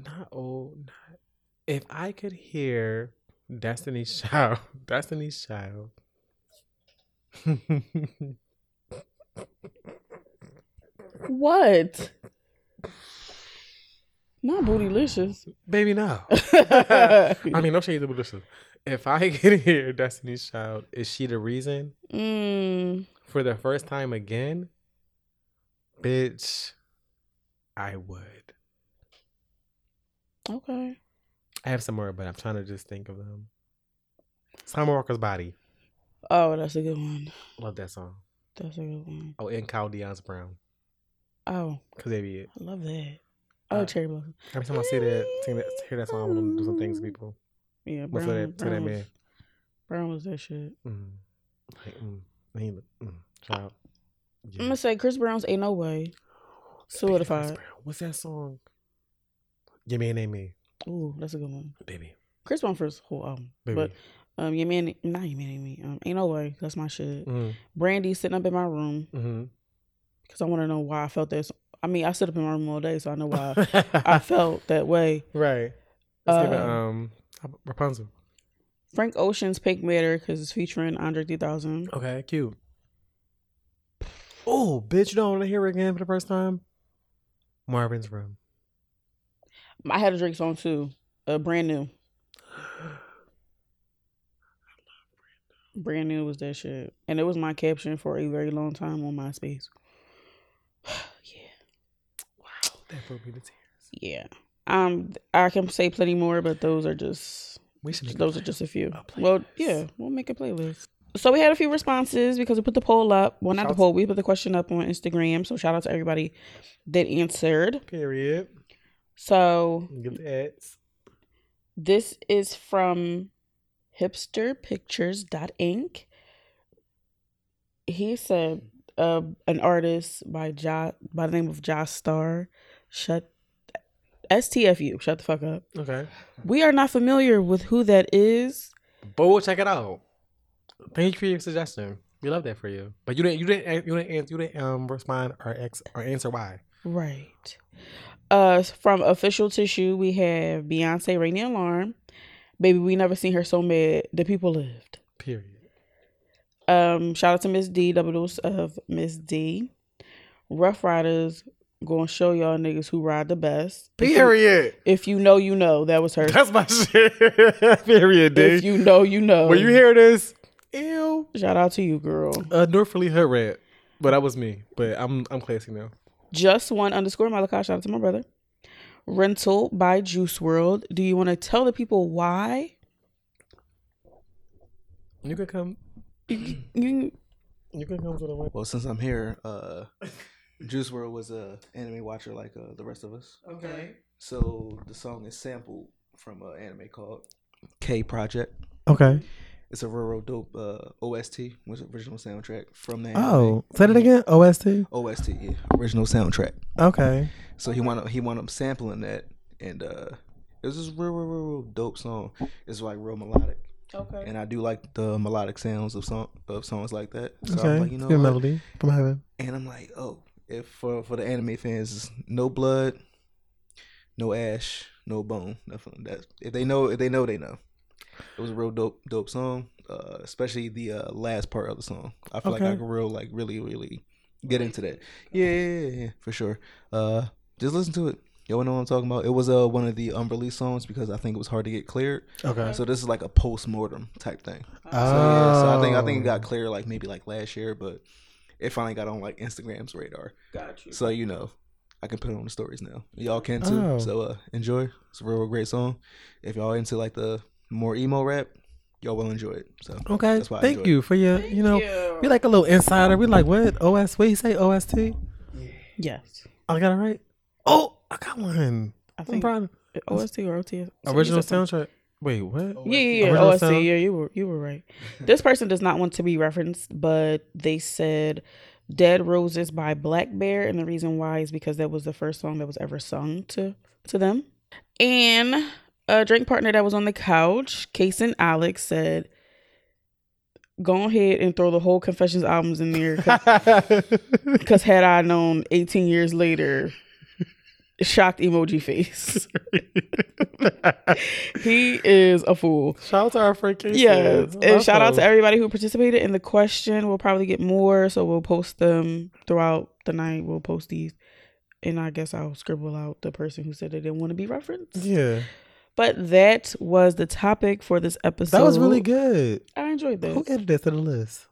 Speaker 2: Not old. Not. If I could hear Destiny's Child, Destiny's Child.
Speaker 3: What? Not bootylicious.
Speaker 2: Baby, no. I mean, no shade to Melissa. If I could hear Destiny's Child, is she the reason
Speaker 3: Mm,
Speaker 2: for the first time again? Bitch, I would.
Speaker 3: okay.
Speaker 2: I have some more, but I'm trying to just think of them. Summer Walker's Body.
Speaker 3: Oh, that's a good one.
Speaker 2: Love that song.
Speaker 3: That's a good one.
Speaker 2: Oh, and Kyle Dion's Brown.
Speaker 3: Oh,
Speaker 2: Cause they be it.
Speaker 3: I love that. Oh,
Speaker 2: Uh,
Speaker 3: Cherry Blossom.
Speaker 2: Every time I see that, sing that, hear that song, I want to do some things to people.
Speaker 3: Yeah,
Speaker 2: But
Speaker 3: Brown,
Speaker 2: that,
Speaker 3: Brown,
Speaker 2: that
Speaker 3: was,
Speaker 2: man.
Speaker 3: Brown was that shit.
Speaker 2: Mm. Like, mm, he, mm, child.
Speaker 3: I'm gonna say Chris Brown's "Ain't No Way" solidified.
Speaker 2: What's that song? Your man ain't me,
Speaker 3: Ooh, that's a good one.
Speaker 2: baby.
Speaker 3: Chris Brown for his whole album,
Speaker 2: Baby.
Speaker 3: but um, your man, not your man, me. Um, ain't no way. That's my shit.
Speaker 2: Mm.
Speaker 3: Brandy sitting up in my room
Speaker 2: Mm-hmm.
Speaker 3: because I want to know why I felt this. I mean, I sit up in my room all day, so I know why I felt that way.
Speaker 2: Right. Let's give it,
Speaker 3: Uh,
Speaker 2: um, Rapunzel.
Speaker 3: Frank Ocean's "Pink Matter" because it's featuring Andre 3000.
Speaker 2: Okay, cute. Oh, bitch, you don't want to hear it again for the first time? Marvin's Room.
Speaker 3: I had a Drake song too, uh, brand new. Brand new was that shit, and it was my caption for a very long time on MySpace. Yeah. Wow.
Speaker 2: That broke me to tears.
Speaker 3: Yeah, um, I can say plenty more, but those are just
Speaker 2: We should
Speaker 3: those are just a few.
Speaker 2: a
Speaker 3: well, yeah, we'll make a playlist. So we had a few responses because we put the poll up. Well, not the poll. We put the question up on Instagram. So shout out to everybody that answered.
Speaker 2: Period.
Speaker 3: So
Speaker 2: Get the ads.
Speaker 3: This is from hipsterpictures.inc. He said uh, an artist by ja, by the name of Josh Star. Shut STFU. Shut the fuck up.
Speaker 2: Okay.
Speaker 3: We are not familiar with who that is.
Speaker 2: But we'll check it out. Thank you for your suggestion. We love that for you. But you didn't you didn't you didn't you didn't um respond or ex or answer why.
Speaker 3: Right. Uh, from official tissue, we have Beyonce, Ring the Alarm. Baby, we never seen her so mad. The people lived.
Speaker 2: Period.
Speaker 3: Um, shout out to Miss D, double dose of Miss D. Ruff Ryders gonna show y'all niggas who ride the best. If you-
Speaker 2: Period.
Speaker 3: If you know, you know. That was her.
Speaker 2: That's my shit. Period, dude.
Speaker 3: if you know, you know.
Speaker 2: when you hear this, ew.
Speaker 3: Shout out to you, girl.
Speaker 2: Uh Northerly Hood Rat. But that was me. But I'm I'm classy now.
Speaker 3: Just one underscore Malachi. Shout out to my brother. Rental by Juice WRLD. Do you want to tell the people why?
Speaker 2: You could come
Speaker 3: You,
Speaker 2: you could come to the way.
Speaker 9: Well, since I'm here, uh, Juice WRLD was a anime watcher like uh, the rest of us.
Speaker 3: okay.
Speaker 9: So the song is sampled from an anime called K Project.
Speaker 2: Okay.
Speaker 9: It's a real, real dope uh, OST, which original soundtrack from the anime.
Speaker 2: Oh, say that again. OST.
Speaker 9: OST, yeah, original soundtrack.
Speaker 2: Okay.
Speaker 9: So he wanted he wanted him sampling that, and uh, it was just real, real, real, real dope song. It's like real melodic,
Speaker 3: Okay.
Speaker 9: and I do like the melodic sounds of song of songs like that. So
Speaker 2: Okay.
Speaker 9: I'm like, you know,
Speaker 2: Good
Speaker 9: what?
Speaker 2: melody from heaven.
Speaker 9: And I'm like, oh, if for for the anime fans, no blood, no ash, no bone, nothing. That if they know, if they know, they know. It was a real dope, dope song. Uh, especially the uh, last part of the song. I feel like I
Speaker 2: can
Speaker 9: could real, like, really, really get into that. Yeah, yeah, yeah, yeah, for sure. Uh, just listen to it. Y'all know what I'm talking about. It was uh one of the unreleased songs because I think it was hard to get cleared.
Speaker 2: Okay.
Speaker 9: So this is like a post mortem type thing. So, yeah, so I think I think it
Speaker 2: Oh.
Speaker 9: got cleared like maybe like last year, but it finally got on like Instagram's radar.
Speaker 3: Got you.
Speaker 9: So you know, I can put it on the stories now. Y'all can too.
Speaker 2: Oh.
Speaker 9: So uh, enjoy. It's a real, real great song. If y'all into like the more emo rap, y'all will enjoy it. So
Speaker 2: Okay.
Speaker 9: that's why
Speaker 2: Thank
Speaker 9: enjoy
Speaker 2: you for your you know we like a little insider. We like what? OS what you say? OST?
Speaker 3: Yes.
Speaker 2: I got it right. Oh, I got one.
Speaker 3: I
Speaker 2: I'm
Speaker 3: think
Speaker 2: proud.
Speaker 3: OST or OTS. So
Speaker 2: Original soundtrack. Wait, what?
Speaker 3: Yeah, yeah, yeah.
Speaker 2: Original
Speaker 3: OST.
Speaker 2: sound?
Speaker 3: Yeah, you were you were right. this person does not want to be referenced, but they said "Dead Roses" by blackbear, and the reason why is because that was the first song that was ever sung to to them. And a drink partner that was on the couch, Case and Alex said, "Go ahead and throw the whole Confessions albums in there, because had I known 18 years later." Shocked emoji face. he is a fool.
Speaker 2: Shout out to our friend Casey.
Speaker 3: Yes, and shout out to everybody who participated in the question. We'll probably get more, so we'll post them throughout the night. We'll post these, and I guess I'll scribble out the person who said they didn't want to be referenced.
Speaker 2: Yeah,
Speaker 3: But that was the topic for this episode.
Speaker 2: that was really good.
Speaker 3: I enjoyed that.
Speaker 2: Who added that to the list?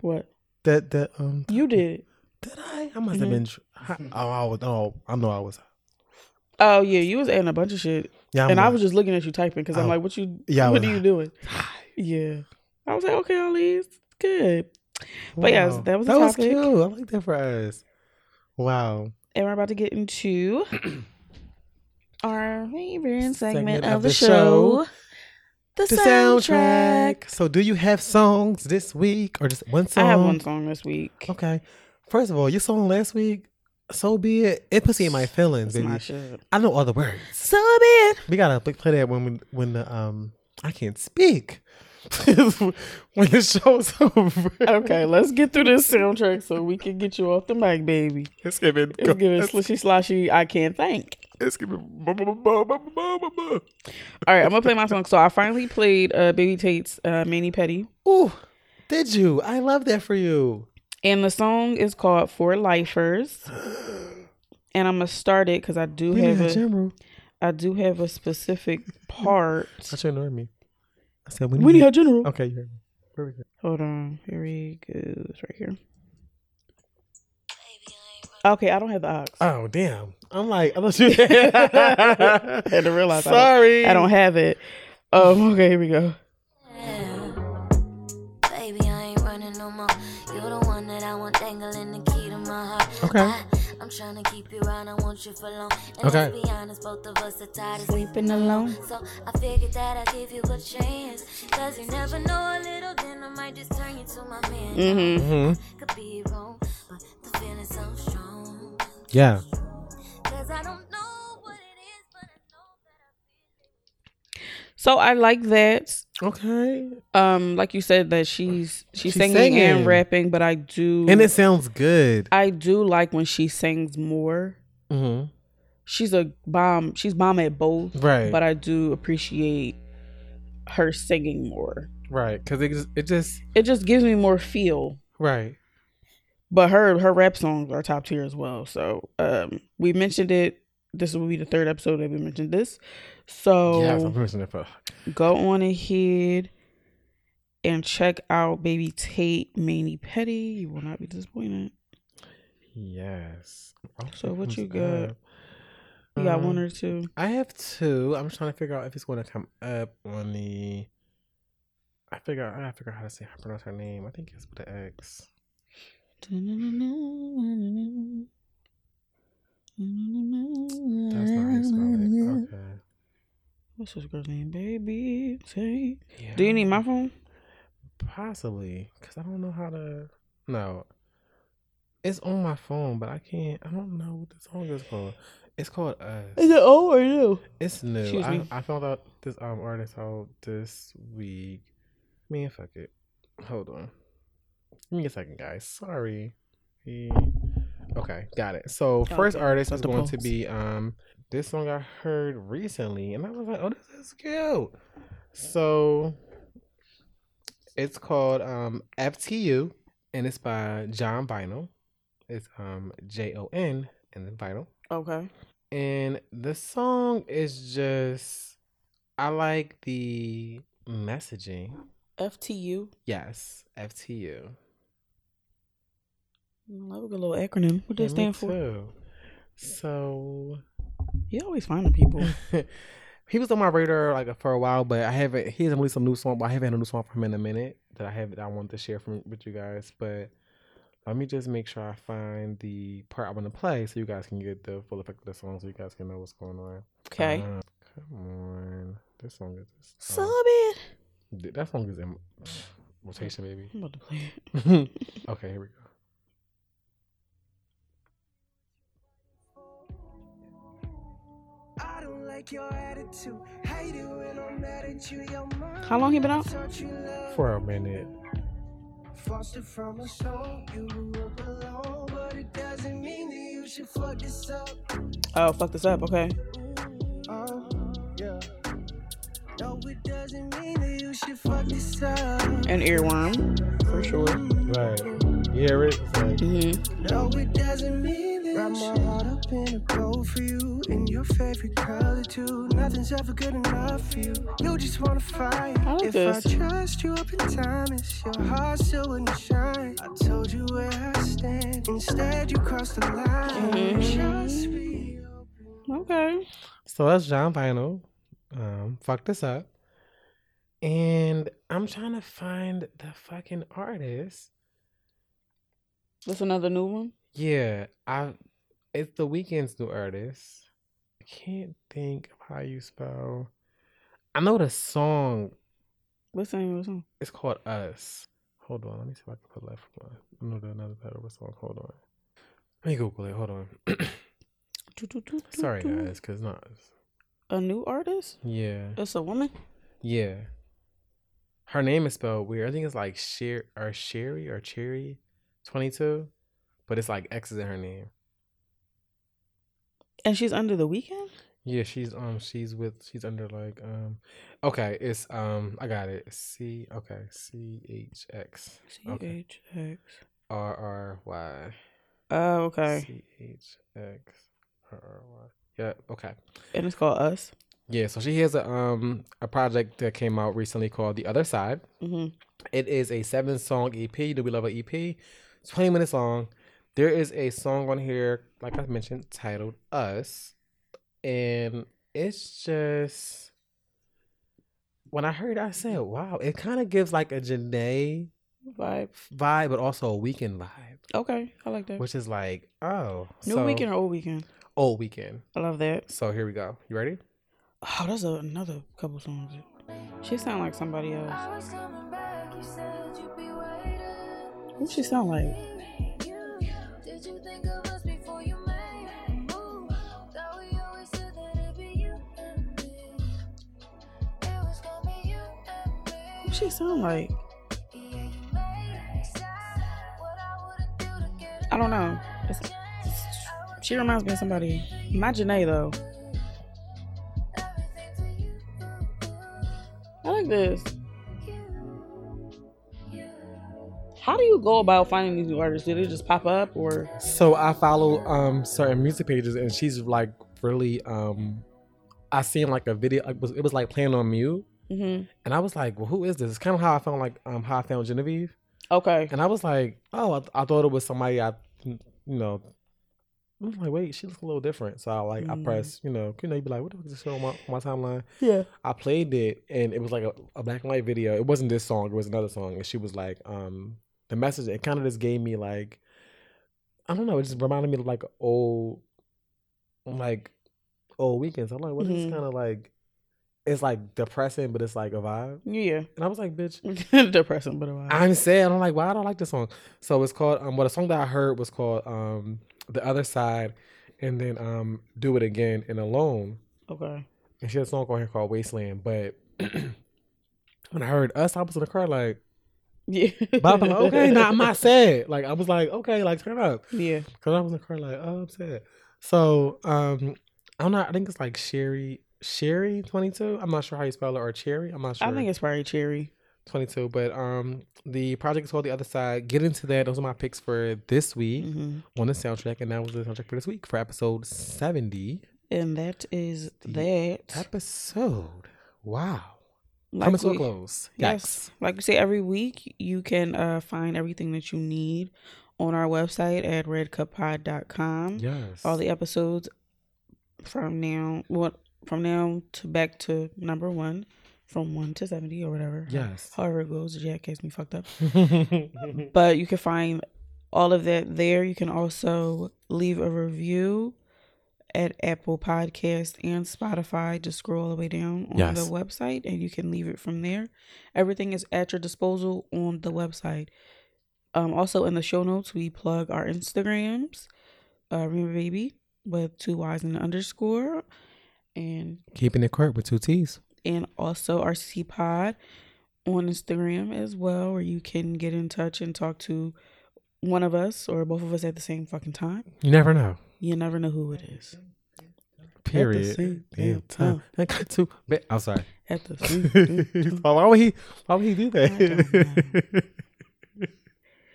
Speaker 3: What
Speaker 2: That that um.
Speaker 3: you did?
Speaker 2: Did I? I must have
Speaker 3: Mhm.
Speaker 2: been. I- Oh, I was. Oh, I know I was.
Speaker 3: Oh yeah, you was adding a bunch of shit.
Speaker 2: Yeah, I'm
Speaker 3: and I was just looking at you typing because I'm
Speaker 2: Oh.
Speaker 3: like, what you
Speaker 2: Yeah,
Speaker 3: what are you doing? Yeah. I was like, okay, Ali, it's good. But yes, that was the
Speaker 2: that was
Speaker 3: topic.
Speaker 2: cute. I like that for us. Wow.
Speaker 3: And we're about to get into our favorite segment,
Speaker 2: Segment
Speaker 3: of,
Speaker 2: of
Speaker 3: the,
Speaker 2: the
Speaker 3: show.
Speaker 2: show.
Speaker 3: The,
Speaker 2: The
Speaker 3: soundtrack.
Speaker 2: soundtrack. So, do you have songs this week or just one song?
Speaker 3: I have one song this week.
Speaker 2: Okay. First of all, your song last week, so be it. It puts me in my feelings, baby.
Speaker 3: my shit.
Speaker 2: I know all the words.
Speaker 3: So be it.
Speaker 2: We gotta play play that when we, when the um I can't speak when the show's over.
Speaker 3: Okay, let's get through this soundtrack so we can get you off the mic, baby.
Speaker 2: Let's give it.
Speaker 3: Let's give it slishy sloshy. I can't think.
Speaker 2: Let's give it.
Speaker 3: All right, I'm gonna play my song. So I finally played uh, Baby Tate's uh, Mani/Pedi,
Speaker 2: Ooh, did you? I love that for you.
Speaker 3: and the song is called For Lifers. And I'm gonna start it because I do
Speaker 2: We
Speaker 3: have
Speaker 2: a
Speaker 3: a
Speaker 2: general.
Speaker 3: I do have a specific part.
Speaker 2: I should ignore me. I said we
Speaker 3: We need
Speaker 2: need
Speaker 3: a general.
Speaker 2: Okay, you heard me. Where we go?
Speaker 3: Hold on. Here we go. It's right here. Okay, I don't have the ox.
Speaker 2: Oh damn! I'm like, I thought you
Speaker 3: I had to realize. I don't-
Speaker 2: Sorry,
Speaker 3: I don't have it. Um. Okay. Here we go.
Speaker 10: Baby, I ain't running no more. You're the one that I want dangling the key to my heart.
Speaker 2: Okay.
Speaker 10: I, I'm trying to keep you around, I want you for long. And
Speaker 2: Okay.
Speaker 10: let's be honest, both of us are tired of
Speaker 3: Sleeping alone.
Speaker 10: So I figured that I'd give you a chance. Cause you never know a little, then I might just turn you to my man.
Speaker 3: Mm-hmm.
Speaker 2: Mm-hmm.
Speaker 10: Could be wrong, but the feeling's so strong.
Speaker 2: Yeah.
Speaker 10: Cause I don't know what it is, but I know that I
Speaker 3: So I like that.
Speaker 2: Okay.
Speaker 3: Um, like you said that she's she's,
Speaker 2: She's
Speaker 3: singing,
Speaker 2: singing.
Speaker 3: and rapping, but I do
Speaker 2: And it sounds good.
Speaker 3: I do like when she sings more.
Speaker 2: Mm-hmm.
Speaker 3: She's a bomb. She's bomb at both,
Speaker 2: Right.
Speaker 3: But I do appreciate her singing more.
Speaker 2: Right. Because it just, it just
Speaker 3: It just gives me more feel.
Speaker 2: right.
Speaker 3: But her her rap songs are top tier as well. So um, we mentioned it. This will be the third episode that we mentioned this. So
Speaker 2: yes, I'm pushing it for.
Speaker 3: go on ahead and check out Baby Tate Mani/Pedi. You will not be disappointed.
Speaker 2: Yes.
Speaker 3: So what you got?
Speaker 2: up.
Speaker 3: You got one
Speaker 2: Um,
Speaker 3: or two?
Speaker 2: I have two. I'm just trying to figure out if it's going to come up on the. I figure I figure out how to say how to pronounce her name. I think it's with the X. That's not how you spell it. Okay.
Speaker 3: What's this girl's name? Baby Tate.
Speaker 2: Yeah.
Speaker 3: Do you need my phone?
Speaker 2: Possibly, because I don't know how to. No. It's on my phone, but I can't. I don't know what the song is called. It's called Us.
Speaker 3: Is it old or new?
Speaker 2: It's new.
Speaker 3: Excuse
Speaker 2: I,
Speaker 3: me.
Speaker 2: I found out this um artist out this week. Man, fuck it. Hold on. Give me a second, guys. Sorry. Okay, got it. So first
Speaker 3: Okay,
Speaker 2: artist is going to be um this song I heard recently, and I was like, oh, this is cute. So it's called um FTU, and it's by Jon Vinyl. It's um J O N and then Vinyl.
Speaker 3: Okay.
Speaker 2: And the song is just I like the messaging.
Speaker 3: FTU.
Speaker 2: Yes, FTU.
Speaker 3: I love a good little acronym. What does
Speaker 2: me
Speaker 3: stand for?
Speaker 2: too. So
Speaker 3: You always finding people.
Speaker 2: he was on my radar like for a while, but I haven't. He hasn't released some new song, but I haven't had a new song from him in a minute that I have that I want to share from with you guys. But let me just make sure I find the part I want to play so you guys can get the full effect of the song, so you guys can know what's going on.
Speaker 3: Okay.
Speaker 2: Uh, come on, this song is just,
Speaker 3: So
Speaker 2: oh,
Speaker 3: bad.
Speaker 2: that song is in rotation, baby.
Speaker 3: I'm about to play it.
Speaker 2: okay, here we go.
Speaker 8: Like your attitude. Hate it when I'm mad at you. Your mind
Speaker 3: How long he been out?
Speaker 8: taught you love.
Speaker 2: For a minute.
Speaker 8: Fostered from a soul, you grew up alone, but it doesn't mean that you should fuck this up.
Speaker 3: Oh, fuck this up. Okay.
Speaker 8: Oh, yeah. No, it doesn't mean that you should fuck this up.
Speaker 3: An earworm, for sure.
Speaker 2: Right. You hear it? Like,
Speaker 3: Mm-hmm.
Speaker 8: No, it doesn't mean that Wrap my heart up in a bow for you. In your favorite color, too. Nothing's ever good enough for you. You just wanna fight.
Speaker 3: I like
Speaker 8: if
Speaker 3: this.
Speaker 8: I trust you up in times, your heart still wouldn't shine. I told you where I stand. Instead, you crossed the line.
Speaker 3: Mhm.
Speaker 8: Just be open
Speaker 3: Okay.
Speaker 2: So that's Jon Vinyl. Um, fuck this up. And I'm trying to find the fucking artist.
Speaker 3: That's another new one.
Speaker 2: Yeah, I it's the Weeknd's new artist. I can't think of how you spell. I know the song.
Speaker 3: What's the name of the song?
Speaker 2: It's called Us. Hold on, let me see if I can put left one. I know the another the song. Hold on. Let me Google it. Hold on. Sorry guys, cause not.
Speaker 3: A new artist?
Speaker 2: Yeah.
Speaker 3: It's a woman.
Speaker 2: Yeah. Her name is spelled weird. I think it's like Sher or Sherry or Cherry, twenty two, but it's like X's in her name.
Speaker 3: And she's under the Weeknd.
Speaker 2: Yeah, she's um she's with she's under like um okay it's um I got it. C okay C H X.
Speaker 3: C H X.
Speaker 2: R R Y.
Speaker 3: Oh, okay.
Speaker 2: C H X R R Y. Yeah okay.
Speaker 3: And it's called Us.
Speaker 2: yeah so she has a um a project that came out recently called The Other Side.
Speaker 3: Mm-hmm.
Speaker 2: it is a seven song EP do we love an EP twenty minutes long there is a song on here like I mentioned titled Us and it's just when I heard, it, I said, "Wow!" It kind of gives like a Jhené
Speaker 3: vibe,
Speaker 2: vibe, but also a Weeknd vibe,
Speaker 3: Okay, I like that.
Speaker 2: which is like, oh,
Speaker 3: New
Speaker 2: so-
Speaker 3: Weeknd or old Weeknd?
Speaker 2: old Weeknd.
Speaker 3: I love that.
Speaker 2: So here we go. You ready?
Speaker 3: Oh, that's a, another couple songs. She sound like somebody else. Who she sound like? She sound like? I don't know. It's- she reminds me of somebody. Not Jhené though. I like this. How do you go about finding these new artists? Do they just pop up or?
Speaker 2: So I follow um certain music pages, and she's like really um. I seen like a video. It was, it was like playing on mute,
Speaker 3: Mhm.
Speaker 2: and I was like, "Well, who is this?" It's kind of how I found like um how I found Genevieve.
Speaker 3: Okay.
Speaker 2: And I was like, "Oh, I, I thought it was somebody I, you know." I was like, "Wait, she looks a little different." So I like I
Speaker 3: Mm.
Speaker 2: pressed, you know, you know, you'd be like, "What the fuck is this show on my, my timeline?"
Speaker 3: Yeah.
Speaker 2: I played it, and it was like a, a black and white video. It wasn't this song; it was another song, and she was like, um, the message. It kind of just gave me like, I don't know. It just reminded me of like old, like old weekends. I'm like, what is
Speaker 3: Mhm.
Speaker 2: this kind of like? It's like depressing, but it's like a vibe.
Speaker 3: Yeah.
Speaker 2: And I was like, bitch,
Speaker 3: Depressing, but a while.
Speaker 2: I'm sad. I'm like, why I don't like this song. So it's called um what a song that I heard was called um The Other Side and then um Do It Again and Alone.
Speaker 3: Okay.
Speaker 2: And she had a song on here called Wasteland. But when I heard us, I was in the car like
Speaker 3: Yeah.
Speaker 2: but I'm like, okay, nah, I'm not sad. Like I was like, okay, like turn up.
Speaker 3: Yeah.
Speaker 2: Cause I was in the car like, oh, I'm sad. So um I'm not I think it's like Sherry Sherry twenty two. I'm not sure how you spell it or Cherry. I'm not sure.
Speaker 3: I think it's probably Cherry.
Speaker 2: 22 but um the project is called the other side get into that those are my picks for this week
Speaker 3: Mm-hmm.
Speaker 2: on the soundtrack and that was the soundtrack for this week for episode 70
Speaker 3: And that is that.
Speaker 2: episode wow
Speaker 3: Like
Speaker 2: coming to a close
Speaker 3: Yes. Like we say every week, you can uh, find everything that you need on our website at redcuppod.com.
Speaker 2: Yes.
Speaker 3: All the episodes from now what from now to back to number one. From one to seventy or whatever.
Speaker 2: Yes.
Speaker 3: However it goes, Jack has me fucked up. but you can find all of that there. You can also leave a review at Apple Podcast and Spotify. Just scroll all the way down on
Speaker 2: Yes.
Speaker 3: the website and you can leave it from there. Everything is at your disposal on the website. Um, also in the show notes, we plug our Instagrams. Uh, remember baby with two Y's and an underscore, and
Speaker 2: keeping it court with two t's
Speaker 3: and also RCC Pod on Instagram as well, where you can get in touch and talk to one of us or both of us at the same fucking time.
Speaker 2: you never know
Speaker 3: You never know who it is.
Speaker 2: period
Speaker 3: same
Speaker 2: damn time
Speaker 3: time.
Speaker 2: I got to. I'm sorry
Speaker 3: At the same time.
Speaker 2: why would he why would he do that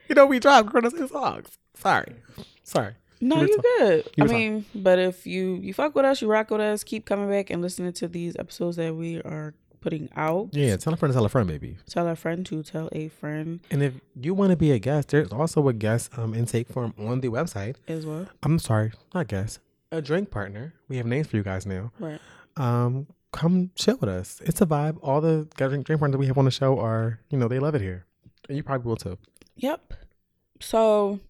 Speaker 2: you know we drive his songs sorry sorry
Speaker 3: No,
Speaker 2: You were
Speaker 3: you
Speaker 2: talk-
Speaker 3: good. I mean, but if you you fuck with us, you rock with us, keep coming back and listening to these episodes that we are putting out.
Speaker 2: yeah tell a friend to tell a friend baby
Speaker 3: Tell a friend to tell a friend
Speaker 2: And if you want to be a guest, there's also a guest um, intake form on the website.
Speaker 3: as well.
Speaker 2: I'm sorry, not guest, a drink partner, we have names for you guys now.
Speaker 3: Right.
Speaker 2: Um, come chill with us. It's a vibe. All the drink drink partners we have on the show are, you know, they love it here, and you probably will too.
Speaker 3: Yep. So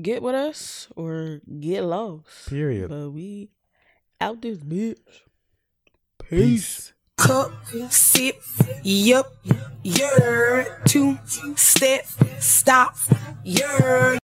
Speaker 3: get with us or get lost.
Speaker 2: Period.
Speaker 3: But we out this bitch.
Speaker 2: Peace.
Speaker 8: Cup, sip, yup, you're two step, stop, you're.